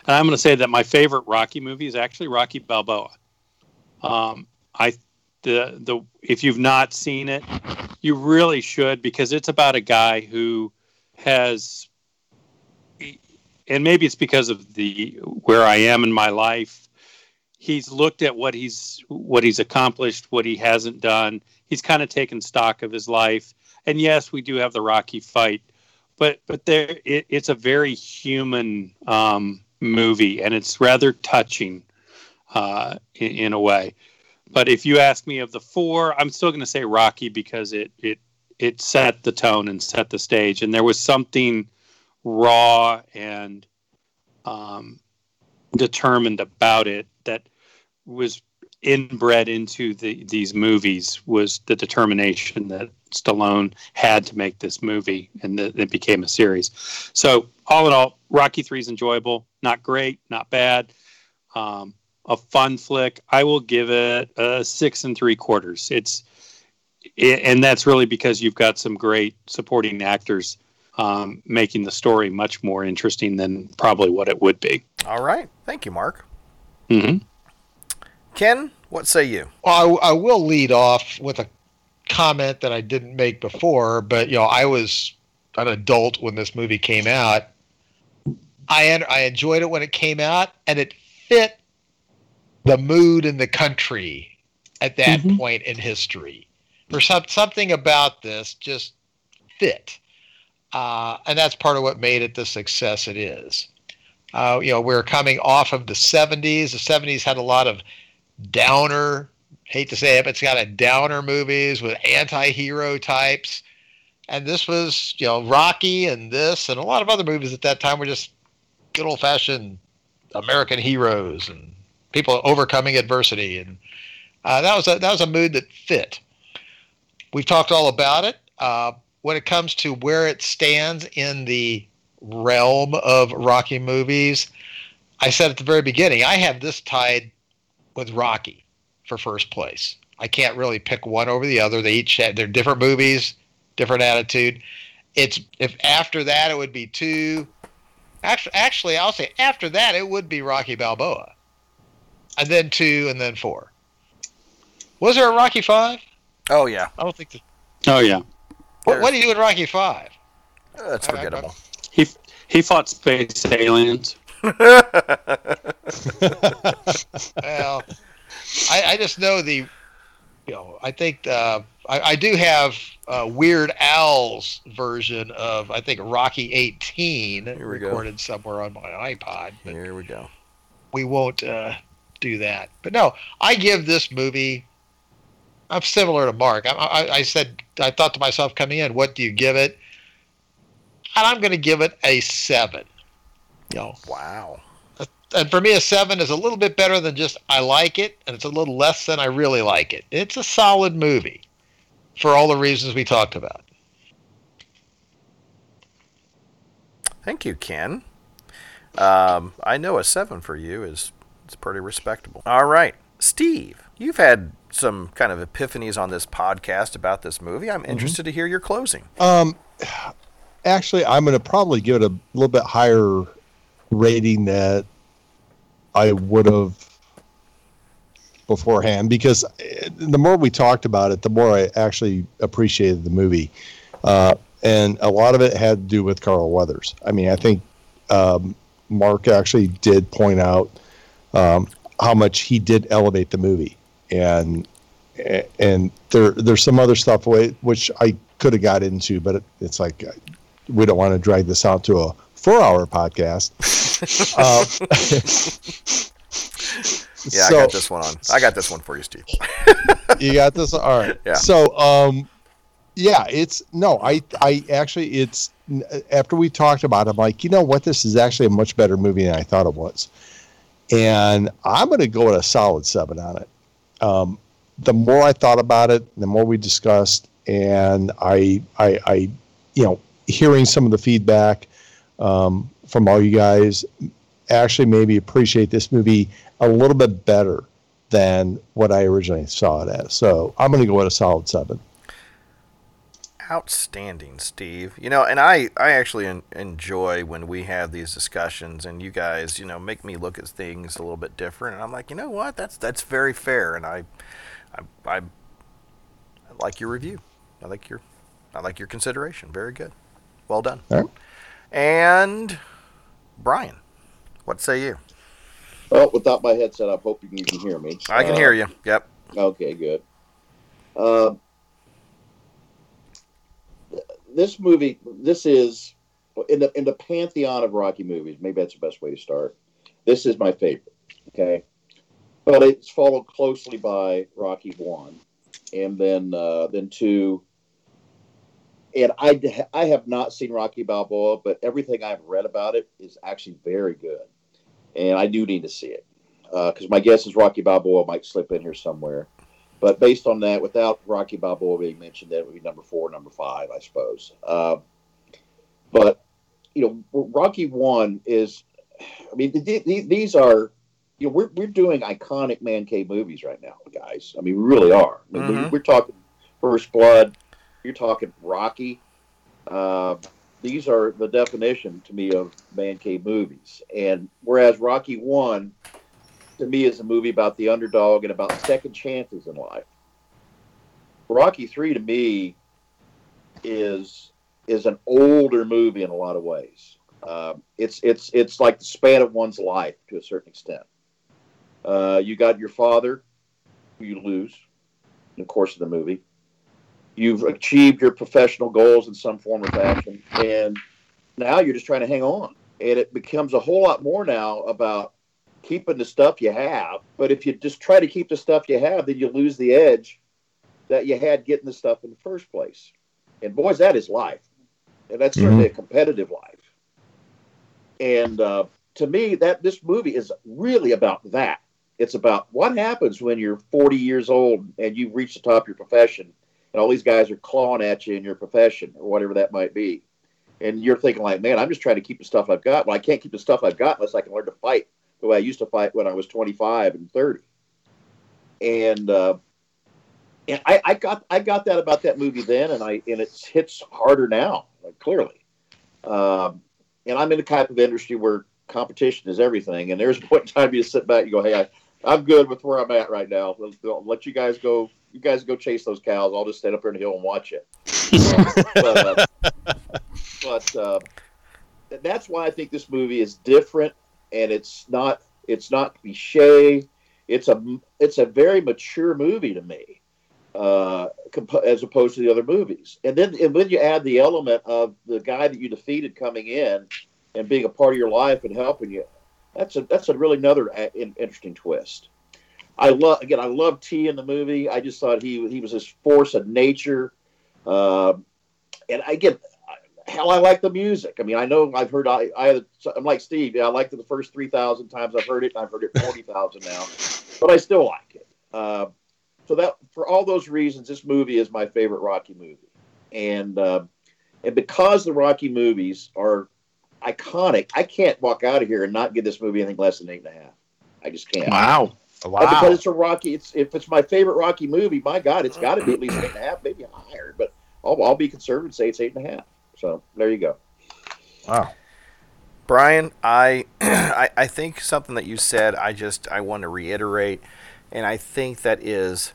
And I'm going to say that my favorite Rocky movie is actually Rocky Balboa. Um, I the the if you've not seen it, you really should because it's about a guy who has, and maybe it's because of the where I am in my life. He's looked at what he's what he's accomplished, what he hasn't done. He's kind of taken stock of his life. And yes, we do have the Rocky fight, but but there it, it's a very human um, movie, and it's rather touching uh, in, in a way. But if you ask me of the four, I'm still going to say Rocky because it it it set the tone and set the stage, and there was something raw and um, determined about it that was inbred into the, these movies was the determination that Stallone had to make this movie, and that it became a series. So all in all, Rocky Three is enjoyable, not great, not bad, um, a fun flick. I will give it a six and three quarters. It's it, and that's really because you've got some great supporting actors um, making the story much more interesting than probably what it would be. All right. Thank you, Mark. hmm Ken, what say you? Well, I, I will lead off with a comment that I didn't make before, but you know, I was an adult when this movie came out. I en- I enjoyed it when it came out, and it fit the mood in the country at that point in history. For some something about this just fit, uh, and that's part of what made it the success it is. Uh, you know, we're coming off of the '70s. The '70s had a lot of downer. Hate to say it, but it's got a downer movies with anti-hero types, and this was you know Rocky and this and a lot of other movies at that time were just good old-fashioned American heroes and people overcoming adversity and Uh, that was a that was a mood that fit. We've talked all about it. Uh, when it comes to where it stands in the realm of Rocky movies, I said at the very beginning, I have this tied with Rocky for first place. I can't really pick one over the other. They each had they're different movies, different attitude. It's if after that it would be two. Actually, actually, I'll say after that it would be Rocky Balboa, and then two, and then four. Was there a Rocky Five? Oh yeah. I don't think. The, Oh yeah, what, what do you do in Rocky Five? Uh, That's forgettable. he he fought space aliens. well, I, I just know the, you know, I think uh, I, I do have uh, Weird Al's version of I think Rocky 18 we go. recorded somewhere on my iPod. Here we go. we won't uh, do that. But no, I give this movie. I'm similar to Mark. I, I, I said I thought to myself coming in, what do you give it? And I'm going to give it a seven. You know, Wow. and for me, a seven is a little bit better than just I like it, and it's a little less than I really like it. It's a solid movie for all the reasons we talked about. Thank you, Ken. Um, I know a seven for you is is pretty respectable. All right, Steve, you've had some kind of epiphanies on this podcast about this movie. I'm interested to hear your closing. Um, actually, I'm going to probably give it a little bit higher rating that I would have beforehand because eh, the more we talked about it, the more I actually appreciated the movie. Uh, and a lot of it had to do with Carl Weathers. I mean, I think um, Mark actually did point out um, how much he did elevate the movie, and and there there's some other stuff which I could have got into, but it, it's like uh, we don't want to drag this out to a four hour podcast. um, Yeah, I got this one on. I got this one for you, Steve. you got this all right Yeah. so um yeah it's no i i actually it's after we talked about it i'm like you know what this is actually a much better movie than i thought it was and i'm going to go with a solid seven on it um the more i thought about it the more we discussed and i i i you know hearing some of the feedback um, from all you guys actually maybe appreciate this movie a little bit better than what I originally saw it as. So I'm going to go with a solid seven. Outstanding, Steve. You know, and I, I actually en- enjoy when we have these discussions and you guys, you know, make me look at things a little bit different. And I'm like, you know what? That's that's very fair. And I, I, I, I like your review. I like your, I like your consideration. Very good. Well done. Right. And Brian, what say you? Well, without my headset, I'm hoping you can hear me. I can Uh, hear you. Yep. Okay, good. Um, this movie, this is in the in the pantheon of Rocky movies. Maybe that's the best way to start. This is my favorite. Okay, but it's followed closely by Rocky One, and then uh, then two. And I, I have not seen Rocky Balboa, but everything I've read about it is actually very good, and I do need to see it because my guess is Rocky Balboa might slip in here somewhere. But based on that, without Rocky Balboa being mentioned, that would be number four, number five, I suppose. Uh, but you know, Rocky One is, I mean, th- th- these are, you know, we're we're doing iconic man cave movies right now, guys. I mean, we really are. I mean, we're, Mhm. we're talking First Blood. You're talking Rocky. Uh, these are the definition to me of man cave movies. And whereas Rocky One to me is a movie about the underdog and about second chances in life. Rocky Three to me is is an older movie in a lot of ways. Um, it's it's it's like the span of one's life to a certain extent. Uh, you got your father, who you lose in the course of the movie. You've achieved your professional goals in some form or fashion, and now you're just trying to hang on. And it becomes a whole lot more now about keeping the stuff you have. But if you just try to keep the stuff you have, then you lose the edge that you had getting the stuff in the first place. And boys, that is life, and that's certainly a competitive life. And uh, to me, that this movie is really about that. it's about what happens when you're 40 years old and you've reached the top of your profession, and all these guys are clawing at you in your profession or whatever that might be, and you're thinking like, man, I'm just trying to keep the stuff I've got. Well, I can't keep the stuff I've got unless I can learn to fight the way I used to fight when I was 25 and 30. And uh, and I, I got I got that about that movie then, and I and it hits harder now, like, clearly. Um, and I'm in the type of industry where competition is everything. And there's a point in time you sit back, and you go, "Hey, I, I'm good with where I'm at right now. I'll, I'll let you guys go. You guys go chase those cows. I'll just stand up here in the hill and watch it." but uh, but uh, that's why I think this movie is different, and it's not it's not cliche. It's a it's a very mature movie to me uh, comp- as opposed to the other movies. And then and then you add the element of the guy that you defeated coming in and being a part of your life and helping you. That's a that's a really another a- interesting twist. I love again. I love T in the movie. I just thought he he was this force of nature, uh, and I get hell. I like the music. I mean, I know I've heard. I, I I'm like Steve. Yeah, I liked it the first three thousand times I've heard it, I've heard it forty thousand now, but I still like it. Uh, so that for all those reasons, this movie is my favorite Rocky movie, and uh, and because the Rocky movies are iconic, I can't walk out of here and not give this movie anything less than eight and a half. I just can't. Wow. Wow. And because it's a Rocky, it's if it's my favorite Rocky movie, my God, it's got to be at least eight and a half, maybe higher. But I'll, I'll be conservative and say it's eight and a half. So there you go. Wow. Brian, I, I I think something that you said, I just I want to reiterate, and I think that is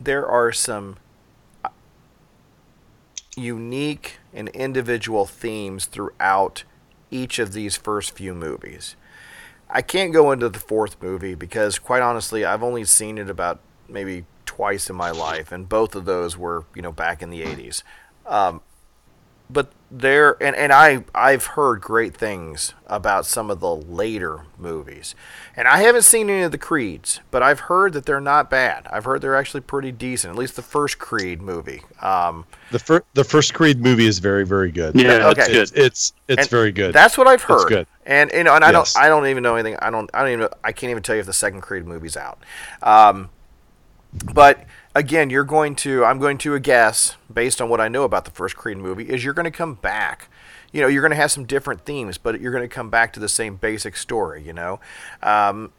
there are some uh, unique and individual themes throughout each of these first few movies. I can't go into the fourth movie because, quite honestly, I've only seen it about maybe twice in my life, and both of those were, you know, back in the '80s. Um, but there, and, and I I've heard great things about some of the later movies, and I haven't seen any of the Creeds, but I've heard that they're not bad. I've heard they're actually pretty decent. At least the first Creed movie. Um, The first the first Creed movie is very very good. Yeah, okay. it's it's, it's And very good. That's what I've It's heard. good. And you know, and I Yes. don't, I don't even know anything. I don't, I don't even. Know, I can't even tell you if the second Creed movie's out. Um, but again, you're going to, I'm going to guess based on what I know about the first Creed movie is you're going to come back. You know, you're going to have some different themes, but you're going to come back to the same basic story. You know, um,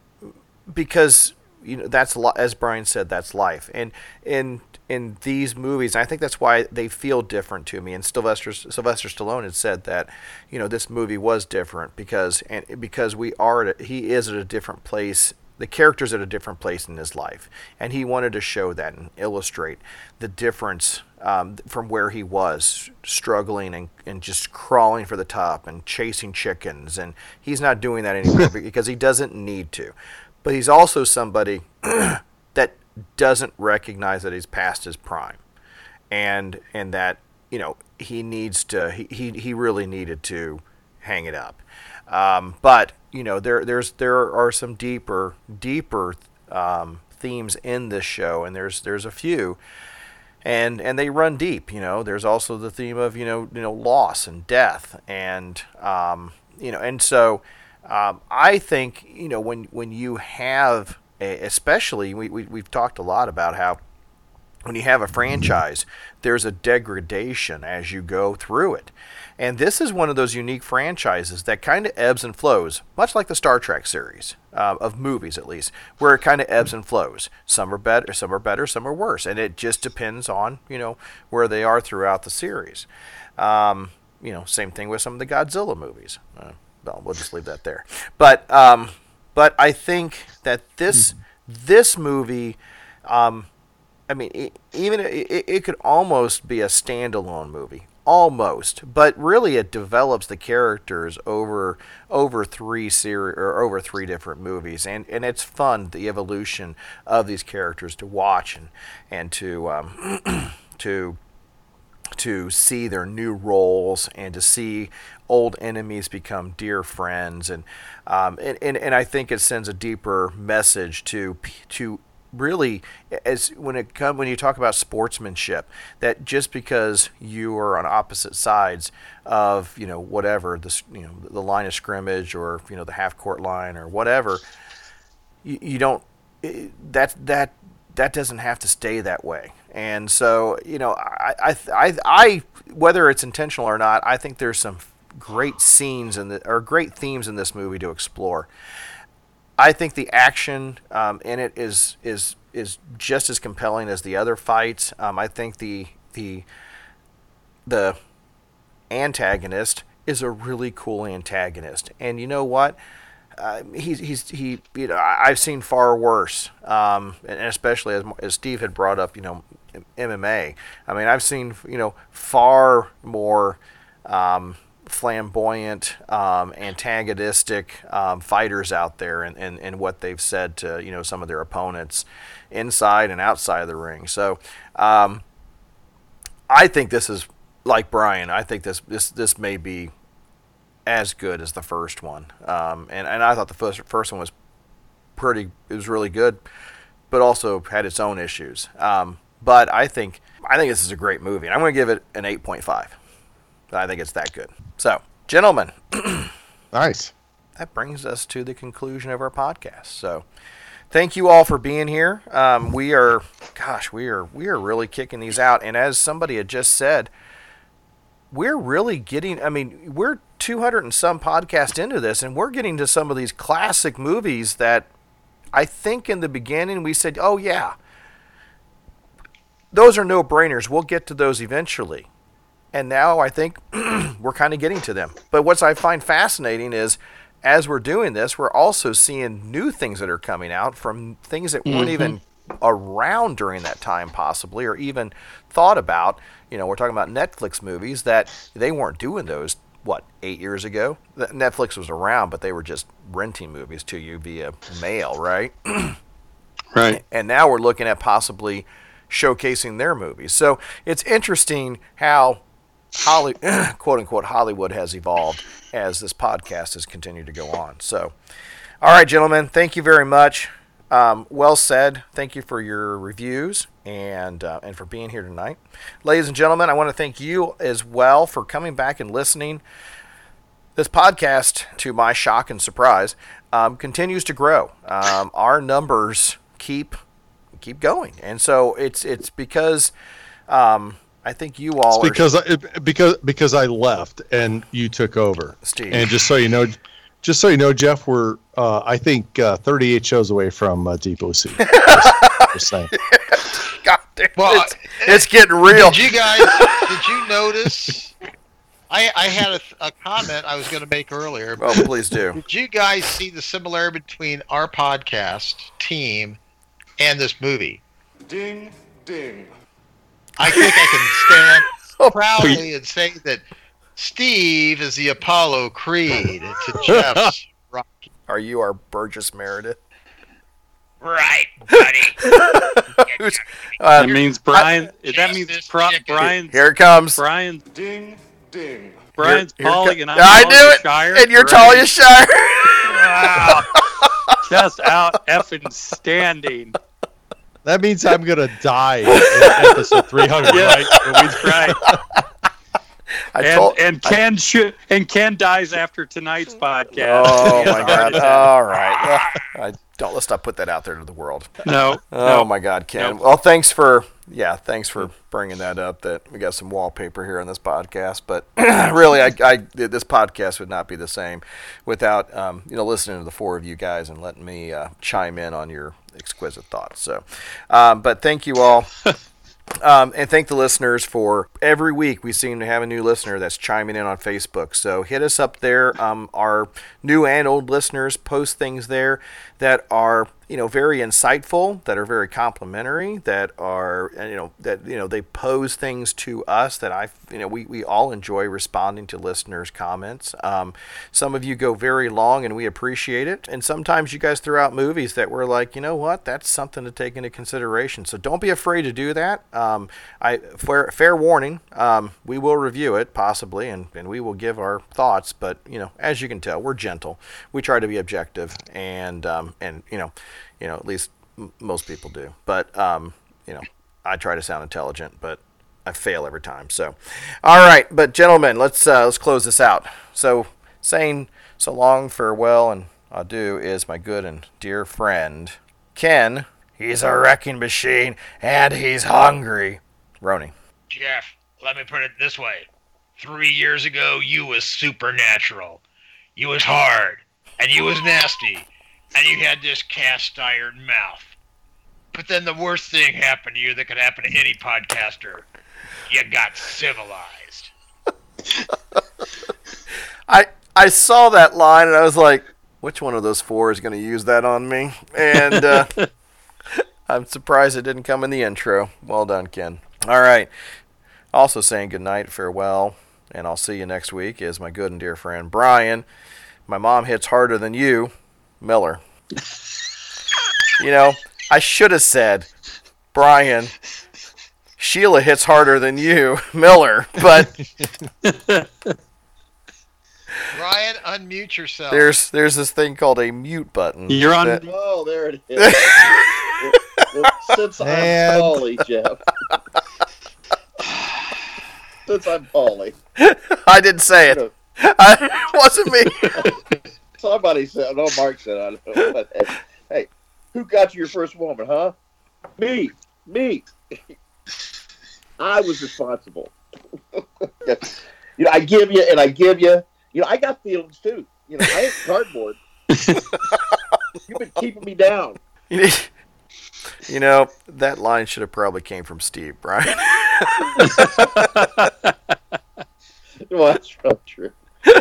because you know that's li- as Brian said, that's life. And in in these movies, I think that's why they feel different to me. And Sylvester Sylvester Stallone had said that you know this movie was different because and because we are at a, he is at a different place. The character's at a different place in his life, and he wanted to show that and illustrate the difference um, from where he was struggling and, and just crawling for the top and chasing chickens. And he's not doing that anymore because he doesn't need to. But he's also somebody that doesn't recognize that he's past his prime and and that you know he needs to he, he, he really needed to hang it up um, but you know there there's there are some deeper deeper um, themes in this show and there's there's a few and and they run deep you know there's also the theme of you know you know loss and death and um, you know and so um, I think you know when when you have a, especially we, we we've talked a lot about how when you have a franchise, there's a degradation as you go through it. And this is one of those unique franchises that kind of ebbs and flows, much like the Star Trek series uh, of movies, at least, where it kind of ebbs and flows. Some are better, some are better, some are worse, and it just depends on you know where they are throughout the series. Um, you know, same thing with some of the Godzilla movies. Uh, well, we'll just leave that there. But um, but I think that this this movie. Um, I mean, e even it, it could almost be a standalone movie, almost. But really, it develops the characters over over three series or over three different movies, and and it's fun the evolution of these characters to watch and and to um, to to see their new roles and to see old enemies become dear friends and um, and, and, and I think it sends a deeper message to to really as when it come when you talk about sportsmanship that just because you are on opposite sides of you know whatever this you know the line of scrimmage or you know the half court line or whatever you, you don't it, that that that doesn't have to stay that way. And so, you know, I, I, I, I, whether it's intentional or not, I think there's some great scenes and the, or great themes in this movie to explore. I think the action um, in it is is is just as compelling as the other fights. Um, I think the the the antagonist is a really cool antagonist, and you know what? Uh, he's he's he you know I've seen far worse, um, and especially as as Steve had brought up, you know, MMA. I mean, I've seen you know far more. Um, flamboyant, um, antagonistic um, fighters out there, and, and, and what they've said to you know some of their opponents, inside and outside of the ring. So, um, I think this is like Brian. I think this this this may be as good as the first one, um, and and I thought the first first one was pretty. It was really good, but also had its own issues. Um, but I think I think this is a great movie, and I'm going to give it an eight point five. I think it's that good. So, gentlemen, nice. That brings us to the conclusion of our podcast. So, thank you all for being here. Um, we are, gosh, we are we are really kicking these out. And as somebody had just said, we're really getting. I mean, we're 200 and some podcast into this, and we're getting to some of these classic movies that I think in the beginning we said, oh yeah, those are no brainers. We'll get to those eventually and now I think we're kind of getting to them. But what I find fascinating is as we're doing this, we're also seeing new things that are coming out from things that mm-hmm. weren't even around during that time, possibly, or even thought about. You know, we're talking about Netflix movies that they weren't doing those, what, eight years ago? Netflix was around, but they were just renting movies to you via mail, right? right. And now we're looking at possibly showcasing their movies. So it's interesting how Holly, quote unquote, Hollywood has evolved as this podcast has continued to go on. So, all right, gentlemen, thank you very much. Um, well said. Thank you for your reviews and uh, and for being here tonight, ladies and gentlemen. I want to thank you as well for coming back and listening. This podcast, to my shock and surprise, um, continues to grow. Um, our numbers keep keep going, and so it's it's because um, I think you all it's because I, because because I left and you took over, Steve. And just so you know, just so you know, Jeff, we're uh, I think uh, 38 shows away from uh, Deep OC. just, just saying. God damn, well, it's, it's, getting real. Did you guys? did you notice? I, I had a, a comment I was going to make earlier. Oh, please do. Did you guys see the similarity between our podcast team and this movie? Ding, ding. I think I can stand proudly and say that Steve is the Apollo Creed to Jeff's Rocky. Are you our Burgess Meredith? Right, buddy. uh, that means Brian. I, that means Pro, Brian. Here it comes. Brian. Ding, ding. Brian's here, Paulie and I'm I knew it. Shire. And you're Talia Shire. wow. Just out effing standing. That means I'm gonna die in episode 300, yeah. right? right. I and, told, and Ken I, should and Ken dies after tonight's podcast. Oh my god! All right, I, don't let's not put that out there to the world. No. oh no. my god, Ken. No. Well, thanks for yeah, thanks for bringing that up. That we got some wallpaper here on this podcast, but really, I, I, this podcast would not be the same without um, you know listening to the four of you guys and letting me uh, chime in on your exquisite thoughts. So, um, but thank you all. Um, and thank the listeners for every week we seem to have a new listener that's chiming in on Facebook. So hit us up there. Um, our new and old listeners post things there that are you know very insightful that are very complimentary that are you know that you know they pose things to us that i you know we, we all enjoy responding to listeners comments. Um, some of you go very long and we appreciate it. And sometimes you guys throw out movies that we're like you know what? That's something to take into consideration. So don't be afraid to do that. Um, i fair, fair warning um, we will review it possibly and, and we will give our thoughts. But you know as you can tell we're gentle. We try to be objective and and you know you know, at least m- most people do. But um, you know, I try to sound intelligent, but I fail every time. So, all right, but gentlemen, let's uh, let's close this out. So, saying so long, farewell, and adieu is my good and dear friend, Ken. He's a wrecking machine and he's hungry. Roni. Jeff, let me put it this way. Three years ago, you was supernatural. You was hard, and you was nasty, and you had this cast iron mouth. But then the worst thing happened to you that could happen to any podcaster. You got civilized. I I saw that line and I was like, which one of those four is going to use that on me? And uh, I'm surprised it didn't come in the intro. Well done, Ken. All right. Also saying goodnight, farewell, and I'll see you next week is my good and dear friend Brian. My mom hits harder than you, Miller. You know, I should have said, Brian, Sheila hits harder than you, Miller, but Ryan, unmute yourself. there's there's this thing called a mute button. You're on- that- Oh, there it is. Since I'm And- Paulie, Jeff. Since I'm Paulie. I didn't say it. I, it wasn't me. Somebody said, no, Mark said, I don't know. But, hey, hey, who got you your first woman, huh? Me. Me. I was responsible. you know, I give you and I give you. You know, I got feelings too. You know, I ain't cardboard. You've been keeping me down. You know, that line should have probably came from Steve, Brian. Well, that's probably true.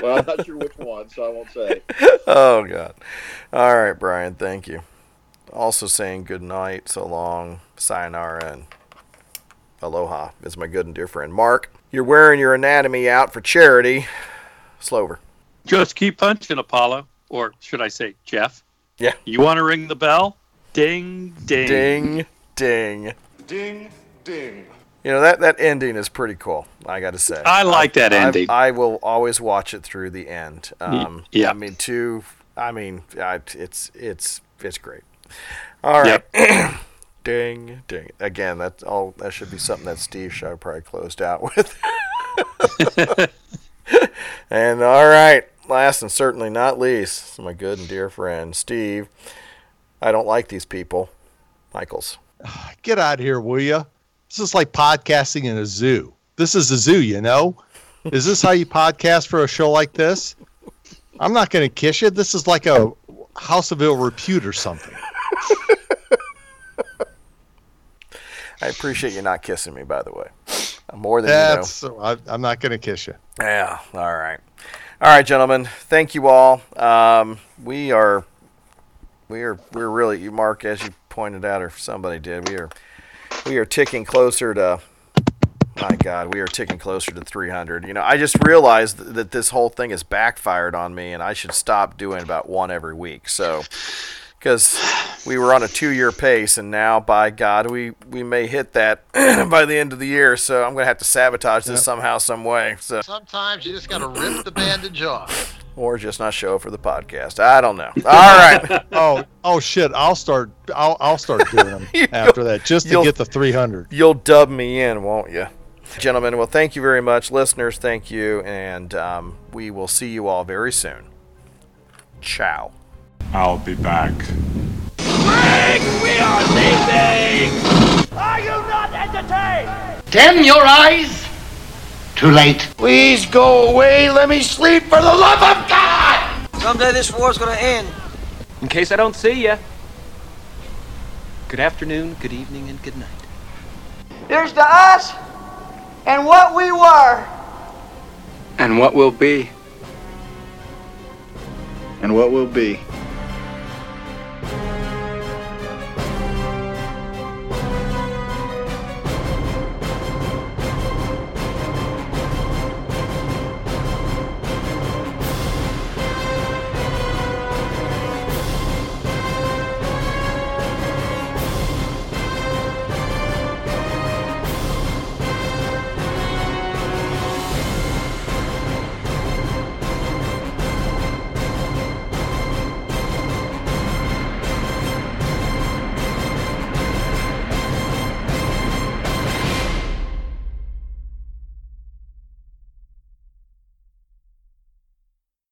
Well, I'm not sure which one, so I won't say. oh God. All right, Brian, thank you. Also saying good night, so long, sayonara, and aloha is my good and dear friend Mark. You're wearing your anatomy out for charity. Slover. Just keep punching, Apollo. Or should I say, Jeff? Yeah. You want to ring the bell? Ding, ding. Ding, ding. Ding, ding. You know that that ending is pretty cool. I got to say. I like that I- ending. I, will always watch it through the end. Um, yeah. I mean, two. I mean, I, it's it's it's great. All right. ding, ding. Again, that's all. That should be something that Steve should probably closed out with. and all right, last and certainly not least, my good and dear friend Steve. I don't like these people. Michaels. Get out of here, will you? This is like podcasting in a zoo. This is a zoo, you know? Is this how you podcast for a show like this? I'm not going to kiss you. This is like a House of Ill Repute or something. I appreciate you not kissing me, by the way. More than That's, you know. I, I'm not going to kiss you. Yeah. All right. All right, gentlemen. Thank you all. Um, we are, we are, we're really, you Mark, as you pointed out, or somebody did. We are, we are ticking closer to. My God, we are ticking closer to 300. You know, I just realized that this whole thing has backfired on me, and I should stop doing about one every week. So, because we were on a two-year pace, and now, by God, we we may hit that by the end of the year. So I'm gonna have to sabotage this Yep. somehow, some way. So, Sometimes you just got to rip the bandage off. Or just not show up for the podcast. I don't know. All right. oh, oh shit! I'll start. I'll I'll start doing them after that, just to get the 300. You'll dub me in, won't you? Gentlemen, well, thank you very much. Listeners, thank you. And um, we will see you all very soon. Ciao. I'll be back. We are leaving! Are you not entertained? Dim your eyes. Too late. Please go away. Let me sleep for the love of God! Someday this war's gonna end. In case I don't see you. Good afternoon, good evening, and good night. Here's to us and what we were. And what will be? And what will be?